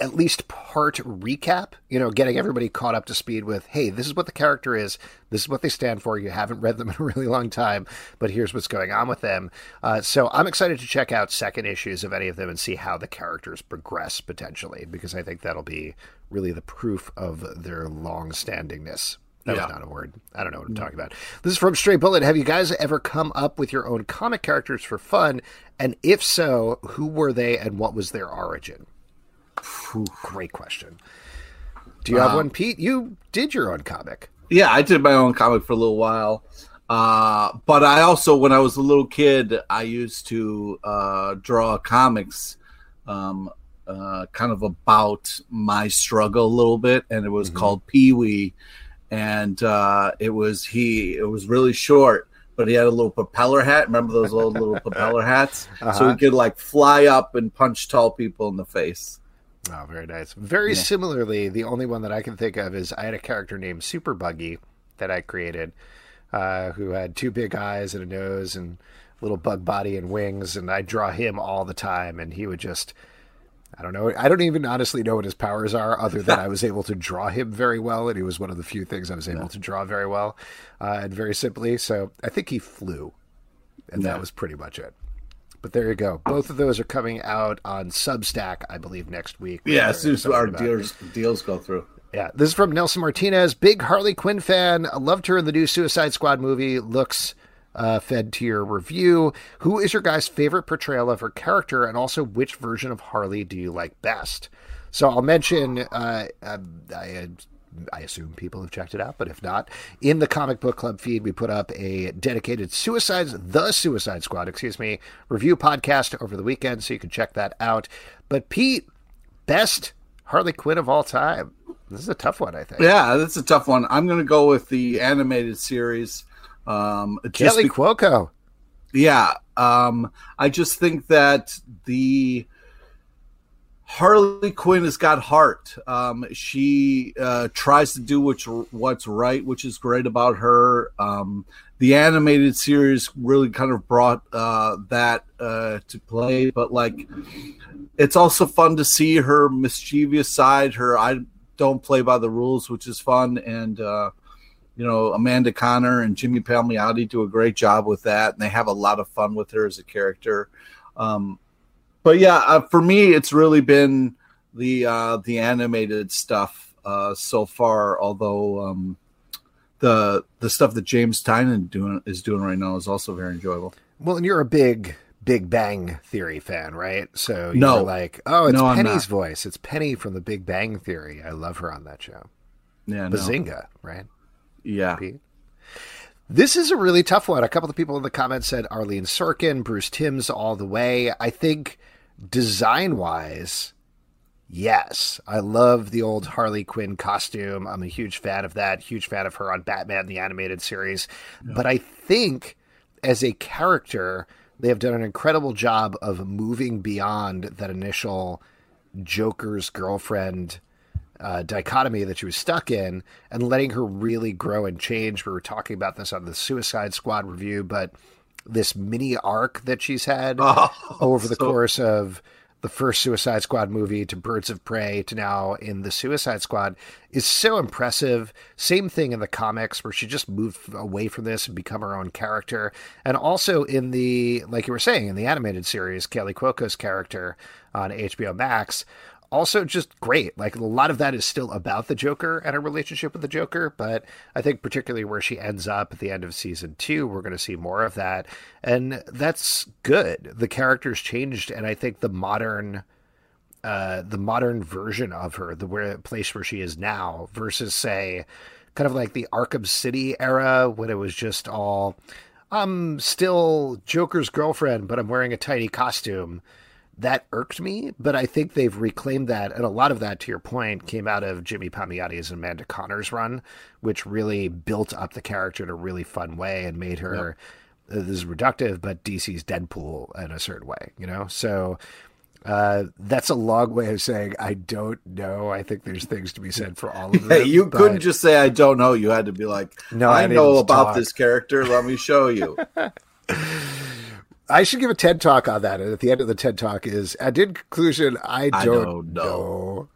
[SPEAKER 1] at least part recap, you know, getting everybody caught up to speed with, hey, this is what the character is, this is what they stand for. You haven't read them in a really long time, but here's what's going on with them. Uh, so I'm excited to check out second issues of any of them and see how the characters progress potentially, because I think that'll be really the proof of their long standingness. That yeah. was not a word. I don't know what I'm talking about. This is from Straight Bullet. Have you guys ever come up with your own comic characters for fun? And if so, who were they and what was their origin? Great question. Do you have um, one, Pete? You did your own comic.
[SPEAKER 2] Yeah, I did my own comic for a little while. Uh, but I also, when I was a little kid, I used to uh, draw comics um, uh, kind of about my struggle a little bit, and it was mm-hmm. called Pee Wee. And uh, it was he, it was really short, but he had a little propeller hat. Remember those old little propeller hats? Uh-huh. So he could like fly up and punch tall people in the face.
[SPEAKER 1] Oh, very nice. Very yeah. similarly, the only one that I can think of is I had a character named Super Buggy that I created, uh, who had two big eyes and a nose and little bug body and wings, and I draw him all the time, and he would just. I don't know. I don't even honestly know what his powers are, other than I was able to draw him very well, and he was one of the few things I was able yeah. to draw very well uh, and very simply. So I think he flew, and yeah. that was pretty much it. But there you go. Both of those are coming out on Substack, I believe, next week.
[SPEAKER 2] Yeah, as soon as our deals, deals go through.
[SPEAKER 1] Yeah, this is from Nelson Martinez. Big Harley Quinn fan. Loved her in the new Suicide Squad movie. Looks uh, fed to your review. Who is your guy's favorite portrayal of her character, and also which version of Harley do you like best? So I'll mention. Uh, I, I I assume people have checked it out, but if not, in the comic book club feed, we put up a dedicated Suicides, the Suicide Squad, excuse me, review podcast over the weekend, so you can check that out. But Pete, best Harley Quinn of all time. This is a tough one, I think.
[SPEAKER 2] Yeah, that's a tough one. I'm going to go with the animated series. Um,
[SPEAKER 1] Kaley be- Cuoco.
[SPEAKER 2] Yeah, um, I just think that the Harley Quinn has got heart. Um, she uh, tries to do what's, what's right, which is great about her. Um, the animated series really kind of brought uh, that uh, to play, but like, it's also fun to see her mischievous side. Her I don't play by the rules, which is fun, and uh, you know Amanda Conner and Jimmy Palmiotti do a great job with that, and they have a lot of fun with her as a character. Um, but yeah, uh, for me, it's really been the uh, the animated stuff uh, so far. Although um, the the stuff that James Tynion doing is doing right now is also very enjoyable.
[SPEAKER 1] Well, and you're a big Big Bang Theory fan, right? So you're no. like, oh, it's no, Penny's voice. It's Penny from the Big Bang Theory. I love her on that show.
[SPEAKER 2] Yeah,
[SPEAKER 1] Bazinga, no. right?
[SPEAKER 2] Yeah. Pete?
[SPEAKER 1] This is a really tough one. A couple of people in the comments said Arlene Sorkin, Bruce Timm's all the way. I think design wise, yes. I love the old Harley Quinn costume. I'm a huge fan of that. Huge fan of her on Batman, the animated series. Yeah. But I think as a character, they have done an incredible job of moving beyond that initial Joker's girlfriend uh, dichotomy that she was stuck in and letting her really grow and change. We were talking about this on the Suicide Squad review, but this mini arc that she's had oh, over the so... course of the first Suicide Squad movie to Birds of Prey to now in the Suicide Squad is so impressive. Same thing in the comics where she just moved away from this and become her own character. And also in the, like you were saying, in the animated series, Kelly Cuoco's character on HBO Max also just great. Like a lot of that is still about the Joker and her relationship with the Joker, but I think particularly where she ends up at the end of season two, we're going to see more of that, and that's good. The character's changed, and I think the modern. Uh, the modern version of her, the where place where she is now, versus say, kind of like the Arkham City era when it was just all, I'm still Joker's girlfriend, but I'm wearing a tiny costume that irked me, but I think they've reclaimed that, and a lot of that, to your point, came out of Jimmy Palmiotti's and Amanda Conner's run, which really built up the character in a really fun way and made her. Yep. Uh, this is reductive, but DC's Deadpool in a certain way, you know. So uh, that's a long way of saying I don't know. I think there's things to be said for all of them.
[SPEAKER 2] Hey, you but... couldn't just say I don't know. You had to be like, no, I, I know about talk. this character. Let me show you.
[SPEAKER 1] I should give a TED talk on that. And at the end of the TED talk is, and in conclusion, I don't,
[SPEAKER 2] I don't
[SPEAKER 1] know.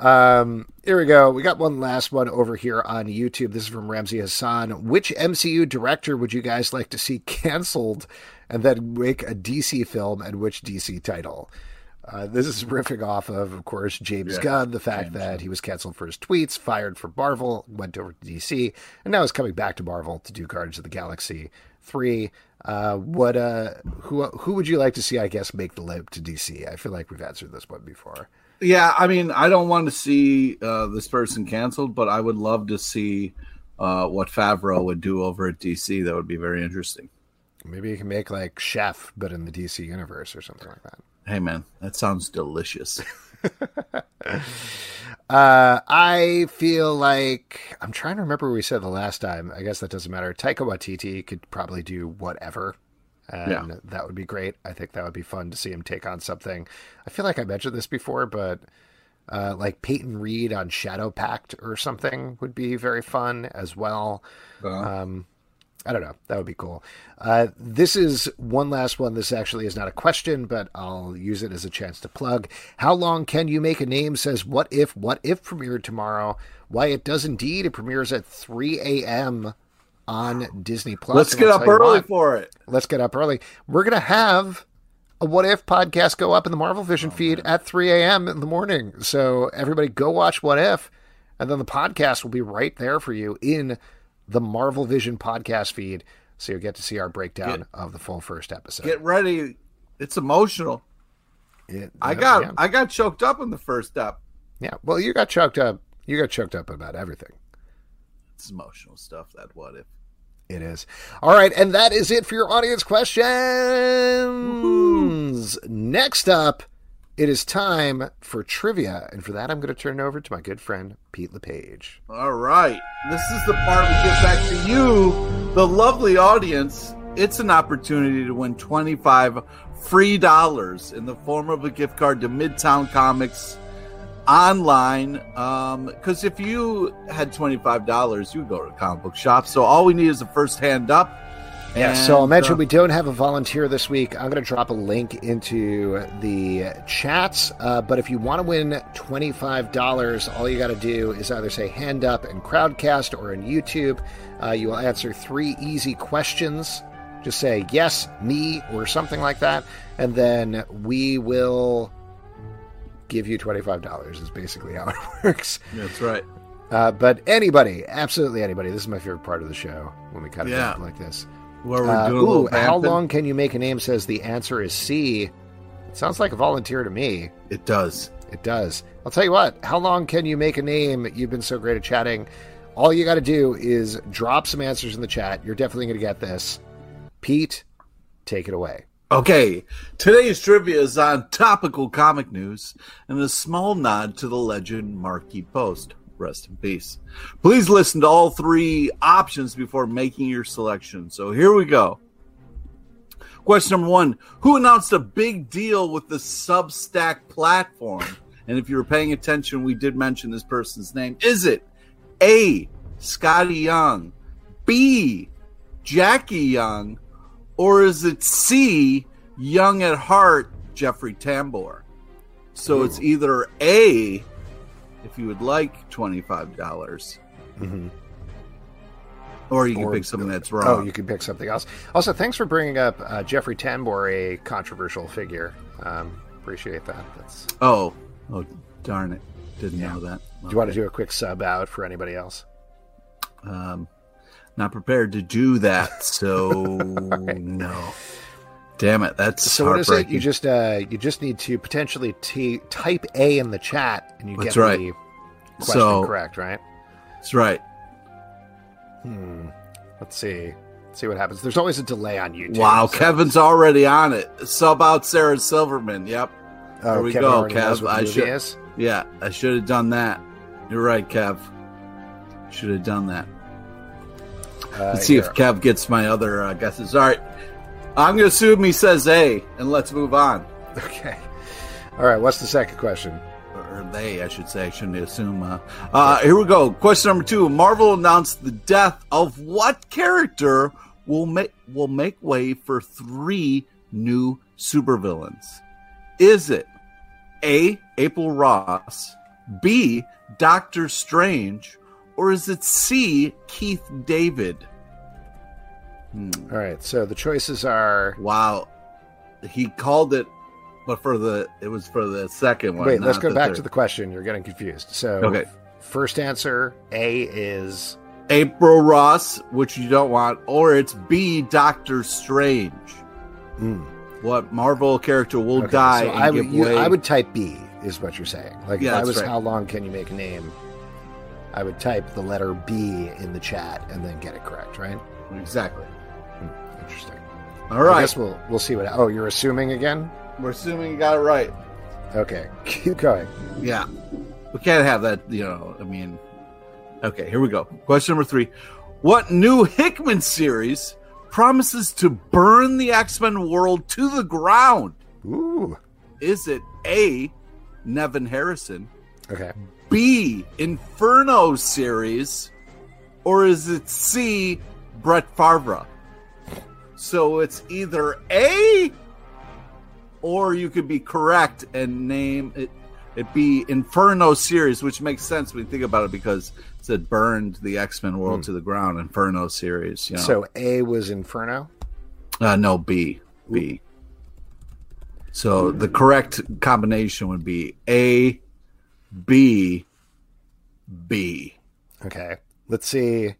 [SPEAKER 1] um, here we go. We got one last one over here on YouTube. This is from Ramsey Hassan. Which MCU director would you guys like to see canceled and then make a DC film and which DC title? Uh, this is riffing off of, of course, James
[SPEAKER 2] Yeah,
[SPEAKER 1] Gunn, the fact
[SPEAKER 2] James
[SPEAKER 1] that he was canceled for his tweets, fired for Marvel, went over to DC, and now is coming back to Marvel to do Guardians of the Galaxy three. Uh, what uh, who who would you like to see? I guess make the leap to DC. I feel like we've answered this one before.
[SPEAKER 2] Yeah, I mean, I don't want to see uh, this person canceled, but I would love to see uh, what Favreau would do over at DC. That would be very interesting.
[SPEAKER 1] Maybe you can make like Chef, but in the DC universe or something like that.
[SPEAKER 2] Hey, man, that sounds delicious.
[SPEAKER 1] Uh, I feel like I'm trying to remember what we said the last time. I guess that doesn't matter. Taika Waititi could probably do whatever, and
[SPEAKER 2] Yeah.
[SPEAKER 1] that would be great. I think that would be fun to see him take on something. I feel like I mentioned this before, but uh, like Peyton Reed on Shadow Pact or something would be very fun as well. Um, I don't know. That would be cool. Uh, this is one last one. This actually is not a question, but I'll use it as a chance to plug. How long can you make a name? Says What If? What If premiered tomorrow? Why it does indeed. It premieres at 3 a.m. on Disney Plus.
[SPEAKER 2] Let's
[SPEAKER 1] And
[SPEAKER 2] get up early
[SPEAKER 1] what,
[SPEAKER 2] for it.
[SPEAKER 1] Let's get up early. We're gonna have a What If podcast go up in the Marvel Vision feed at 3 a.m. in the morning. So everybody go watch What If, and then the podcast will be right there for you in the Marvel Vision podcast feed. So you'll get to see our breakdown
[SPEAKER 2] Get-
[SPEAKER 1] of the full first episode.
[SPEAKER 2] Get ready. It's emotional.
[SPEAKER 1] It-
[SPEAKER 2] I got
[SPEAKER 1] yeah.
[SPEAKER 2] I got choked up in the first step.
[SPEAKER 1] yeah. Well, you got choked up. You got choked up about everything.
[SPEAKER 2] It's emotional stuff. That what if?
[SPEAKER 1] It is. All right, and that is it for your audience questions. Next up, it is time for trivia, and for that, I'm going to turn it over to my good friend Pete LePage.
[SPEAKER 2] All right. This is the part we get back to you, the lovely audience. It's an opportunity to win 25 free dollars in the form of a gift card to Midtown Comics online. Um, because if you had $25, you go to a comic book shop. So all we need is a first hand up.
[SPEAKER 1] Yeah, so I'll
[SPEAKER 2] And,
[SPEAKER 1] mention
[SPEAKER 2] uh,
[SPEAKER 1] we don't have a volunteer this week. I'm going to drop a link into the chats. Uh, but if you want to win $25, all you got to do is either say hand up in Crowdcast or in YouTube. Uh, you will answer three easy questions. Just say yes, me, or something like that. And then we will give you $25, is basically how it works.
[SPEAKER 2] That's right.
[SPEAKER 1] Uh, but anybody, absolutely anybody. This is my favorite part of the show when we cut of
[SPEAKER 2] Yeah.
[SPEAKER 1] do it like this.
[SPEAKER 2] Where we're
[SPEAKER 1] Uh,
[SPEAKER 2] doing
[SPEAKER 1] ooh, how long can you make a name? Says the answer is C. It sounds like a volunteer to me.
[SPEAKER 2] It does.
[SPEAKER 1] It does. I'll tell you what. How long can you make a name? You've been so great at chatting. All you got to do is drop some answers in the chat. You're definitely going to get this. Pete, take it away.
[SPEAKER 2] Okay, today's trivia is on topical comic news and a small nod to the legend Markie Post. Rest in peace. Please listen to all three options before making your selection. So here we go. Question number one Who announced a big deal with the Substack platform? And if you were paying attention, we did mention this person's name. Is it A. Skottie Young, B. Jackie Young, or is it C, young at heart, Jeffrey Tambor? So it's either A, if you would like $25, dollars or you can
[SPEAKER 1] Or-
[SPEAKER 2] pick something that's wrong.
[SPEAKER 1] Oh, you can pick something else. Also, thanks for bringing up uh, Jeffrey Tambor, a controversial figure. Um, appreciate that. That's.
[SPEAKER 2] oh, oh, darn it. Didn't know that.
[SPEAKER 1] Do you want to do a quick sub out for anybody else?
[SPEAKER 2] Um, not prepared to do that, so no. Damn it, that's
[SPEAKER 1] So what is it? You just uh, you just need to potentially t- type A in the chat, and you
[SPEAKER 2] That's
[SPEAKER 1] get
[SPEAKER 2] right.
[SPEAKER 1] the question
[SPEAKER 2] So-
[SPEAKER 1] correct, right?
[SPEAKER 2] That's right.
[SPEAKER 1] Hmm. Let's see. Let's see what happens. There's always a delay on YouTube.
[SPEAKER 2] Wow,
[SPEAKER 1] so-
[SPEAKER 2] Kevin's already on it. Sub out Sarah Silverman. Yep.
[SPEAKER 1] Oh,
[SPEAKER 2] There we
[SPEAKER 1] Kevin
[SPEAKER 2] go, Kev. I should-
[SPEAKER 1] is?
[SPEAKER 2] Yeah, I should have done that. You're right, Kev. Should have done that.
[SPEAKER 1] Uh,
[SPEAKER 2] Let's see
[SPEAKER 1] here.
[SPEAKER 2] if Kev gets my other uh, guesses. All right. I'm going to assume he says A, and let's move on.
[SPEAKER 1] Okay. All right. What's the second question?
[SPEAKER 2] Or they, I should say. I shouldn't assume. Uh, uh, here we go. Question number two. Marvel announced the death of what character will make will make way for three new supervillains. Is it A. April Ross, B. Doctor Strange, or is it C. Keith David?
[SPEAKER 1] Hmm. All right, so the choices are.
[SPEAKER 2] Wow, he called it, but for the it was for the second one.
[SPEAKER 1] Wait, let's go back third. to the question. You're getting confused. So,
[SPEAKER 2] okay,
[SPEAKER 1] first answer A is
[SPEAKER 2] April Ross, which you don't want, or it's B Doctor Strange.
[SPEAKER 1] Mm.
[SPEAKER 2] What Marvel character will okay, die? So
[SPEAKER 1] I, would, you, I would type B, is what you're saying. Like yeah, if I was, right. how long can you make a name? I would type the letter B in the chat and then get it correct, right?
[SPEAKER 2] Exactly.
[SPEAKER 1] Interesting.
[SPEAKER 2] All right. I
[SPEAKER 1] guess we'll we'll see what. Oh, you're assuming again?
[SPEAKER 2] We're assuming you got it right.
[SPEAKER 1] Okay, keep going.
[SPEAKER 2] Yeah, we can't have that. You know, I mean, Okay, here we go. Question number three. What new Hickman series promises to burn the X Men world to the ground?
[SPEAKER 1] Ooh.
[SPEAKER 2] Is it A, Nevin Harrison?
[SPEAKER 1] Okay.
[SPEAKER 2] B, Inferno series? Or is it C, Brett Favre? So it's either A or you could be correct and name it it be Inferno series, which makes sense when you think about it because that burned the X Men world hmm. to the ground. Inferno series. You know?
[SPEAKER 1] So A was Inferno.
[SPEAKER 2] Uh, no, B. B. So the correct combination would be A, B, B.
[SPEAKER 1] Okay. Let's see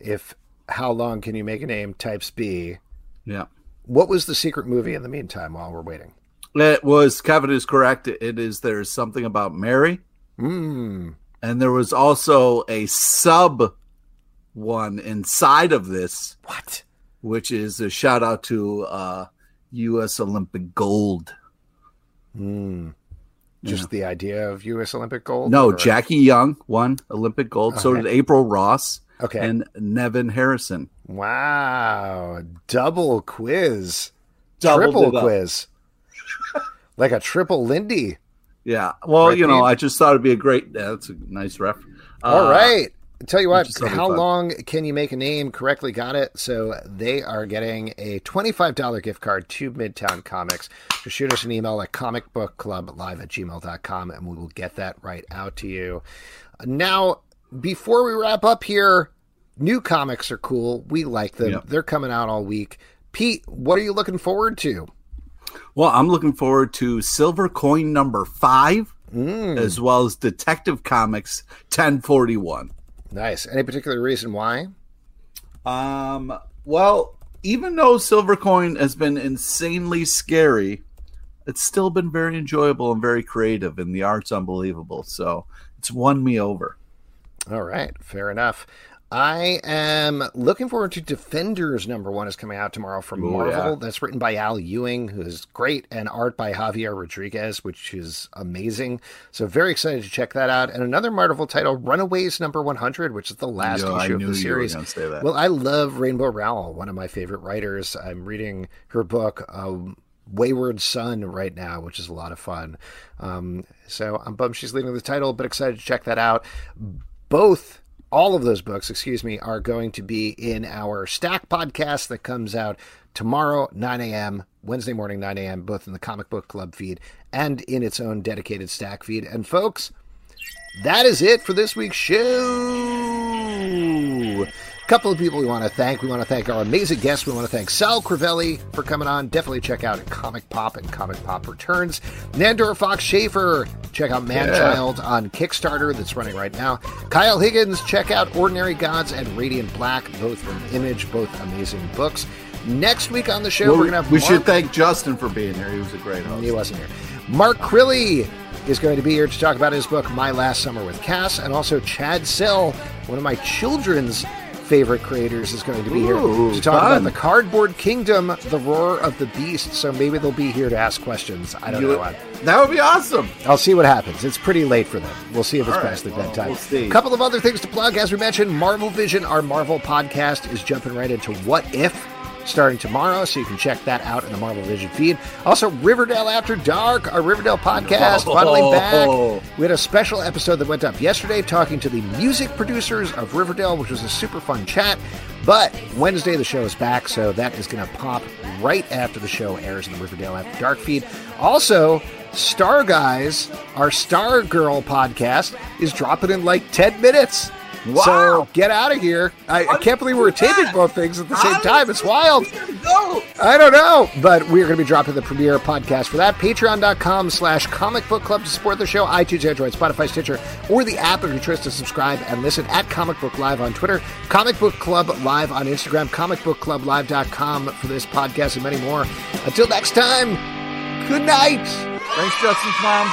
[SPEAKER 1] if how long can you make a name types B.
[SPEAKER 2] Yeah.
[SPEAKER 1] What was the secret movie in the meantime while we're waiting?
[SPEAKER 2] It was Kevin is correct. It is there's something about Mary.
[SPEAKER 1] Hmm
[SPEAKER 2] and there was also a sub one inside of this.
[SPEAKER 1] What?
[SPEAKER 2] Which is a shout out to uh, U.S. Olympic gold.
[SPEAKER 1] Mm. Just yeah. the idea of U.S. Olympic gold?
[SPEAKER 2] No, or? Jackie Young won Olympic gold. Okay. So did April Ross.
[SPEAKER 1] Okay.
[SPEAKER 2] And Nevin Harrison.
[SPEAKER 1] Wow. Double quiz. Double triple quiz. like a triple Lindy.
[SPEAKER 2] Yeah. Well, right, you know, I just thought it'd be a great. Yeah, that's a nice ref.
[SPEAKER 1] All uh, right. Tell you what, how long can you make a name? Correctly got it. So they are getting a $25 gift card to Midtown Comics. Just shoot us an email at comicbookclublive at gmail.com and we will get that right out to you. Now, before we wrap up here, new comics are cool. We like them. Yep. They're coming out all week. Pete, what are you looking forward to?
[SPEAKER 2] Well, I'm looking forward to Silver Coin number five,
[SPEAKER 1] mm.
[SPEAKER 2] as well as Detective Comics 1041.
[SPEAKER 1] Nice. Any particular reason why?
[SPEAKER 2] Um, well, even though Silver Coin has been insanely scary, it's still been very enjoyable and very creative, and the art's unbelievable. So it's won me over.
[SPEAKER 1] All right, fair enough. I am looking forward to Defenders number one is coming out tomorrow from Ooh, Marvel. Yeah. That's written by Al Ewing, who is great, and art by Javier Rodriguez, which is amazing. So very excited to check that out. And another Marvel title, Runaways number 100, which is the last Yo, issue of the series. Well, I love Rainbow Rowell, one of my favorite writers. I'm reading her book. Um, Wayward Son right now, which is a lot of fun. Um, so I'm bummed she's leaving the title, but excited to check that out. Both all of those books, excuse me, are going to be in our Stack podcast that comes out tomorrow, 9 a.m., Wednesday morning, 9 a.m., both in the Comic Book Club feed and in its own dedicated Stack feed. And folks, that is it for this week's show couple of people we want to thank. We want to thank our amazing guests. We want to thank Sal Crivelli for coming on. Definitely check out Comic Pop and Comic Pop Returns. Nandor Fox Schaefer. Check out Manchild yeah. on Kickstarter that's running right now. Kyle Higgins. Check out Ordinary Gods and Radiant Black, both from Image, both amazing books. Next week on the show, well, we're going to have.
[SPEAKER 2] We Mark... should thank Justin for being here. He was a great host.
[SPEAKER 1] He wasn't here. Mark Crilley is going to be here to talk about his book, My Last Summer with Cass, and also Chad Sell, one of my children's favorite creators is going to be Ooh, here to talk fun. about the Cardboard Kingdom, the Roar of the Beast. So maybe they'll be here to ask questions. I don't you, know.
[SPEAKER 2] That would be awesome.
[SPEAKER 1] I'll see what happens. It's pretty late for them. We'll see if it's All past right, their well, bedtime. A we'll couple of other things to plug. As we mentioned, Marvel Vision, our Marvel podcast, is jumping right into What If starting tomorrow, so you can check that out in the Marvel Vision feed. Also, Riverdale After Dark, our Riverdale podcast, oh. finally back. We had a special episode that went up yesterday talking to the music producers of Riverdale, which was a super fun chat. But Wednesday, the show is back, so that is going to pop right after the show airs in the Riverdale After Dark feed. Also, Star Guys, our Star Girl podcast, is dropping in like 10 minutes.
[SPEAKER 2] Wow.
[SPEAKER 1] So get out of here. I, I can't believe we're taping both things at the same time. It's wild.
[SPEAKER 2] Go.
[SPEAKER 1] I don't know, but we're going to be dropping the premiere podcast for that. Patreon.com slash comic book club to support the show. iTunes, Android, Spotify, Stitcher, or the app of your choice to subscribe and listen at Comic Book Live on Twitter, Comic Book Club Live on Instagram, comicbookclublive.com for this podcast and many more. Until next time, good night.
[SPEAKER 2] Thanks, Justin's mom.